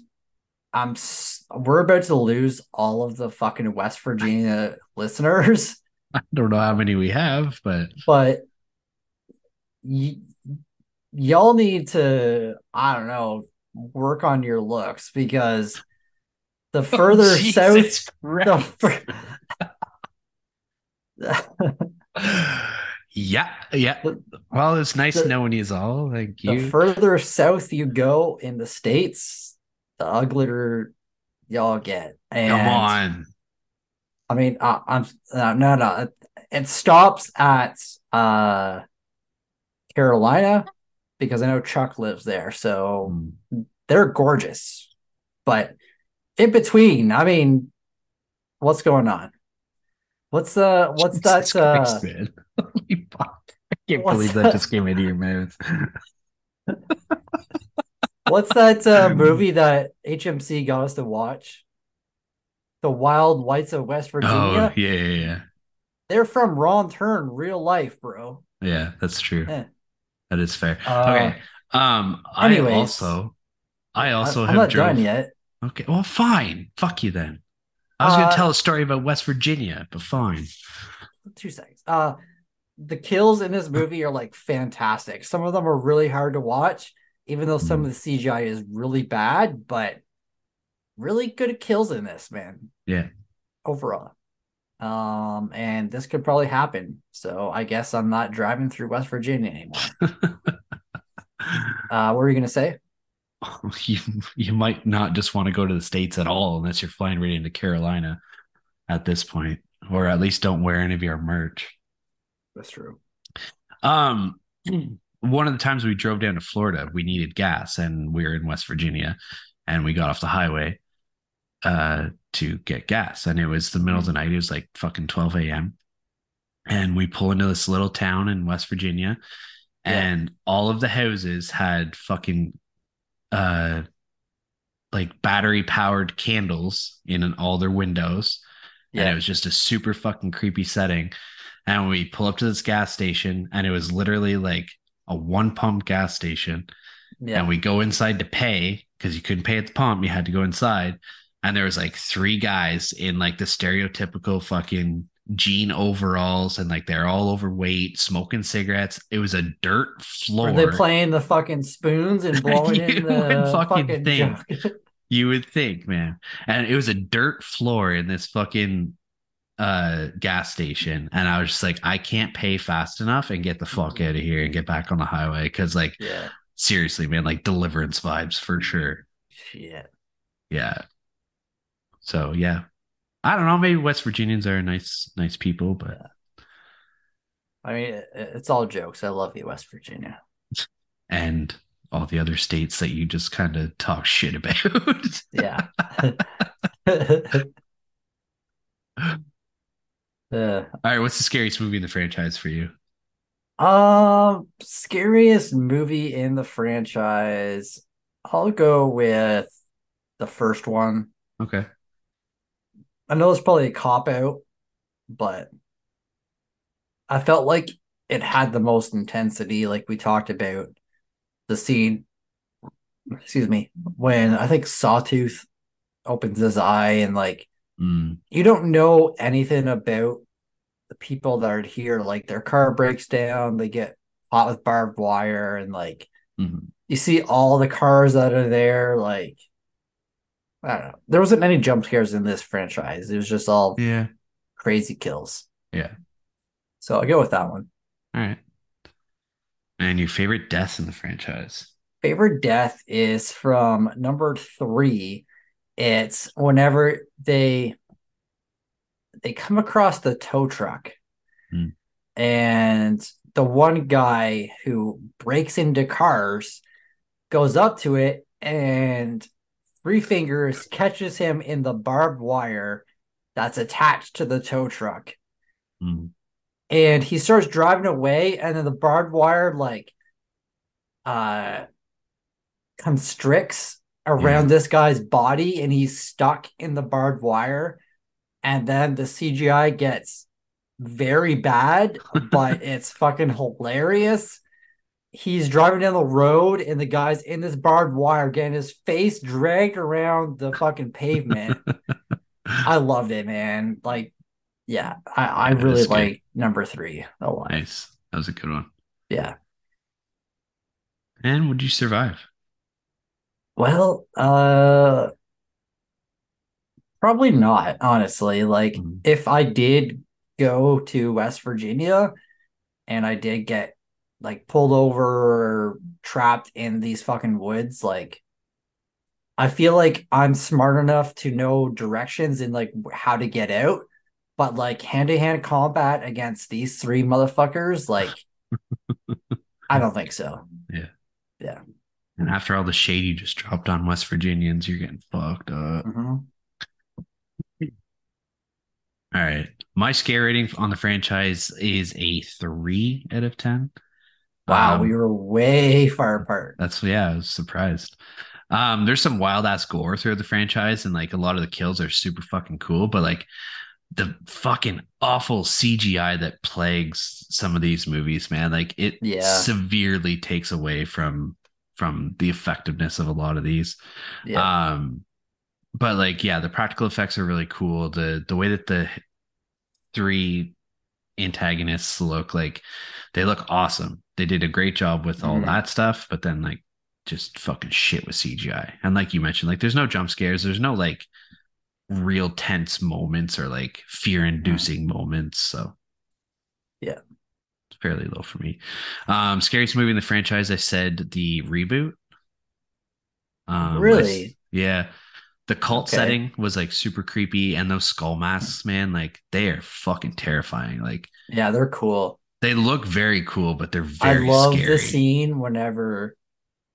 I'm s- we're about to lose all of the fucking West Virginia listeners, I don't know how many we have, but but y- y'all need to I don't know work on your looks because the further Oh, south the fur- yeah, yeah. Well, it's nice the- knowing you all. Like the further south you go in the states, the uglier y'all get. And Come on. I mean, I'm uh, no, no. It, it stops at uh Carolina because I know Chuck lives there, so Mm. they're gorgeous. But in between, I mean, what's going on? What's uh what's Jesus that uh Christ, man. I can't What's believe that that? just came into your mouth. what's that uh movie that HMC got us to watch? The Wild Whites of West Oh, Virginia. yeah, yeah, yeah. They're from Wrong Turn, real life, bro. Yeah, that's true. Eh. That is fair. Uh, okay. Um, I also, I also I, have not drove. done yet. Okay, well, fine. Fuck you then. I was Uh, gonna tell a story about West Virginia, but fine. two seconds. Uh the kills in this movie are like fantastic. Some of them are really hard to watch, even though some Mm. of the CGI is really bad, but really good kills in this, man. Yeah. Overall. Um, and this could probably happen. So I guess I'm not driving through West Virginia anymore. Uh, what were you gonna say? you you might not just want to go to the states at all unless you're flying right into Carolina at this point, or at least don't wear any of your merch. That's true. Um, one of the times we drove down to Florida, we needed gas, and we were in West Virginia, and we got off the highway uh to get gas, and it was the middle of the night. It was like fucking twelve a.m. And we pull into this little town in West Virginia, Yeah. and all of the houses had fucking uh like battery powered candles in all their windows and it was just a super fucking creepy setting. And we pull up to this gas station, and it was literally like a one pump gas station. Yeah. And we go inside to pay because you couldn't pay at the pump; you had to go inside. And there was like three guys in like the stereotypical fucking jean overalls, and like they're all overweight, smoking cigarettes. It was a dirt floor. Are they playing the fucking spoons and blowing in the fucking fucking, think. jug? You would think, man. And it was a dirt floor in this fucking uh gas station. And I was just like, I can't pay fast enough and get the fuck out of here and get back on the highway. Cause like yeah. seriously, man, like deliverance vibes for sure. Shit. Yeah. So yeah. I don't know. Maybe West Virginians are nice, nice people, but I mean, it's all jokes. I love you, West Virginia. and all the other states that you just kind of talk shit about. Yeah. Uh, all right, what's the scariest movie in the franchise for you? um, scariest movie in the franchise. I'll go with the first one. Okay. I know it's probably a cop out, but I felt like it had the most intensity, like we talked about the scene. Excuse me, when I think Sawtooth opens his eye and like Mm, you don't know anything about the people that are here. Like their car breaks down, they get caught with barbed wire, and like mhm. you see all the cars that are there. Like I don't know, there wasn't many jump scares in this franchise. It was just all Yeah. crazy kills. Yeah. So I'll go with that one. All right. And your favorite death in the franchise? Favorite death is from number three. It's whenever they they come across the tow truck, Hmm. and the one guy who breaks into cars goes up to it, and Three Fingers catches him in the barbed wire that's attached to the tow truck. Mm, and he starts driving away and then the barbed wire like uh constricts around this guy's body and he's stuck in the barbed wire. And then the CGI gets very bad but it's fucking hilarious he's driving down the road and the guy's in this barbed wire getting his face dragged around the fucking pavement I loved it man like yeah I, I really like number three a lot nice. That was a good one. yeah And would you survive? Well, uh probably not, honestly. Like Mhm. if I did go to West Virginia and I did get like pulled over or trapped in these fucking woods, like I feel like I'm smart enough to know directions and like how to get out. But like hand-to-hand combat against these three motherfuckers, like I don't think so. Yeah. Yeah. And after all the shade you just dropped on West Virginians, you're getting fucked up. Mhm. All right. My scare rating on the franchise is a three out of 10. Wow, Um, we were way far apart. That's yeah, I was surprised. Um, there's some wild ass gore throughout the franchise, and like a lot of the kills are super fucking cool, but like the fucking awful CGI that plagues some of these movies, man, like it Yeah. severely takes away from from the effectiveness of a lot of these. Yeah. Um, but like, yeah, the practical effects are really cool. The the way that the three antagonists look like they look awesome. They did a great job with all Mhm. that stuff, but then like just fucking shit with CGI. And like you mentioned, like there's no jump scares, there's no like real tense moments or like fear inducing moments. So Yeah. it's fairly low for me. Um, scariest movie in the franchise, I said the reboot. Um, Really? I- yeah. The cult Okay. setting was like super creepy, and those skull masks, man, like they are fucking terrifying. Like Yeah, they're cool. They look very cool, but they're I love scary. the scene whenever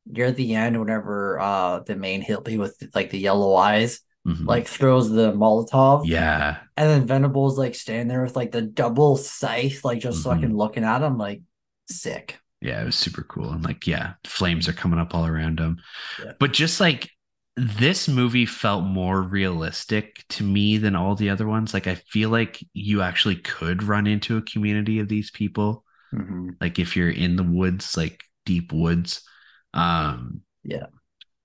near the end, whenever uh the main hippie with like the yellow eyes Mhm. like throws the Molotov, yeah, and then Venable's like standing there with like the double scythe, like just Mhm. fucking looking at him, like sick. yeah, it was super cool. And like, yeah, flames are coming up all around him. Yeah. But just like this movie felt more realistic to me than all the other ones. Like, I feel like you actually could run into a community of these people. Mhm. Like, if you're in the woods, like deep woods. Um, Yeah.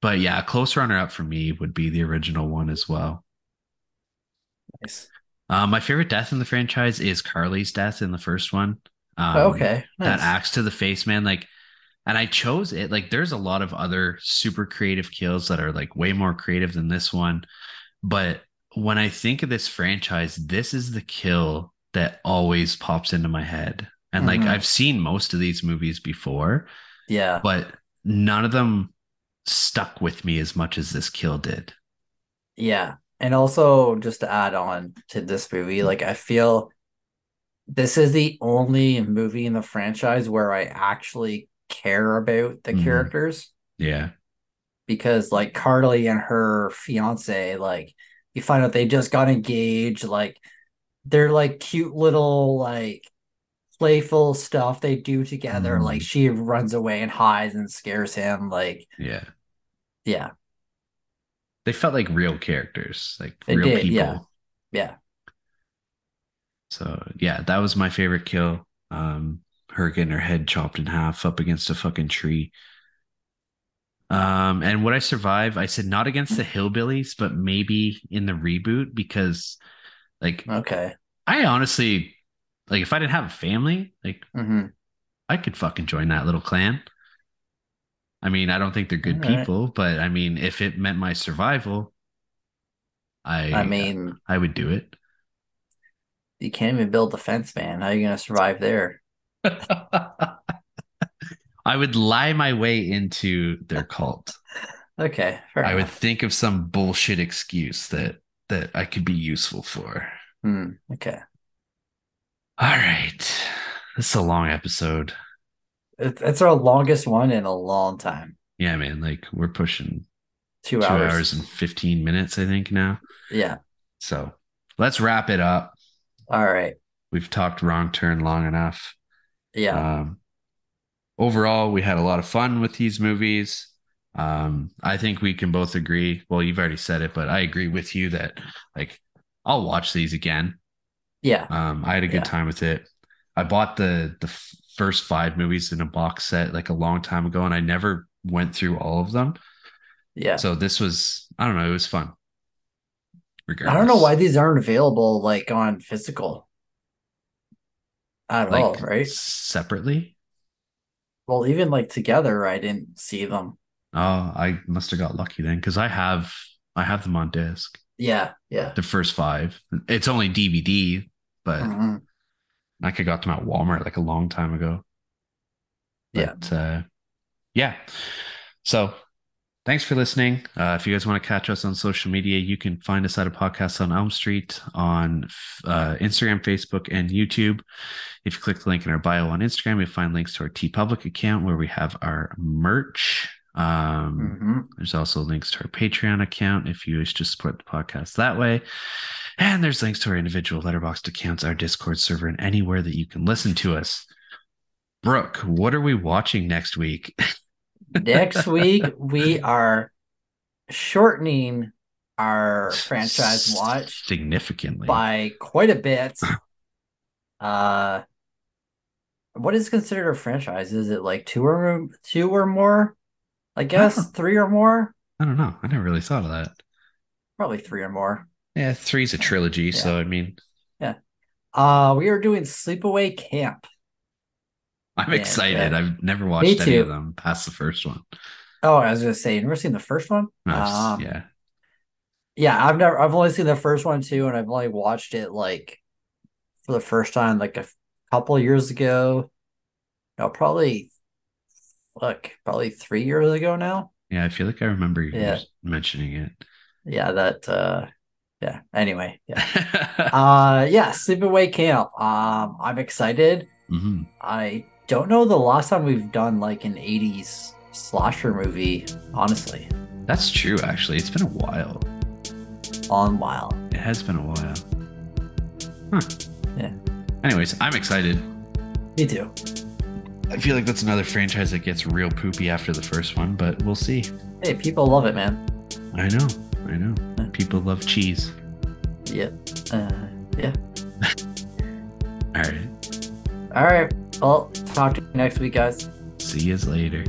But yeah, a close runner up for me would be the original one as well. Nice. Uh, my favorite death in the franchise is Carly's death in the first one. Um, okay. That Nice. axe to the face, man. Like, and I chose it. Like, there's a lot of other super creative kills that are like way more creative than this one. But when I think of this franchise, this is the kill that always pops into my head. And like, Mhm. I've seen most of these movies before, yeah. but none of them stuck with me as much as this kill did. Yeah. And also just to add on to this movie, like I feel this is the only movie in the franchise where I actually care about the Mhm. characters Yeah. because like Carly and her fiance, like you find out they just got engaged, like they're like cute little like playful stuff they do together. Mhm. Like she runs away and hides and scares him. Like, Yeah. yeah, They felt like real characters, like They real did, people. yeah. yeah. So yeah, that was my favorite kill. Um, her getting her head chopped in half up against a fucking tree. Um, and would I survive? I said not against the hillbillies, but maybe in the reboot because, like, Okay. I honestly, like, if I didn't have a family, like, hmm I could fucking join that little clan. I mean, I don't think they're good All right. people, but I mean, if it meant my survival, I, I mean, I would do it. you can't even build a fence, man. How are you gonna survive there? I would lie my way into their cult. Okay, fair I would think of some bullshit excuse that that I could be useful for. Hmm, okay, All right. This is a long episode. it's, it's our longest one in a long time. Yeah, man. Like we're pushing Two, two hours. hours and 15 minutes, I think, now. Yeah. So let's wrap it up. All right. We've talked wrong turn long enough. Yeah. Um, overall, we had a lot of fun with these movies. Um, I think we can both agree. Well, you've already said it, but I agree with you that like I'll watch these again. yeah. Um, I had a good Yeah. time with it. I bought the the first five movies in a box set like a long time ago, and I never went through all of them. Yeah. So this was I don't know, it was fun. Regardless. I don't know why these aren't available like on physical at like all, right? separately. Well, even like together, I didn't see them. Oh, I must have got lucky then because I have I have them on disc. Yeah. Yeah. The first five. It's only DVD, but Mhm. I could got them at Walmart like a long time ago. Yeah. But, uh, yeah. So thanks for listening. Uh, if you guys want to catch us on social media, you can find us at a podcast on Elm Street on uh, Instagram, Facebook, and YouTube. If you click the link in our bio on Instagram, you'll find links to our TeePublic account where we have our merch. Um, Mhm. there's also links to our Patreon account if you wish to support the podcast that way. And there's links to our individual Letterboxd accounts, our Discord server, and anywhere that you can listen to us. Brooke, what are we watching next week? Next week we are shortening our franchise watch significantly. by quite a bit. Uh, what is considered a franchise? Is it like two or two or more? I guess know. three or more. I don't know. I never really thought of that. Probably three or more. Yeah, three's a trilogy, so I mean, yeah. Uh, we are doing Sleepaway Camp. I'm Yeah, excited. yeah. I've never watched any of them past the first one. Oh, I was gonna say, you never seen the first one? Um, yeah, Yeah, I've never. I've only seen the first one too, and I've only watched it like for the first time like a couple years ago. No, probably. Look, probably three years ago now. yeah. I feel like I remember you Yeah. mentioning it. Yeah, that. uh Yeah. Anyway, yeah. uh, yeah. Sleepaway Camp. Um, I'm excited. hmm I don't know the last time we've done like an 80s slasher movie, honestly. That's true, actually. It's been a while. Long while. It has been a while. Huh. Yeah. Anyways, I'm excited. Me too. I feel like that's another franchise that gets real poopy after the first one, but we'll see. Hey, people love it, man. I know. I know. People love cheese. Yep. Uh, yeah. All right. All right. Well, talk to you next week, guys. See you later.